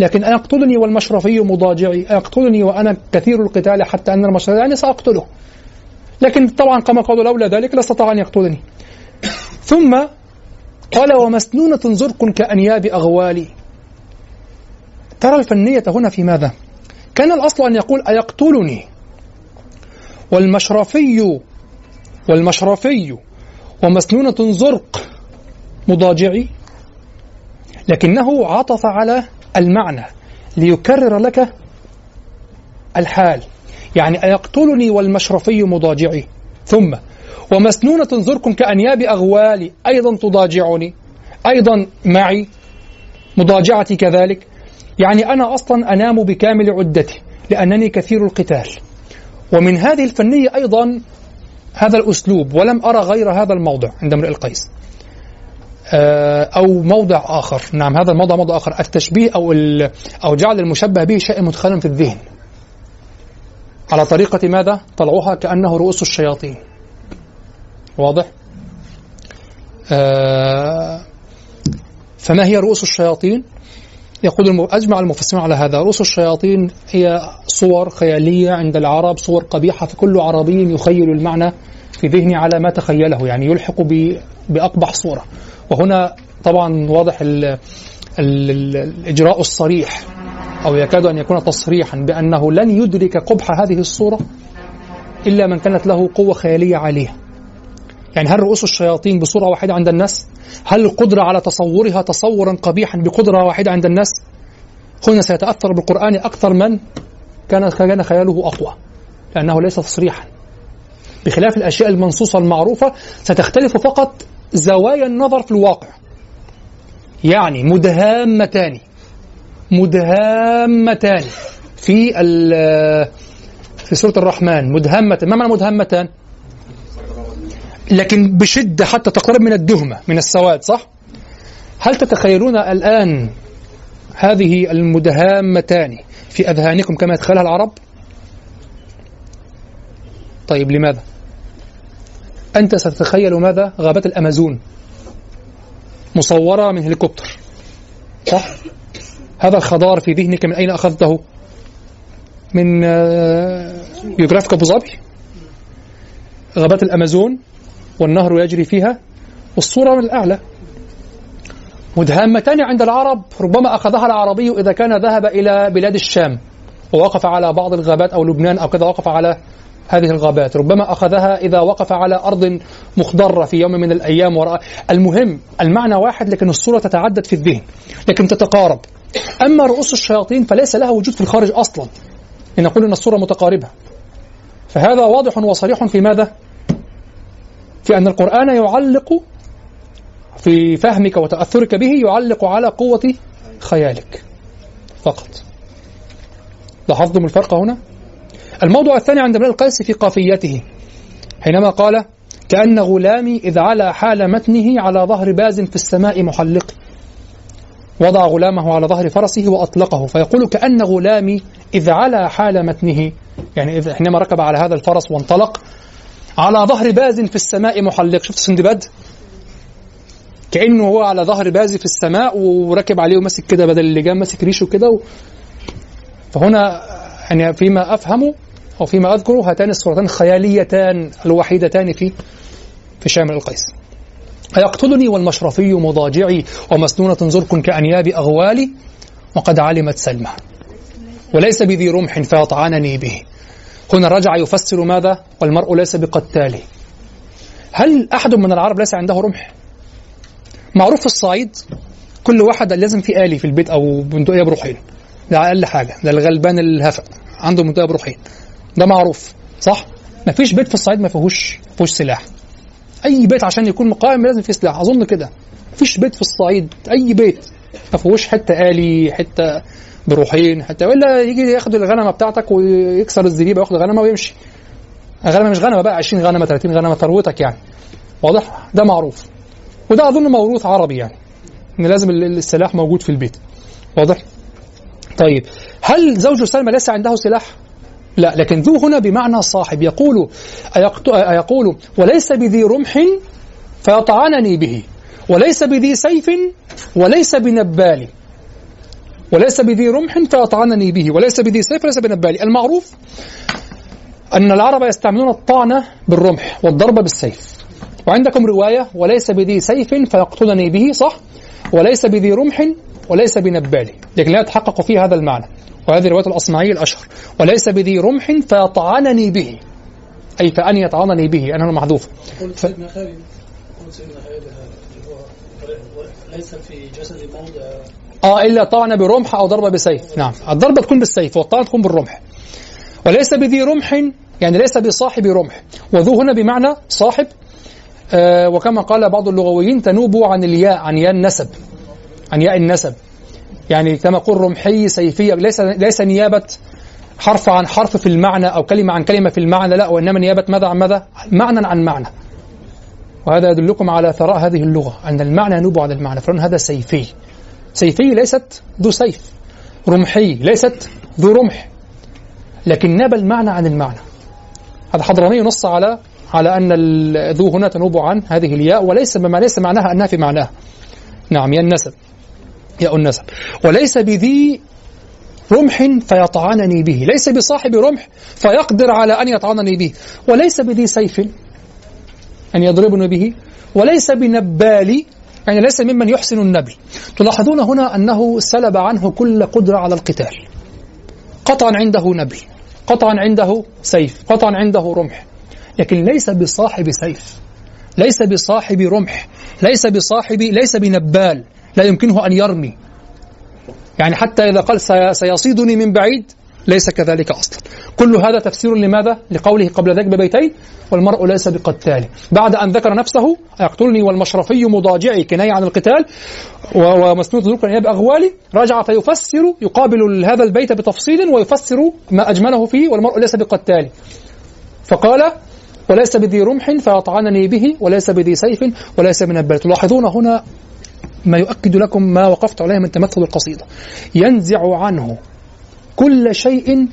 لكن أيقتلني والمشرفي مضاجعي. أيقتلني وأنا كثير القتال حتى أن المشرفي يعني سأقتله. لكن طبعا كما قالوا لولا ذلك لا استطاع أن يقتلني. ثم قال ومسنونة زرق كأنياب أغوالي. ترى الفنية هنا في ماذا؟ كان الأصل أن يقول أيقتلني. والمشرفي والمشرفي ومسنونة زرق مضاجعي. لكنه عطف على المعنى ليكرر لك الحال. يعني أيقتلني والمشرفي مضاجعي. ثم ومسنونة زرق كأنياب أغوالي. أيضا تضاجعني. أيضا معي. مضاجعتي كذلك. يعني أنا أصلا أنام بكامل عدتي لأنني كثير القتال. ومن هذه الفنية أيضا هذا الأسلوب ولم أرى غير هذا الموضع عند امرئ القيس. آه، أو موضع آخر نعم هذا الموضع موضع آخر التشبيه أو ال- أو جعل المشبه به شيء مدخلا في الذهن على طريقة ماذا؟ طلعوها كأنه رؤوس الشياطين واضح؟ آه فما هي رؤوس الشياطين؟ يقول. أجمع المفسرون على هذا رؤوس الشياطين هي صور خيالية عند العرب صور قبيحة فكل عربي يخيل المعنى في ذهنه على ما تخيله يعني يلحق. بأقبح صورة وهنا طبعا واضح ال... ال... ال... الإجراء الصريح أو يكاد أن يكون تصريحا بأنه لن يدرك قبح هذه الصورة إلا من كانت له قوة خيالية عالية يعني هل رؤوس الشياطين بصورة واحدة عند الناس؟ هل القدرة على تصورها تصورا قبيحا بقدرة واحدة عند الناس؟ هنا سيتأثر بالقرآن أكثر من كان كان خياله أقوى لأنه ليس تصريحا بخلاف الأشياء المنصوصة المعروفة ستختلف فقط زوايا النظر في الواقع يعني مدهامتان مدهامتان في في سورة الرحمن مدهمتان ما معنى مدهمتان؟ لكن بشدة حتى تقترب من الدهمة من السواد صح؟ هل تتخيلون الآن هذه المدهامتان في أذهانكم كما يتخيلها العرب؟ طيب لماذا؟ أنت ستتخيل ماذا؟ غابات الأمازون مصورة من هليكوبتر صح؟ هذا الخضار في ذهنك من أين أخذته؟ من جيوغرافيك أبو ظبي غابات الأمازون والنهر يجري فيها والصورة من الأعلى مدهامتان عند العرب ربما أخذها العربي إذا كان ذهب إلى بلاد الشام ووقف على بعض الغابات أو لبنان أو كذا وقف على هذه الغابات. ربما أخذها إذا وقف على أرض مخضرة في يوم من الأيام وراء. المهم المعنى واحد لكن الصورة تتعدد في الذهن لكن تتقارب. أما رؤوس الشياطين فليس لها وجود في الخارج أصلا. لنقول أن الصورة متقاربة. فهذا واضح وصريح في ماذا؟ في أن القرآن يعلق في فهمك وتأثرك به يعلق على قوة خيالك. فقط. لاحظتم الفرق هنا؟ الموضوع الثاني عند ابن القيس في قافيته حينما قال كأن غلامي إذ علا حال متنه على ظهر باز في السماء محلق. وضع غلامه على ظهر فرسه وأطلقه فيقول كأن غلامي إذ علا حال متنه. يعني إذا حينما ركب على هذا الفرس وانطلق على ظهر باز في السماء محلق. شفت سندباد كأنه هو على ظهر باز في السماء وركب عليه وماسك كده بدل اللجام ماسك ريشه كده و... فهنا يعني فيما أفهم أو فيما أذكر هاتان الصورتان خياليتان الوحيدتان في في شامل القيس. أيقتلني والمشرفي مضاجعي ومسنونة زرق كأنياب أغوالي وقد علمت سلمى. وليس بذي رمح فيطعنني به. هنا رجع يفسر ماذا؟ والمرء ليس بقتاله هل أحد من العرب ليس عنده رمح؟ معروف في الصعيد كل واحد لازم في آلي في البيت أو بندقية بروحين. ده أقل حاجة. ده الغلبان الهفق عنده بندقية بروحين. ده معروف صح؟ ما فيش بيت في الصعيد ما فيهوش فيهوش سلاح أي بيت عشان يكون مقاوم لازم فيه سلاح أظن كده ما فيش بيت في الصعيد أي بيت ما فيهوش حتة آلي حتة بروحين حتى ولا يجي ياخد الغنمة بتاعتك ويكسر الزريبة وياخد الغنمة ويمشي الغنمة مش غنمة بقى 20 غنمة 30 غنمة ثروتك يعني واضح؟ ده معروف وده أظن موروث عربي يعني إن لازم السلاح موجود في البيت واضح؟ طيب هل زوج سلمى ليس عنده سلاح؟ لا لكن ذو هنا بمعنى صاحب. يقول يقول وليس بذي رمح فيطعنني به وليس بذي سيف وليس بنبال وليس بذي رمح فيطعنني به وليس بذي سيف وليس بنبال. المعروف أن العرب يستعملون الطعنة بالرمح والضرب بالسيف. وعندكم رواية وليس بذي سيف فيقتلني به صح؟ وليس بذي رمح وليس بنبال. لكن لا يتحقق فيه هذا المعنى. وهذه رواية الأصمعي الأشهر. وليس بذي رمح فيطعنني به. أي فأن يطعنني به. أنا محذوف. ف... ليس في جسد موضع آه. إلا طعن برمح أو ضربه بسيف. نعم. الضربه تكون بالسيف والطعن تكون بالرمح. وليس بذي رمح يعني ليس بصاحب رمح. وذو هنا بمعنى صاحب. آه وكما قال بعض اللغويين تنوب عن الياء عن ياء النسب. عن ياء النسب. يعني كما قل رمحي سيفية ليس ليس نيابة حرف عن حرف في المعنى أو كلمة عن كلمة في المعنى لا وإنما نيابة ماذا عن ماذا؟ معنى عن معنى. وهذا يدلكم على ثراء هذه اللغة أن المعنى ينوب عن المعنى فلان هذا سيفي. سيفي ليست ذو سيف رمحي ليست ذو رمح لكن ناب المعنى عن المعنى. هذا حضرمي نص على على أن ذو هنا تنوب عن هذه الياء وليس بما ليس معناها أنها في معناها نعم يا النسب. ياء النسب. وليس بذي رمح فيطعنني به. ليس بصاحب رمح فيقدر على أن يطعنني به. وليس بذي سيف أن يضربني به. وليس بنبال يعني ليس ممن يحسن النبل. تلاحظون هنا أنه سلب عنه كل قدرة على القتال. قطعا عنده نبل قطعا عنده سيف قطعا عنده رمح. لكن ليس بصاحب سيف ليس بصاحب رمح ليس بصاحب ليس بنبال. لا يمكنه أن يرمي. يعني حتى إذا قال سيصيدني من بعيد ليس كذلك أصلا. كل هذا تفسير لماذا؟ لقوله قبل ذلك ببيتين والمرء ليس بقتال. بعد أن ذكر نفسه يقتلني والمشرفي مضاجعي كناية عن القتال ومسنود أن يبقى أغوالي رجع فيفسر يقابل هذا البيت بتفصيل ويفسر ما أجمله فيه والمرء ليس بقتال. فقال وليس بذي رمح فيطعنني به وليس بذي سيف وليس من البيت. تلاحظون هنا ما يؤكد لكم ما وقفت عليه من تمثل القصيدة. ينزع عنه كل شيء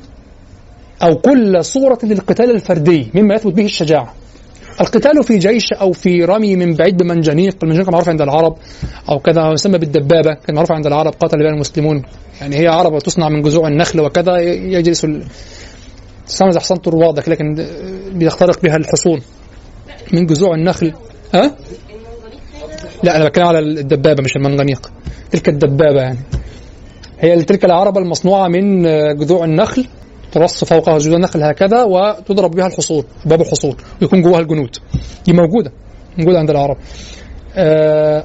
أو كل صورة للقتال الفردي مما يثبت به الشجاعة. القتال في جيش أو في رمي من بعيد بمنجنيق المنجنيق معروف عند العرب أو كذا يسمى بالدبابة كان معروف عند العرب قاتل بها المسلمون. يعني هي عربة تصنع من جذوع النخل وكذا يجلس تستعمل حصان طروادك لكن بيخترق بها الحصون من جذوع النخل. ها؟ لا أنا بتكلم على الدبابة مش المنغنيق تلك الدبابة يعني. هي تلك العربه المصنوعة من جذوع النخل ترص فوقها جذوع النخل هكذا وتضرب بها الحصون باب الحصون ويكون جواها الجنود. دي موجودة موجودة عند العرب.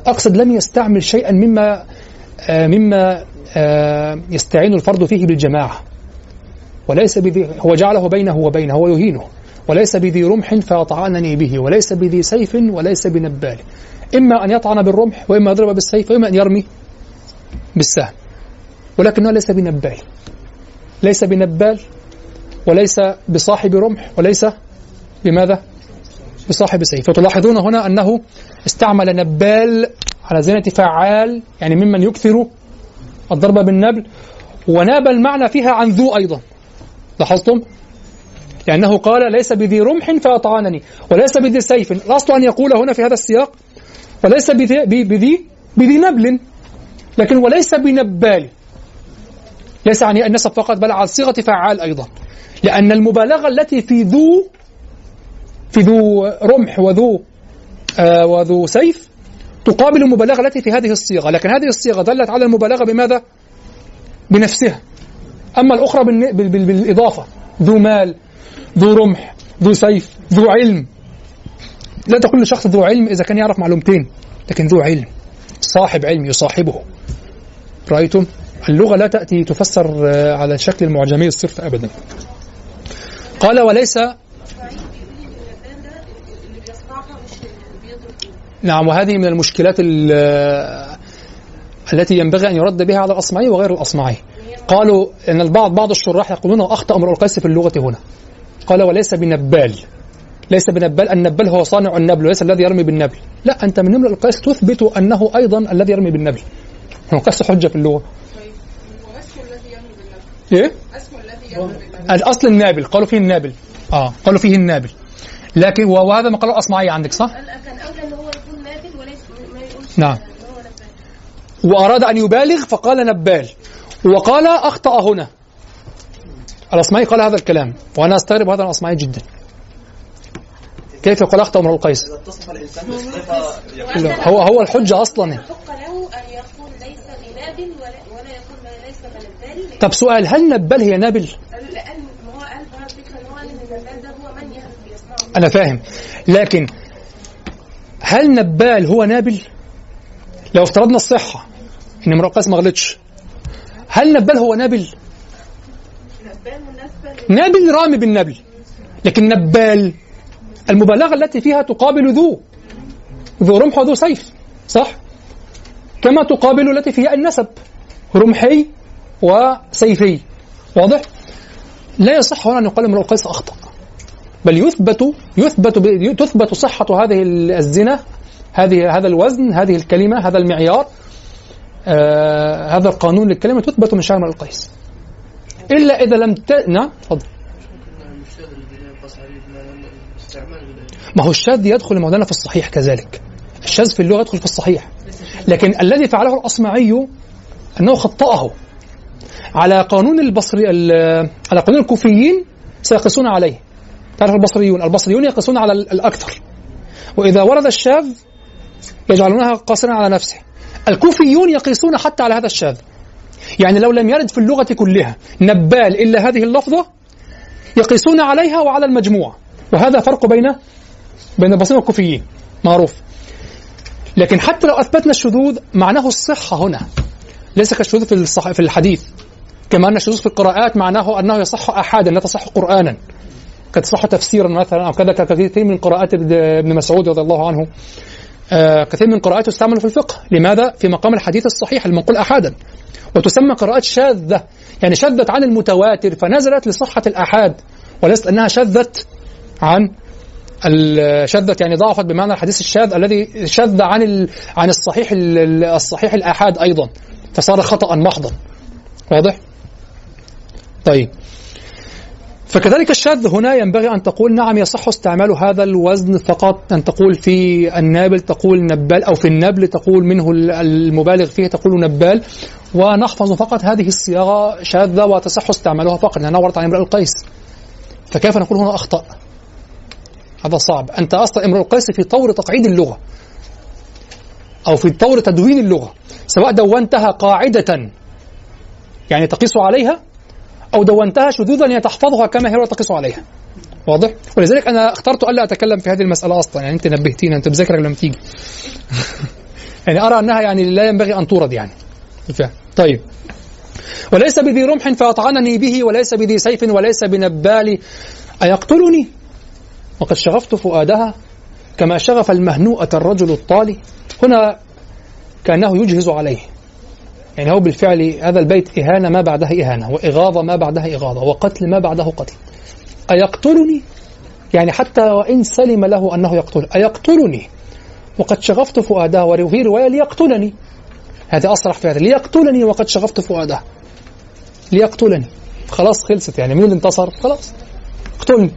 أقصد لم يستعمل شيئا مما مما يستعين الفرد فيه بالجماعة. وليس بذي هو جعله بينه وبينه هو يهينه. وليس بذي رمح فيطعنني به وليس بذي سيف وليس بنبال. إما أن يطعن بالرمح وإما يضرب بالسيف وإما أن يرمي بالسهم. ولكنه ليس بنبال. ليس بنبال وليس بصاحب رمح وليس بماذا؟ بصاحب سيف. فتلاحظون هنا أنه استعمل نبال على زينة فعال يعني ممن يكثر الضرب بالنبل. وناب المعنى فيها عن ذو أيضا. لاحظتم؟ لأنه قال ليس بذي رمح فأطعنني وليس بذي سيف. الأصل أن يقول هنا في هذا السياق وليس بذي, بذي, بذي نبل. لكن وليس بنبال. ليس يعني النسب فقط بل على صيغة فعال أيضا. لأن المبالغة التي في ذو في ذو رمح وذو آه وذو سيف تقابل المبالغة التي في هذه الصيغة. لكن هذه الصيغة دلت على المبالغة بماذا؟ بنفسها. أما الأخرى بالإضافة. ذو مال ذو رمح ذو سيف ذو علم. لا تقول لشخص ذو علم إذا كان يعرف معلومتين لكن ذو علم صاحب علم يصاحبه. رأيتم؟ اللغة لا تأتي تفسر آه، على شكل المعجمي الصرف أبدا. قال وليس نعم وهذه من المشكلات التي ينبغي أن يرد بها على الأصمعي وغير الأصمعي. قالوا أن البعض بعض الشراح يقولون أخطأ امرؤ القيس في اللغة هنا. قال وليس بنبال. ليس بنبال النبال هو صانع النبل وليس الذي يرمي بالنبل. لا أنت من امرؤ القيس تثبت أنه أيضا الذي يرمي بالنبل. هو قيس حجة في اللغة. إيه؟ الأصل النابل قالوا فيه النابل. آه قالوا فيه النابل. لكن وهذا ما قاله الاصمعي عندك صح؟ كان أولى أن هو يكون نابل وليس ما يقولش نعم. وأراد أن يبالغ فقال نبال. وقال أخطأ هنا. الأصمعي قال هذا الكلام وأنا أستغرب هذا الأصمعي جدا. كيف يقول أخطأ امرؤ القيس؟ هو هو الحجة أصلا حق له أن يقول ليس بنابل ولا ولا يقول ليس بنبال طب سؤال هل نبال هي نابل؟ لأن ما هو قال بقى الفكرة إن هو قال إن النبال ده هو من يسمعه أنا فاهم لكن هل نبال هو نابل؟ لو افترضنا الصحة إن امرؤ القيس ما غلطش هل نبال هو نابل؟ نابل رامي بالنبل لكن نبال المبالغة التي فيها تقابل ذو ذو رمح وذو سيف صح؟ كما تقابل التي فيها النسب رمحي وسيفي واضح؟ لا يصح هنا أن يقال امرؤ القيس أخطأ بل يثبت يثبت تثبت صحة هذه الزنا هذه هذا الوزن هذه الكلمة هذا المعيار آه هذا القانون للكلمة تثبت من شعر امرؤ القيس إلا إذا لم ت... نعم تفضل ما هو الشاذ يدخل مولانا في الصحيح كذلك. الشاذ في اللغة يدخل في الصحيح. لكن الذي فعله الأصمعي أنه خطأه. على قانون البصري على قانون الكوفيين سيقسون عليه. تعرف البصريون؟ البصريون يقسون على الأكثر. وإذا ورد الشاذ يجعلونها قاصرا على نفسه. الكوفيون يقيسون حتى على هذا الشاذ. يعني لو لم يرد في اللغة كلها نبال إلا هذه اللفظة يقيسون عليها وعلى المجموع. وهذا فرق بين بين البصريين والكوفيين. معروف. لكن حتى لو أثبتنا الشذوذ معناه الصحة هنا. ليس كالشذوذ في الصح... في الحديث. كما أن الشذوذ في القراءات معناه أنه يصح أحادا لا تصح قرآنا. كتصح تفسيرا مثلا أو كذا كثير من قراءات ابن مسعود رضي الله عنه. آه كثير من قراءاته تستعمل في الفقه. لماذا؟ في مقام الحديث الصحيح المنقول أحادا وتسمى قراءات شاذة. يعني شذت عن المتواتر فنزلت لصحة الآحاد وليست أنها شذت عن شذت يعني ضعفت بمعنى الحديث الشاذ الذي شذ عن عن الصحيح الصحيح الآحاد أيضا. فصار خطأ محضا. واضح؟ طيب. فكذلك الشاذ هنا ينبغي أن تقول نعم يصح استعمال هذا الوزن فقط أن تقول في النابل تقول نبال أو في النبل تقول منه المبالغ فيه تقول نبال. ونحفظ فقط هذه الصياغة شاذة وتصح استعمالها فقط لأنها وردت عن امرئ القيس. فكيف نقول هنا أخطأ؟ هذا صعب. أنت أصلا امرؤ القيس في طور تقعيد اللغة أو في طور تدوين اللغة سواء دونتها قاعدة يعني تقيس عليها أو دونتها شذوذا يعني تحفظها كما هي وتقيس عليها. واضح؟ ولذلك أنا اخترت ألا أتكلم في هذه المسألة أصلا. يعني أنت نبهتينا أنت بذكرك لما تيجي. يعني أرى أنها يعني لا ينبغي أن تورد يعني. طيب. وليس بذي رمح فأطعنني به وليس بذي سيف وليس بنبال. أيقتلني؟ وقد شغفت فؤادها كما شغف المهنوءة الرجل الطالي. هنا كأنه يجهز عليه. يعني هو بالفعل هذا البيت إهانة ما بعدها إهانة وإغاظة ما بعدها إغاظة وقتل ما بعده قتل. أيقتلني؟ يعني حتى وإن سلم له أنه يقتل. أيقتلني؟ وقد شغفت فؤاده وفي رواية ليقتلني. هذا أصرح في هذا. ليقتلني وقد شغفت فؤاده ليقتلني. خلاص خلصت يعني مين اللي انتصر؟ خلاص. اقتلني.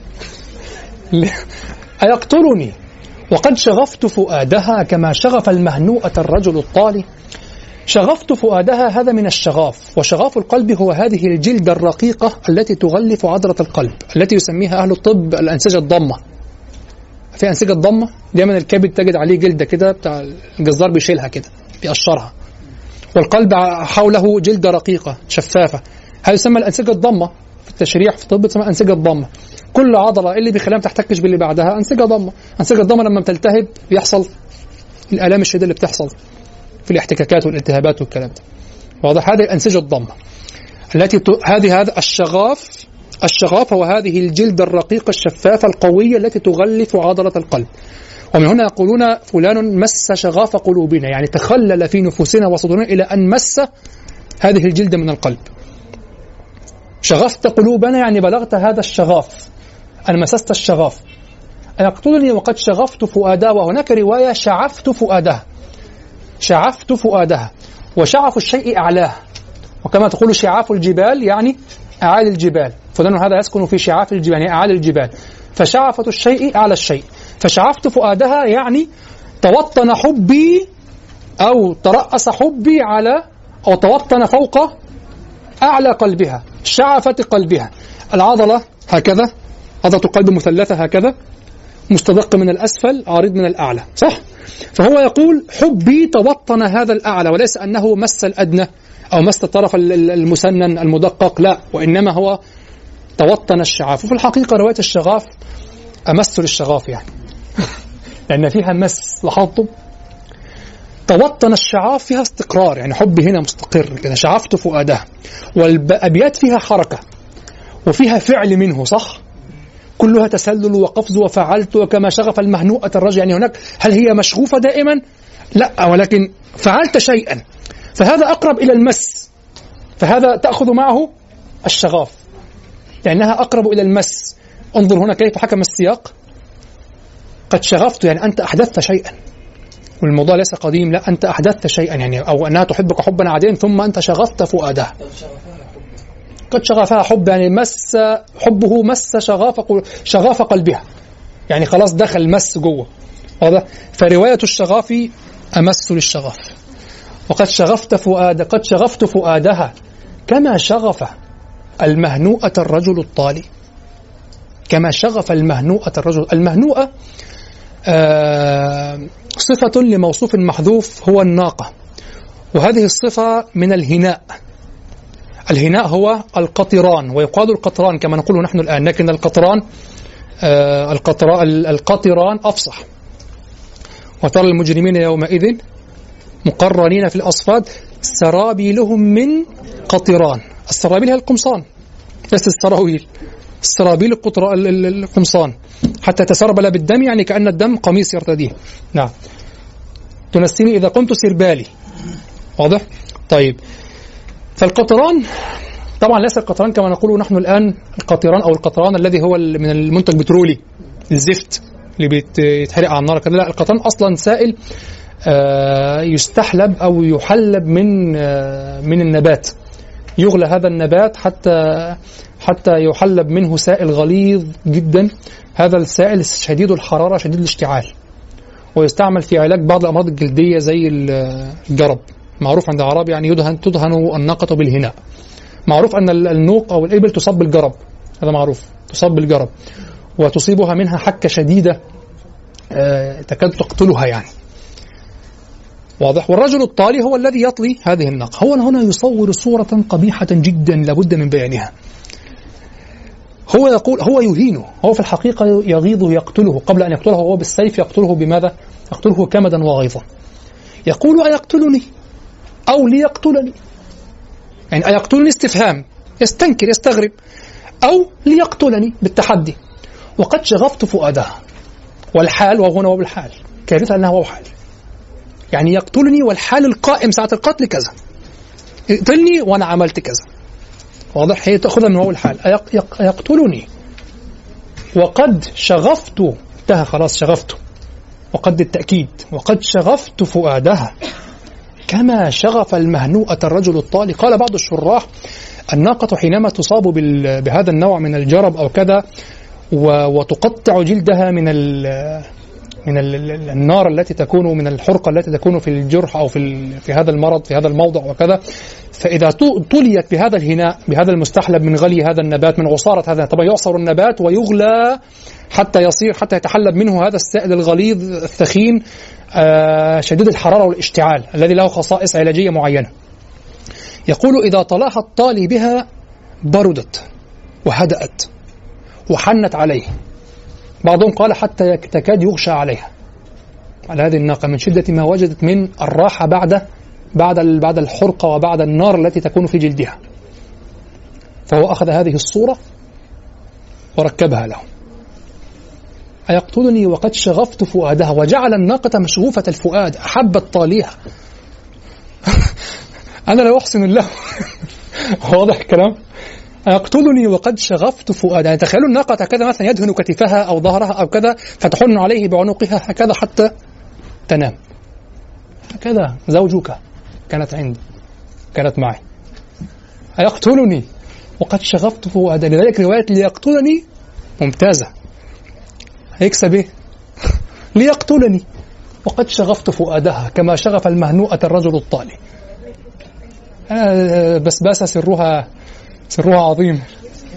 أيقتلني وقد شغفت فؤادها كما شغف المهنوءة الرجل الطالي. شغفت فؤادها هذا من الشغاف وشغاف القلب هو هذه الجلدة الرقيقة التي تغلف عضلة القلب التي يسميها أهل الطب الأنسجة الضمة. في أنسجة ضمة دايما الكبد تجد عليه جلدة كده بتاع الجزار بيشيلها كده بيقشرها. والقلب حوله جلدة رقيقة شفافة. هذا يسمى الأنسجة الضمة. في التشريح في الطب تسمى أنسجة ضمة كل عضلة اللي بيخليها ما تحتكش باللي بعدها أنسجة ضمة أنسجة الضمة لما بتلتهب بيحصل الآلام الشديدة اللي بتحصل في الاحتكاكات والالتهابات والكلام ده. واضح؟ هذه الأنسجة الضمة التي ت... هذه هذا الشغاف الشغاف هو هذه الجلد الرقيقة الشفافة القوية التي تغلف عضلة القلب. ومن هنا يقولون فلان مس شغاف قلوبنا يعني تخلل في نفوسنا وصدورنا إلى أن مس هذه الجلد من القلب. شغفت قلوبنا يعني بلغت هذا الشغاف. أن مسست الشغاف. يقتلني وقد شغفت فؤادها وهناك رواية شعفت فؤادها شعفت فؤادها وشعف الشيء أعلاه. وكما تقول شعاف الجبال يعني أعالي الجبال. فلان هذا يسكن في شعاف الجبال يعني أعالي الجبال. فشعفة الشيء أعلى الشيء. فشعفت فؤادها يعني توطن حبي أو ترأس حبي على أو توطن فوق أعلى قلبها. شعفة قلبها. العضلة هكذا عضلة القلب مثلثة هكذا مستدق من الأسفل عريض من الأعلى صح؟ فهو يقول حبي توطن هذا الأعلى وليس أنه مس الأدنى أو مس الطرف المسنن المدقق لا وإنما هو توطن الشعاف. وفي الحقيقة رواية الشغاف أمس للشغاف يعني. لأن فيها مس لاحظتم؟ توطن الشعاف فيها استقرار يعني حبي هنا مستقر كده شعفت فؤادها والأبيات فيها حركة وفيها فعل منه صح؟ كلها تسلل وقفز وفعلت وكما شغف المهنوءة الرجل. يعني هناك هل هي مشغوفة دائما؟ لا ولكن فعلت شيئا. فهذا أقرب إلى المس. فهذا تأخذ معه الشغاف. لأنها أقرب إلى المس. انظر هنا كيف حكم السياق. قد شغفت يعني أنت أحدثت شيئا. والموضوع ليس قديم لا أنت أحدثت شيئا يعني أو أنها تحبك حبا عاديا ثم أنت شغفت فؤادها. قد شغفها حب يعني مس حبه مس شغاف شغاف قلبها. يعني خلاص دخل مس جوه. واضح؟ فرواية الشغاف أمس للشغاف وقد شغفت فؤاد قد شغفت فؤادها كما شغف المهنوءة الرجل الطالي. كما شغف المهنوءة الرجل المهنوءة آه صفة لموصوف محذوف هو الناقة. وهذه الصفة من الهناء. الهناء هو القطران ويقال القطران كما نقول نحن الآن لكن القطران آه القطران أفصح. وترى المجرمين يومئذ مقرنين في الأصفاد سرابيلهم من قطران. السرابيل هي القمصان ليست السراويل. السرابيل القمصان حتى تسربل بالدم يعني كأن الدم قميص يرتديه. نعم. تنسيني إذا قمت سربالي. واضح؟ طيب. فالقطران طبعا ليس القطران كما نقول نحن الآن القطران أو القطران الذي هو من المنتج البترولي الزفت اللي بيتحرق على النار كده لا القطران أصلا سائل يستحلب أو يحلب من من النبات. يغلى هذا النبات حتى حتى يحلب منه سائل غليظ جدا. هذا السائل شديد الحرارة شديد الاشتعال. ويستعمل في علاج بعض الأمراض الجلدية زي الجرب. معروف عند العرب يعني يدهن تدهن الناقة بالهناء معروف أن النوق أو الإبل تصاب بالجرب. هذا معروف. تصاب بالجرب. وتصيبها منها حكة شديدة تكاد تقتلها يعني. واضح. والرجل الطالي هو الذي يطلي هذه الناقة. هو هنا يصور صورة قبيحة جدا لابد من بيانها. هو يقول هو يهينه. هو في الحقيقة يغيظه يقتله قبل أن يقتله هو بالسيف يقتله بماذا؟ يقتله كمدا وغيظا. يقول أيقتلني؟ أو ليقتلني؟ يعني أيقتلني استفهام يستنكر يستغرب. أو ليقتلني بالتحدي. وقد شغفت فؤادها والحال وهنا هو بالحال. كارثة أنها هو حال؟ يعني يقتلني والحال القائم ساعة القتل كذا. اقتلني وأنا عملت كذا. واضح؟ هي تأخذها من هو الحال. يقتلني. وقد شغفت. انتهى خلاص شغفت. وقد التأكيد. وقد شغفت فؤادها. كما شغف المهنوءة الرجل الطالي. قال بعض الشراح الناقة حينما تصاب بهذا النوع من الجرب أو كذا وتقطع جلدها من من ال- ال- النار التي تكون من الحرقة التي تكون في الجرح أو في في هذا المرض في هذا الموضع وكذا. فإذا ط- طليت بهذا الهناء بهذا المستحلب من غلي هذا النبات من عصارة هذا طبعا يعصر النبات ويغلى حتى يصير حتى يتحلب منه هذا السائل الغليظ الثخين آه، شديد الحرارة والاشتعال الذي له خصائص علاجية معينة. يقول إذا طلاها الطالي بها بردت وهدأت وحنت عليه. بعضهم قال حتى تكاد يغشى عليها. على هذه الناقة من شدة ما وجدت من الراحة بعد بعد بعد الحرقة وبعد النار التي تكون في جلدها. فهو أخذ هذه الصورة وركبها له. أيقتلني وقد شغفت فؤادها وجعل الناقة مشغوفة الفؤاد أحبت طاليها أنا لا أحسن الله. واضح الكلام؟ أيقتلني وقد شغفت فؤادها يعني تخيلوا الناقة هكذا مثلا يدهن كتفها أو ظهرها أو كذا فتحن عليه بعنقها هكذا حتى تنام. هكذا زوجك كانت عندي كانت معي. أيقتلني وقد شغفت فؤادا لذلك رواية ليقتلني ممتازة. هيكسب إيه؟ ليقتلني وقد شغفت فؤادها كما شغف المهنوءة الرجل الطالي. آه، بسباسة سرها سرها عظيم.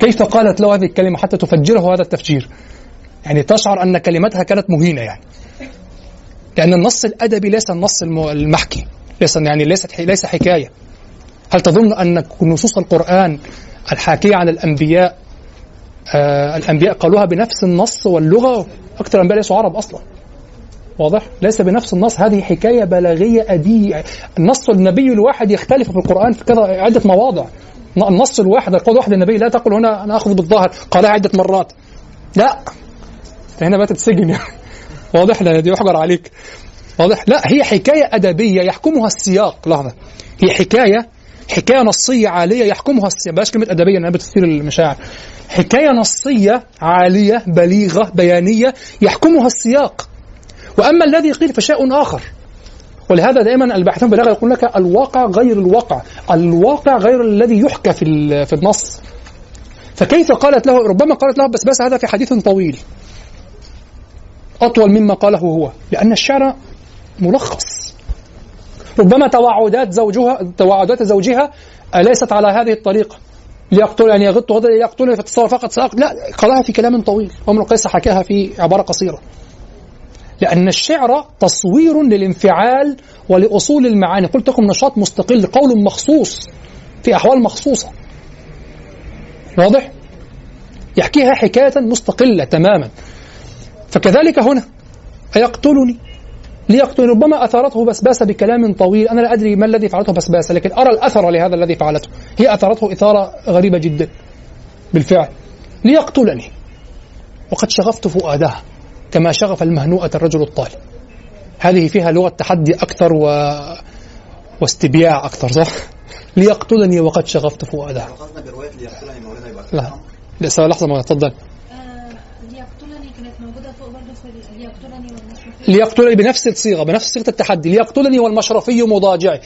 كيف قالت له هذه الكلمة حتى تفجره هذا التفجير؟ يعني تشعر أن كلمتها كانت مهينة يعني. لأن النص الأدبي ليس النص الم- المحكي. ليس يعني ليست ليس حكاية. هل تظن أن نصوص القرآن الحاكية عن الأنبياء آه الأنبياء قالوها بنفس النص واللغة؟ أكثر الأنبياء ليسوا عرب أصلا. واضح؟ ليس بنفس النص. هذه حكاية بلاغية أدية. النص النبي الواحد يختلف في القرآن في كذا عدة مواضع. النص الواحد القول واحد للنبي لا تقل هنا أنا أخذ بالظاهر قالها عدة مرات. لا. هنا بقى تتسجن يعني. واضح لا دي يحجر عليك. واضح. لا هي حكاية أدبية يحكمها السياق. لحظة. هي حكاية حكاية نصية عالية يحكمها السياق. بلاش كلمة أدبية أنا بتثير المشاعر. حكاية نصية عالية بليغة بيانية يحكمها السياق. وأما الذي قيل فشيء آخر. ولهذا دائما الباحثون باللغة يقول لك الواقع غير الواقع. الواقع غير الذي يحكى في في النص. فكيف قالت له ربما قالت له بس بس هذا في حديث طويل. أطول مما قاله هو. لأن الشعر ملخص. ربما توعدات زوجها توعدات زوجها ليست على هذه الطريقة؟ ليقتل يعني يغط غدا يقتلني فتصور فقط سأقتل لا قالها في كلام طويل. عمر قيس حكاها في عبارة قصيرة. لأن الشعر تصوير للانفعال ولأصول المعاني. قلت لكم نشاط مستقل قول مخصوص في أحوال مخصوصة. واضح؟ يحكيها حكاية مستقلة تماما. فكذلك هنا أيقتلني؟ ليقتل ربما أثارته بسباسة بكلام طويل. أنا لا أدري ما الذي فعلته بسباسة لكن أرى الأثر لهذا الذي فعلته. هي أثارته إثارة غريبة جدا. بالفعل. ليقتلني. وقد شغفت فؤادها. كما شغف المهنوءة الرجل الطالب. هذه فيها لغة تحدي أكثر و... واستبياع أكثر صح؟ ليقتلني وقد شغفت فؤادها. لا. لسه لحظة ما تفضل. آه، ليقتلني كانت موجودة فوق برضه في ال- ليقتلني والمشرفين ليقتلني بنفس الصيغة بنفس صيغة التحدي. ليقتلني والمشرفي مضاجعي.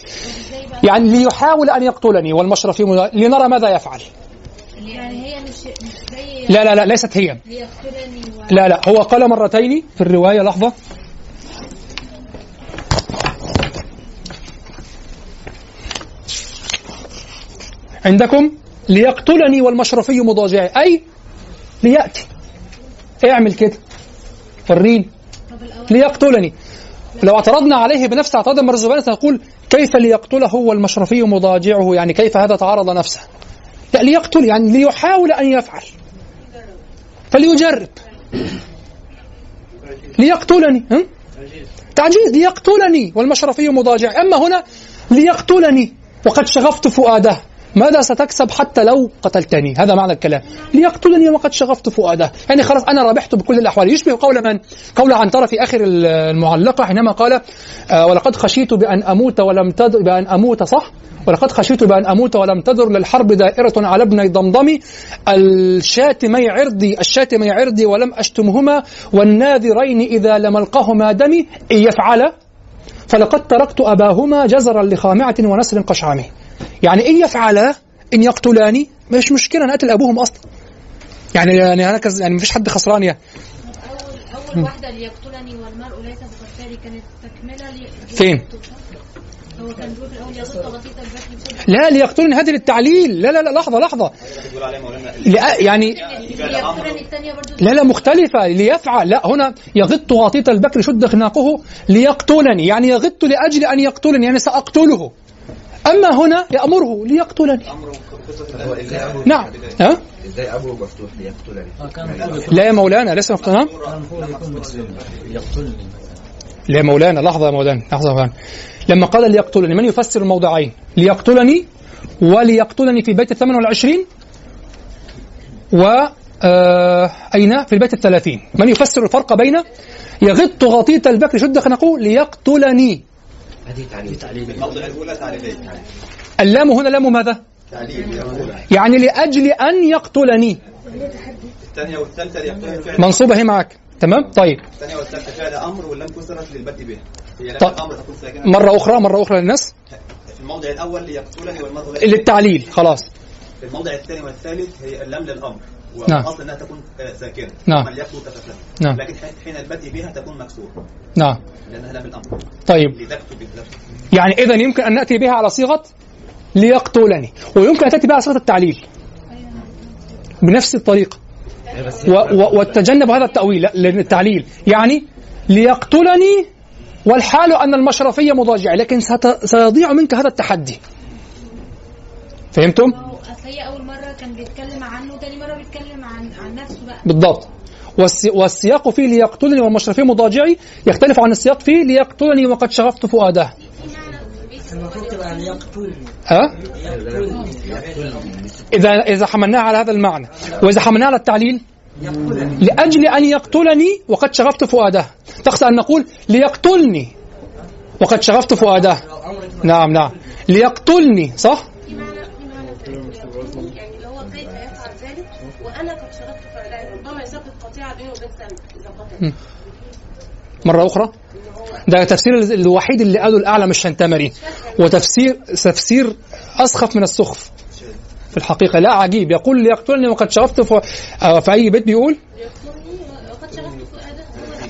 يعني ليحاول أن يقتلني والمشرفي مضاجعي. لنرى ماذا يفعل. يعني هي مش مش زي لا لا لا ليست هي. و... لا لا هو قال مرتين في الرواية لحظة. عندكم ليقتلني والمشرفي مضاجعي. أي؟ ليأتي. اعمل كده. الأول ليقتلني. لو اعترضنا عليه بنفس اعتراض المرزبان سنقول كيف ليقتله والمشرفي مضاجعه؟ يعني كيف هذا تعرض نفسه؟ لا ليقتل يعني ليحاول أن يفعل. فليجرب. ليقتلني؟ تعجيز ليقتلني والمشرفي مضاجع. أما هنا ليقتلني. وقد شغفت فؤاده. ماذا ستكسب حتى لو قتلتني؟ هذا معنى الكلام. ليقتلني وقد شغفت فؤاده. يعني خلاص أنا ربحت بكل الأحوال. يشبه قول من؟ قول عنترة في آخر المعلقة حينما قال آه ولقد خشيت بأن أموت ولم تدر بأن أموت صح؟ ولقد خشيت بأن أموت ولم تدر للحرب دائرة على ابني ضمضم. الشاتمي عرضي الشاتمي عرضي ولم أشتمهما. والناذرين إذا لم ألقهما دمي. إن يفعل فلقد تركت أباهما جزرا لخامعة ونسل قشعمه يعني إن يفعلا إن يقتلاني مش مشكلة أنا أقتل أبوهم أصلا. يعني يعني أنا كز يعني مفيش حد خسران يعني أول أول واحدة ليقتلني والمرء ليس بقتالي كانت تكملة لي فين؟ هو كان بيقول في بسبب لا ليقتلني هذه للتعليل. لا لا لا عليه مولانا لأ يعني لا لا مختلفة. ليفعل. لا هنا يغط غطيط البكر شد خناقه. ليقتلني. يعني يغط لأجل أن يقتلني يعني سأقتله. أما هنا يأمره ليقتلني. نعم. ها؟ مفتوح ليقتلني لا يا مولانا لسه مقتنع لا يا مولانا لحظة يا مولانا لحظة يا مولانا. لما قال ليقتلني من يفسر الموضعين؟ ليقتلني وليقتلني في بيت الثمن والعشرين؟ و آه أين؟ في البيت الثلاثين. من يفسر الفرق بين؟ يغط غطيط البكر شد خنقه ليقتلني. هذه تعليل تعليل الموضع اللام هنا لام ماذا؟ تعليل يعني لأجل أن يقتلني. الثانية والثالثة ليقتل فعل منصوبة هي معك. تمام؟ طيب. الثانية والثالثة فعل أمر ولم كسرت للبدء بها هي لام طيب. الامر تكون ساكنة. مرة أخرى مرة أخرى للناس. في الموضع الأول ليقتلني الثاني للتعليل خلاص. في الموضع الثاني والثالث هي اللام للأمر. نعم. والاصل إنها تكون آه، ساكنة. نعم. يقتل تتكلم نعم. لكن حين- البدء بها تكون مكسورة. نعم. لأنها لام الامر طيب. لتكتب يعني إذا يمكن أن نأتي بها على صيغة ليقتلني. ويمكن أن تأتي بها على صيغة التعليل. بنفس الطريقة. و و وتجنب هذا التأويل لا، لأن التعليل يعني ليقتلني والحال أن المشرفية مضاجعة لكن سيضيع منك هذا التحدي. فهمتم؟ هي أول مرة كان بيتكلم عنه تاني مرة بيتكلم عن عن نفسه بقى. بالضبط. والسي- والسياق فيه ليقتلني والمشرفية مضاجعي يختلف عن السياق فيه ليقتلني وقد شغفت فؤاده. المفروض تبقى ليقتلني. ها؟ إذا إذا حملناها على هذا المعنى. وإذا حملناها على التعليل. يقتلني لأجل أن يقتلني وقد شغفت فؤاده. تقصد أن نقول ليقتلني وقد شغفت فؤاده. نعم نعم. ليقتلني صح؟ يعني اللي هو كيف يفعل ذلك وأنا قد ربما يسبب قطيعة بينه وبين سلمى. اذا مرة أخرى؟ ده تفسير الوحيد اللي قاله الأعلى مش الشنتمري وتفسير تفسير أسخف من السخف. في الحقيقة لا عجيب. يقول ليقتلني وقد شغفت ف... آه، في أي بيت بيقول يقتلني وقد شغفت فؤاده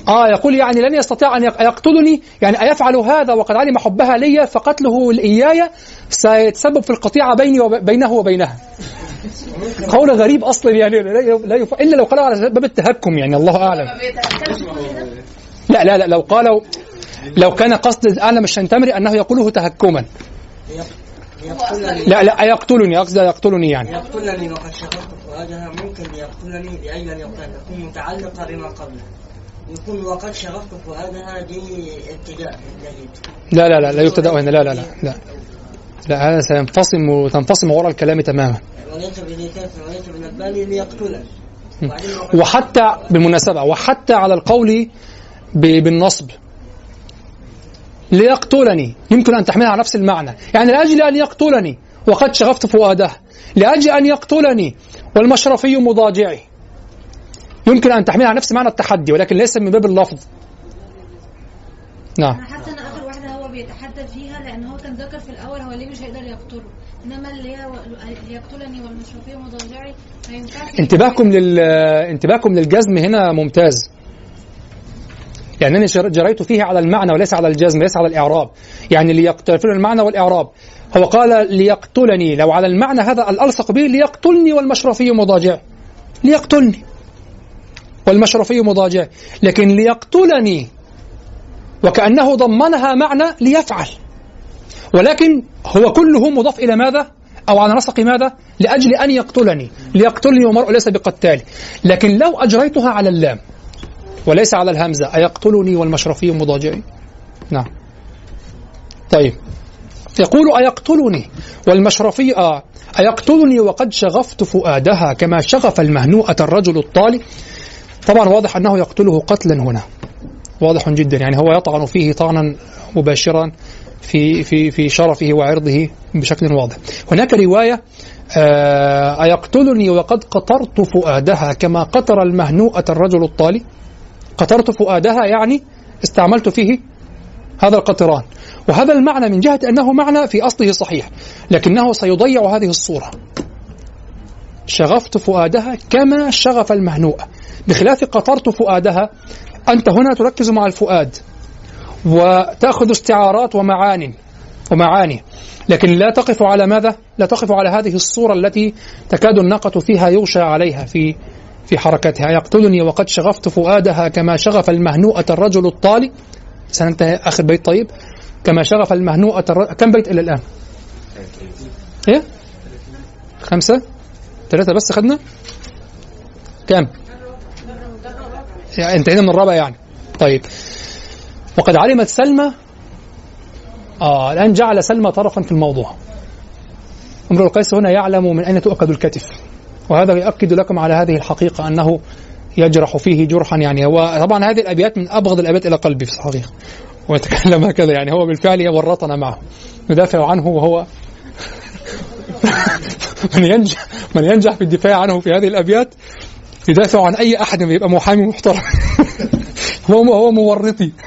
آه يقول يعني لن يستطيع أن يق- يقتلني يعني أيفعل هذا وقد علم حبها لي فقتله إياي سيتسبب في القطيعة بيني وبينه وبينها. قول غريب أصلا يعني لا. إلا لو قالوا على باب التهكم يعني الله أعلم. لا لا لا لو قالوا لو كان قصد الأعلم الشنتمري أنه يقوله تهكما. لا لا يقتلني أقصد يقتلني يعني. يقتلني وقد شغفت فؤادها ممكن يقتلني لأجل يقتل تكون متعلقة بما قبله. يكون وقد شغفت فؤادها دي ابتداء جيد لا لا لا لا يبتدأ هنا. لا لا لا لا. لا هذا سينفصم وتنفصم وراء الكلام تماما. وحتى بالمناسبة وحتى على القول بالنصب. ليقتلني. يمكن أن تحملها على نفس المعنى. يعني لأجل أن يقتلني وقد شغفت فؤاده. لأجل أن يقتلني والمشرفي مضاجعي. يمكن أن تحملها على نفس معنى التحدي ولكن ليس من باب اللفظ. نعم. حاسه أن آخر واحدة هو بيتحدى فيها لأن هو كان ذكر في الأول هو ليه مش هيقدر يقتله. إنما اللي هي يقتلني والمشرفيه مضاجعي ما ينفعش انتباهكم لل انتباهكم للجزم هنا ممتاز. يعني أنا جر- جريت فيه على المعنى وليس على الجزم ليس على الإعراب. يعني ليقتل المعنى والإعراب. هو قال ليقتلني لو على المعنى هذا الألصق به ليقتلني والمشرفي مضاجع ليقتلني. والمشرفي مضاجع. لكن ليقتلني وكأنه ضمنها معنى ليفعل. ولكن هو كله مضاف إلى ماذا؟ أو على نسق ماذا؟ لأجل أن يقتلني. ليقتلني ومرء ليس بقتال. لكن لو أجريتها على اللام وليس على الهمزة أيقتلني والمشرفي مضاجعي نعم. طيب. يقول أيقتلني والمشرفي آه أيقتلني وقد شغفت فؤادها كما شغف المهنوءة الرجل الطالي. طبعا واضح أنه يقتله قتلا هنا. واضح جدا. يعني هو يطعن فيه طعنا مباشرا في في في شرفه وعرضه بشكل واضح. هناك رواية آه، أيقتلني وقد قطرت فؤادها كما قطر المهنوءة الرجل الطالي. قطرت فؤادها يعني استعملت فيه هذا القطران. وهذا المعنى من جهة أنه معنى في أصله صحيح لكنه سيضيع هذه الصورة. شغفت فؤادها كما شغف المهنوءة بخلاف قطرت فؤادها أنت هنا تركز مع الفؤاد وتأخذ استعارات ومعاني ومعاني لكن لا تقف على ماذا؟ لا تقف على هذه الصورة التي تكاد الناقة فيها يغشى عليها في في حركتها يقتلني وقد شغفت فؤادها كما شغف المهنوءة الرجل الطالي سننتهي آخر بيت طيب كما شغف المهنوءة الرجل كم بيت إلى الآن؟ إيه؟ خمسة؟ ثلاثة بس خدنا؟ كم؟ يعني انتهينا من الرابع يعني. طيب. وقد علمت سلمى آه الآن جعل سلمى طرفا في الموضوع. امرؤ القيس هنا يعلم من أين تؤكد الكتف. وهذا يؤكد لكم على هذه الحقيقة أنه يجرح فيه جرحا يعني. هو طبعا هذه الأبيات من أبغض الأبيات إلى قلبي في الحقيقة. ويتكلم هكذا يعني. هو بالفعل ورطنا معه. ندافع عنه وهو من ينجح من ينجح في الدفاع عنه في هذه الأبيات يدافع عن أي أحد يبقى محامي محترم. هو هو مورطي.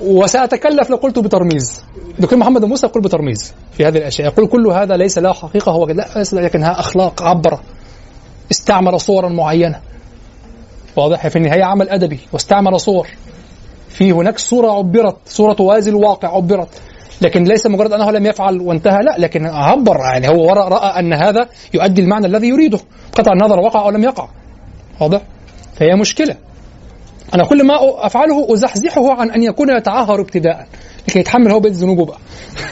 وسأتكلف لو قلت بترميز. دكتور محمد موسى يقول بترميز في هذه الأشياء. يقول كل هذا ليس له حقيقة هو لا لكنها أخلاق عبر استعمل صورا معينة. واضح في النهاية عمل أدبي. واستعمل صور. في هناك صورة عبرت. صورة توازي الواقع عبرت. لكن ليس مجرد أنه لم يفعل وانتهى لا لكن عبر يعني هو رأى أن هذا يؤدي المعنى الذي يريده. قطع النظر وقع أو لم يقع. واضح؟ فهي مشكلة. أنا كل ما أفعله أزحزحه عن أن يكون يتعهر ابتداء. لكي يتحمل هو بيت ذنوبه بقى.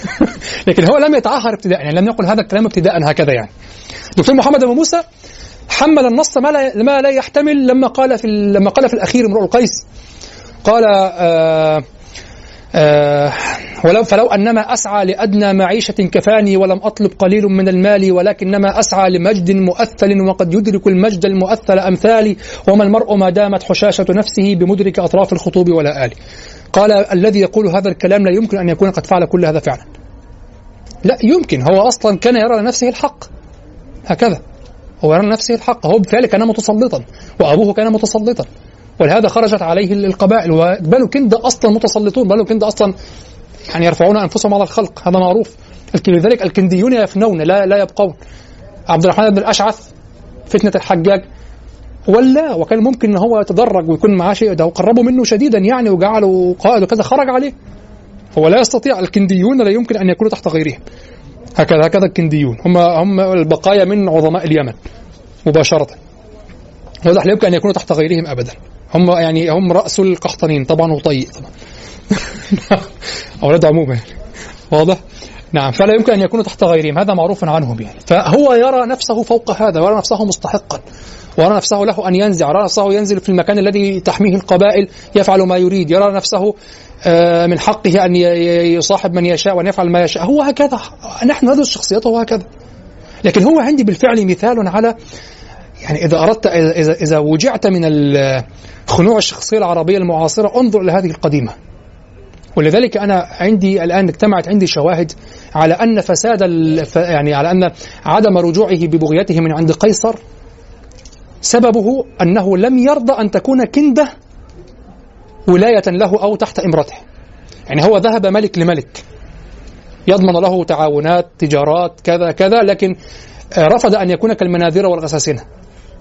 لكن هو لم يتعهر ابتداء يعني لم يقل هذا الكلام ابتداء هكذا يعني. دكتور محمد أبو موسى حمل النص ما لا, ما لا يحتمل لما قال في لما قال في الأخير امرؤ القيس. قال آه آه ولو فلو أنما أسعى لأدنى معيشة كفاني ولم أطلب قليل من المال ولكنما أسعى لمجد مؤثل وقد يدرك المجد المؤثل أمثالي وما المرء ما دامت حشاشة نفسه بمدرك أطراف الخطوب ولا آل قال الذي يقول هذا الكلام لا يمكن أن يكون قد فعل كل هذا فعلا. لا يمكن. هو أصلا كان يرى لنفسه الحق. هكذا. هو يرى لنفسه الحق. هو بالفعل كان متسلطا. وأبوه كان متسلطا. ولهذا خرجت عليه القبائل وبنو كند أصلا متسلطون بنو كند أصلا يعني يرفعون أنفسهم على الخلق هذا معروف. لذلك الكنديون يفنون لا لا يبقون. عبد الرحمن بن الاشعث فتنة الحجاج ولا وكان ممكن إن هو يتدرج ويكون معاه شيء ده وقربوا منه شديدا يعني وجعلوا قائد وكذا خرج عليه. هو لا يستطيع الكنديون لا يمكن أن يكونوا تحت غيرهم. هكذا هكذا الكنديون. هم هم البقايا من عظماء اليمن مباشرة. واضح لا يمكن أن يكونوا تحت غيرهم ابدا. هم يعني هم رأس القحطانين طبعا وطيء طبعا أولاد عموما. يعني واضح؟ نعم فلا يمكن أن يكونوا تحت غيرهم هذا معروف عنهم يعني. فهو يرى نفسه فوق هذا ويرى نفسه مستحقا. ويرى نفسه له أن ينزع يرى نفسه ينزل في المكان الذي تحميه القبائل يفعل ما يريد. يرى نفسه آه، من حقه أن يصاحب من يشاء وأن يفعل ما يشاء. هو هكذا. نحن ندرس شخصيته هكذا. لكن هو عندي بالفعل مثال على يعني إذا أردت إذا إذا وجعت من خنوع الشخصية العربية المعاصرة انظر إلى هذه القديمة. ولذلك أنا عندي الآن اجتمعت عندي شواهد على أن فساد يعني على أن عدم رجوعه ببغيته من عند قيصر سببه أنه لم يرضى أن تكون كندة ولاية له أو تحت إمرته. يعني هو ذهب ملك لملك. يضمن له تعاونات تجارات كذا كذا لكن رفض أن يكون كالمناذرة والغساسنة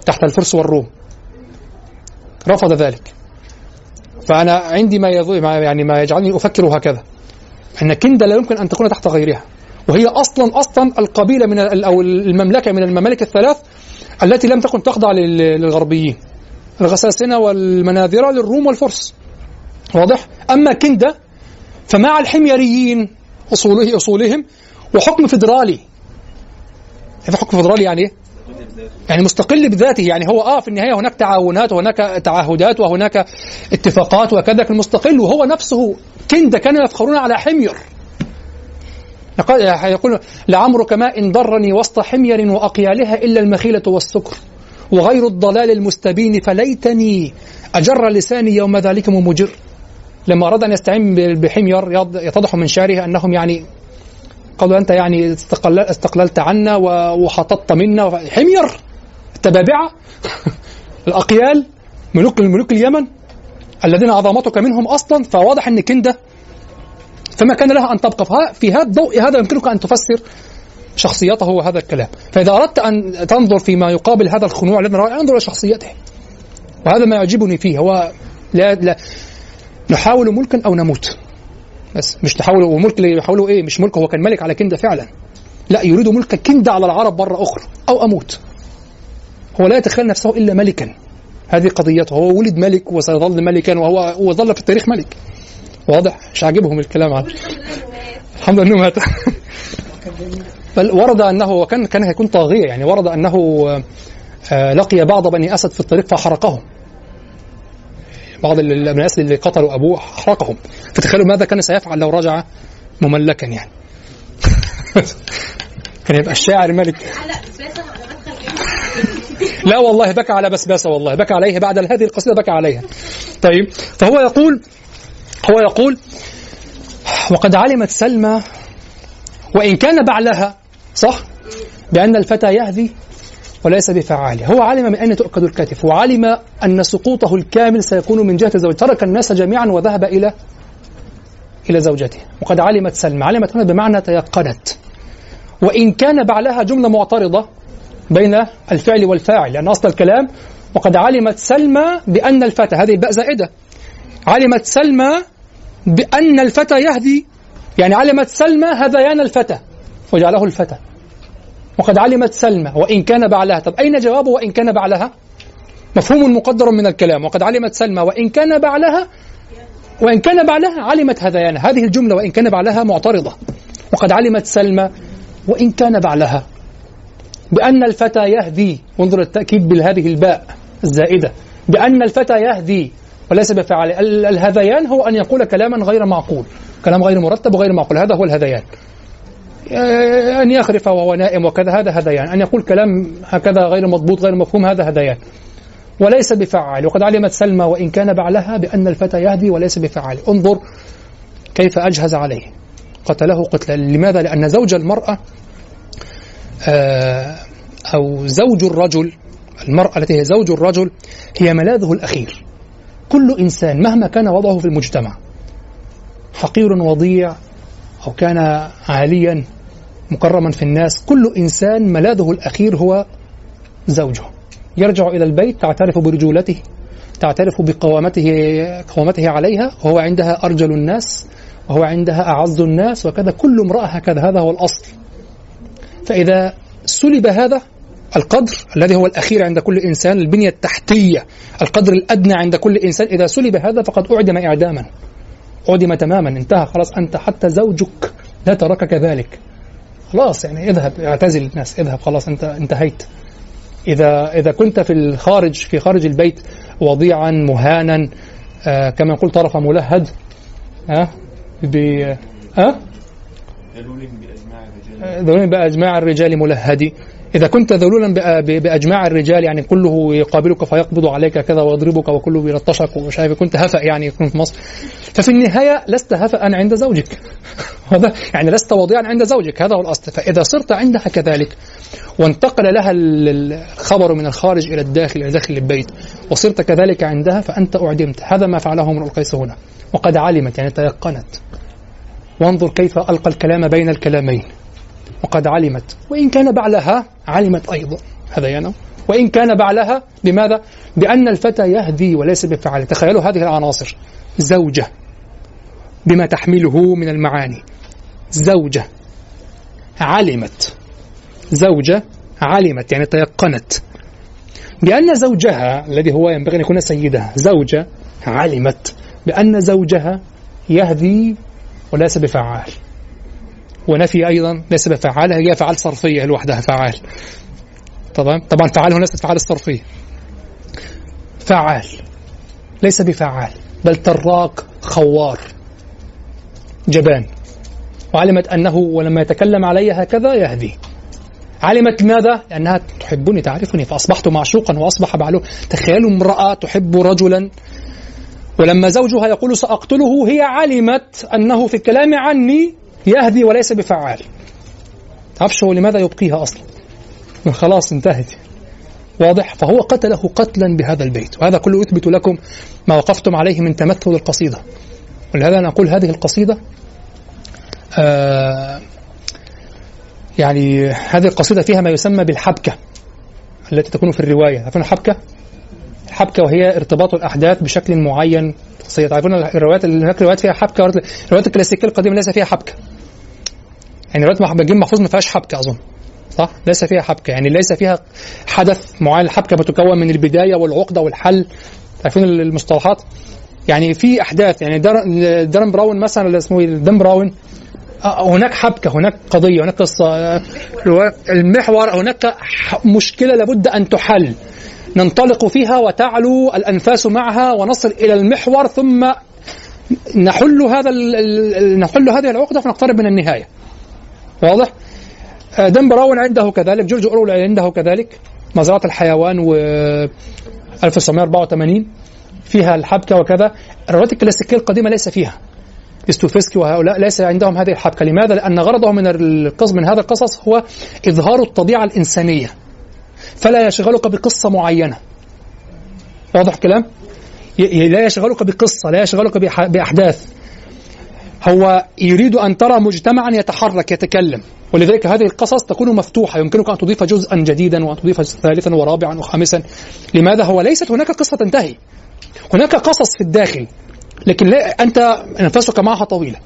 تحت الفرس والروم. رفض ذلك. فأنا عندي ما يعني ما يجعلني أفكر هكذا. أن كندا لا يمكن أن تكون تحت غيرها. وهي أصلا أصلا القبيلة من أو المملكة من الممالك الثلاث التي لم تكن تخضع للغربيين. الغساسنة والمناذرة للروم والفرس. واضح؟ أما كندا فمع الحميريين أصوله أصولهم وحكم فيدرالي. هذا حكم فيدرالي يعني إيه؟ يعني مستقل بذاته. يعني هو آه في النهاية هناك تعاونات وهناك تعهدات وهناك اتفاقات وكذا لكن مستقل وهو نفسه. كند كانوا يفخرون على حمير. يقول لعمرك ما إن ضرني وسط حمير وأقيالها إلا المخيلة والسكر وغير الضلال المستبين فليتني أجر لساني يوم ذلك مجر لما أراد أن يستعين بحمير يتضح من شعره أنهم يعني قالوا أنت يعني استقللت عنا وحططت منا حمير التبابعة الأقيال ملوك الملوك اليمن الذين عظمتك منهم أصلا فواضح أن كندة فما كان لها أن تبقى في هذا الضوء هذا يمكنك أن تفسر شخصيته وهذا الكلام. فإذا أردت أن تنظر فيما يقابل هذا الخنوع الذي أنظر إلى شخصيته. وهذا ما يعجبني فيه هو لا, لا نحاول ملكا أو نموت. بس مش نحاول وملك اللي يحاوله إيه؟ مش ملك هو كان ملك على كندة فعلا. لا يريد ملك كندة على العرب مرة أخرى أو أموت. هو لا يتخيل نفسه إلا ملكا. هذه قضيته. هو ولد ملك وسيظل ملكا وهو هو ظل في التاريخ ملك. واضح؟ مش عاجبهم الكلام عنه الحمد لله إنه مات. بل ورد أنه وكان كان هيكون طاغية يعني ورد أنه آه، لقي بعض بني أسد في الطريق فحرقهم. بعض الناس اللي قتلوا أبوه أحرقهم. فتخيلوا ماذا كان سيفعل لو رجع مملكا يعني. كان يبقى الشاعر ملك. لا والله بكى على بسباسة والله. بكى عليه بعد هذه القصيدة بكى عليها. طيب فهو يقول هو يقول وقد علمت سلمى وإن كان بعلها صح؟ بأن الفتى يهذي وليس بفعال هو علم من أين تؤكد الكتف وعلم أن سقوطه الكامل سيكون من جهة زوجته ترك الناس جميعا وذهب إلى إلى زوجته. وقد علمت سلمى. علمت هنا بمعنى تيقنت. وإن كان بعلها جملة معترضة بين الفعل والفاعل لأن أصل الكلام وقد علمت سلمى بأن الفتى هذه الباء زائدة. علمت سلمى بأن الفتى يهدي. يعني علمت سلمى هذيان الفتى وجعله الفتى. وقد علمت سلمى وإن كان بعلها. طب أين جوابه وإن كان بعلها؟ مفهوم مقدر من الكلام. وقد علمت سلمى وإن كان بعلها وإن كان بعلها علمت هذيان. هذه الجملة وإن كان بعلها معترضة. وقد علمت سلمى وإن كان بعلها. بأن الفتى يهدي انظر التأكيد بهذه الباء الزائدة. بأن الفتى يهدي وليس بفعل الهذيان هو أن يقول كلاما غير معقول. كلام غير مرتب وغير معقول. هذا هو الهذيان. أن يخرف وهو نائم وكذا هذا هذيان أن يقول كلام هكذا غير مضبوط غير مفهوم هذا هذيان وليس بفعال. وقد علمت سلمى وإن كان بعلها بأن الفتى يهدي وليس بفعال. انظر كيف أجهز عليه. قتله قتلا. لماذا؟ لأن زوج المرأة آه، أو زوج الرجل المرأة التي هي زوج الرجل هي ملاذه الأخير. كل إنسان مهما كان وضعه في المجتمع حقير وضيع أو كان عاليا مكرما في الناس. كل إنسان ملاذه الأخير هو زوجه. يرجع إلى البيت تعترف برجولته تعترف بقوامته قوامته عليها. وهو عندها أرجل الناس وهو عندها أعز الناس وكذا. كل امرأة هكذا. هذا هو الأصل. فإذا سلب هذا القدر الذي هو الأخير عند كل إنسان البنية التحتية القدر الأدنى عند كل إنسان إذا سلب هذا فقد أعدم إعداما. أعدم تماما. انتهى. خلاص أنت حتى زوجك لا ترك كذلك. خلاص يعني اذهب اعتزل الناس اذهب خلاص أنت انتهيت. إذا إذا كنت في الخارج في خارج البيت وضيعا مهانا آه كما يقول طرف ملهد ها؟ آه ب ها؟ ذلول بأجماع الرجال ملهدي. إذا كنت ذلولا بأجماع الرجال يعني كله يقابلك فيقبض عليك كذا ويضربك وكله يلطشك ومش عارف كنت هفأ يعني يكون في مصر. ففي النهاية لست هفأ عند زوجك. هذا يعني لست وضيعا عند زوجك هذا هو الأصل. فإذا صرت عندها كذلك وانتقل لها الخبر من الخارج إلى الداخل إلى داخل البيت وصرت كذلك عندها فأنت أعدمت. هذا ما فعله امرؤ القيس هنا. وقد علمت يعني تيقنت. وانظر كيف ألقى الكلام بين الكلامين. وقد علمت. وإن كان بعلها علمت أيضا. هذا يعني وإن كان بعلها بماذا؟ بأن الفتى يهدي وليس بفعل تخيلوا هذه العناصر. زوجة. بما تحمله من المعاني. زوجة. علمت. زوجة علمت يعني تيقنت. بأن زوجها الذي هو ينبغي أن يكون سيدها زوجة علمت بأن زوجها يهدي وليس بفعال ونفي أيضا ليس بفعال هي فعال صرفية لوحدها فعال. طبعا طبعا فعال هنا ليست فعال الصرفية فعال. ليس بفعال بل تراك خوار. جبان. وعلمت أنه ولما يتكلم علي هكذا يهدي. علمت لماذا؟ لأنها تحبني تعرفني فأصبحت معشوقا وأصبح بعله تخيلوا امرأة تحب رجلا ولما زوجها يقول سأقتله هي علمت أنه في الكلام عني يهدي وليس بفعال. تعرفش هو لماذا يبقيها أصلا؟ خلاص انتهت. واضح. فهو قتله قتلا بهذا البيت. وهذا كله يثبت لكم ما وقفتم عليه من تمثل القصيدة. ولهذا نقول هذه القصيدة آه يعني هذه القصيدة فيها ما يسمى بالحبكة التي تكون في الرواية. عارفون الحبكة؟ الحبكة وهي ارتباط الأحداث بشكل معين. تعرفون الروايات اللي هناك روايات فيها حبكة الروايات الكلاسيكية القديمة ليس فيها حبكة. يعني روايات نجيب محفوظ ما فيهاش حبكة أظن. صح؟ ليس فيها حبكة. يعني ليس فيها حدث معين. الحبكة بتكون من البداية والعقدة والحل. عارفين المصطلحات؟ يعني في أحداث. يعني دان براون مثلا اللي اسمه دان براون. هناك حبكة هناك قضية هناك قصة. المحور هناك مشكلة لابد أن تحل. ننطلق فيها وتعلو الأنفاس معها ونصل إلى المحور ثم نحل هذا نحل هذه العقدة فنقترب من النهاية. واضح؟ دم براون عنده كذلك جورج أورول عنده كذلك مزرعة الحيوان و 1984 فيها الحبكة وكذا. الروايات الكلاسيكية القديمة ليس فيها. استوفسكي وهؤلاء ليس عندهم هذه الحبكة. لماذا؟ لأن غرضهم من القصص من هذا القصص هو إظهار الطبيعة الإنسانية. فلا يشغلك بقصة معينة. واضح الكلام؟ لا يشغلك بقصة لا يشغلك بأحداث. هو يريد أن ترى مجتمعا يتحرك يتكلم. ولذلك هذه القصص تكون مفتوحة. يمكنك أن تضيف جزءا جديدا وأن تضيف ثالثا ورابعا وخامسا. لماذا هو؟ ليست هناك قصة تنتهي. هناك قصص في الداخل. لكن لا أنت أنفاسك معها طويلة.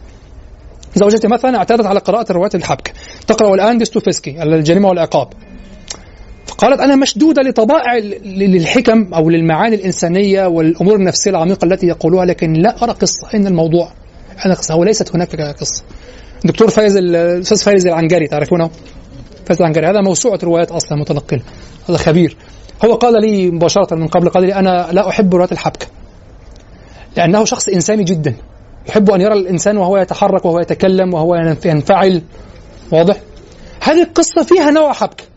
زوجتي مثلا اعتادت على قراءة روايات الحبكة. تقرأ الآن ديستوفسكي الجريمة والعقاب. فقالت أنا مشدودة لطبائع للحكم أو للمعاني الإنسانية والأمور النفسية العميقة التي يقولوها لكن لا أرى قصة. إن الموضوع أنا قصة. ليست هناك قصة. دكتور فايز الأستاذ فايز العنجري تعرفونه؟ فايز العنجري هذا موسوعة روايات أصلا متنقلة هذا خبير. هو قال لي مباشرة من قبل قال لي أنا لا أحب روايات الحبكة لأنه شخص إنساني جدا. يحب أن يرى الإنسان وهو يتحرك وهو يتكلم وهو ينفعل. واضح؟ هذه القصة فيها نوع حبكة.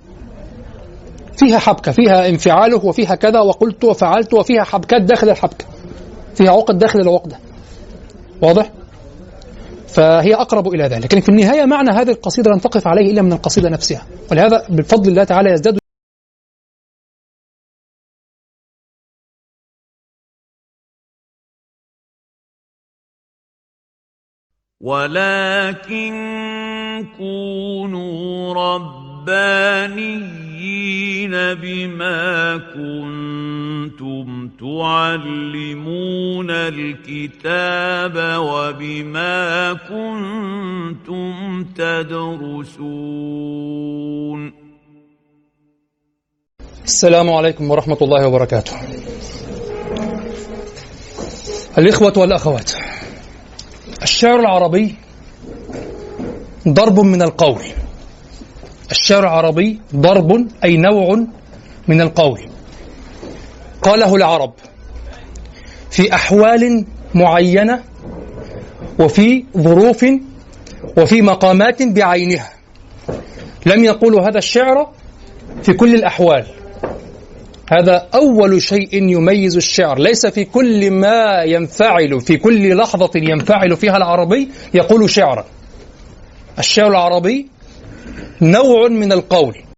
فيها حبكة فيها انفعاله وفيها كذا وقلت وفعلت وفيها حبكات داخل الحبكة. فيها عقد داخل العقدة واضح؟ فهي أقرب إلى ذلك. لكن في النهاية معنى هذه القصيدة لن تقف عليه إلا من القصيدة نفسها. ولهذا بفضل الله تعالى يزداد ولكن كونوا ربانيين بما كنتم تعلمون الكتاب وبما كنتم تدرسون. السلام عليكم ورحمة الله وبركاته. الإخوة والأخوات الشعر العربي ضرب من القول الشعر العربي ضرب أي نوع من القول. قاله العرب في أحوال معينة وفي ظروف وفي مقامات بعينها. لم يقولوا هذا الشعر في كل الأحوال. هذا أول شيء يميز الشعر. ليس في كل ما ينفعل في كل لحظة ينفعل فيها العربي يقول شعرا. الشعر العربي نوع من القول.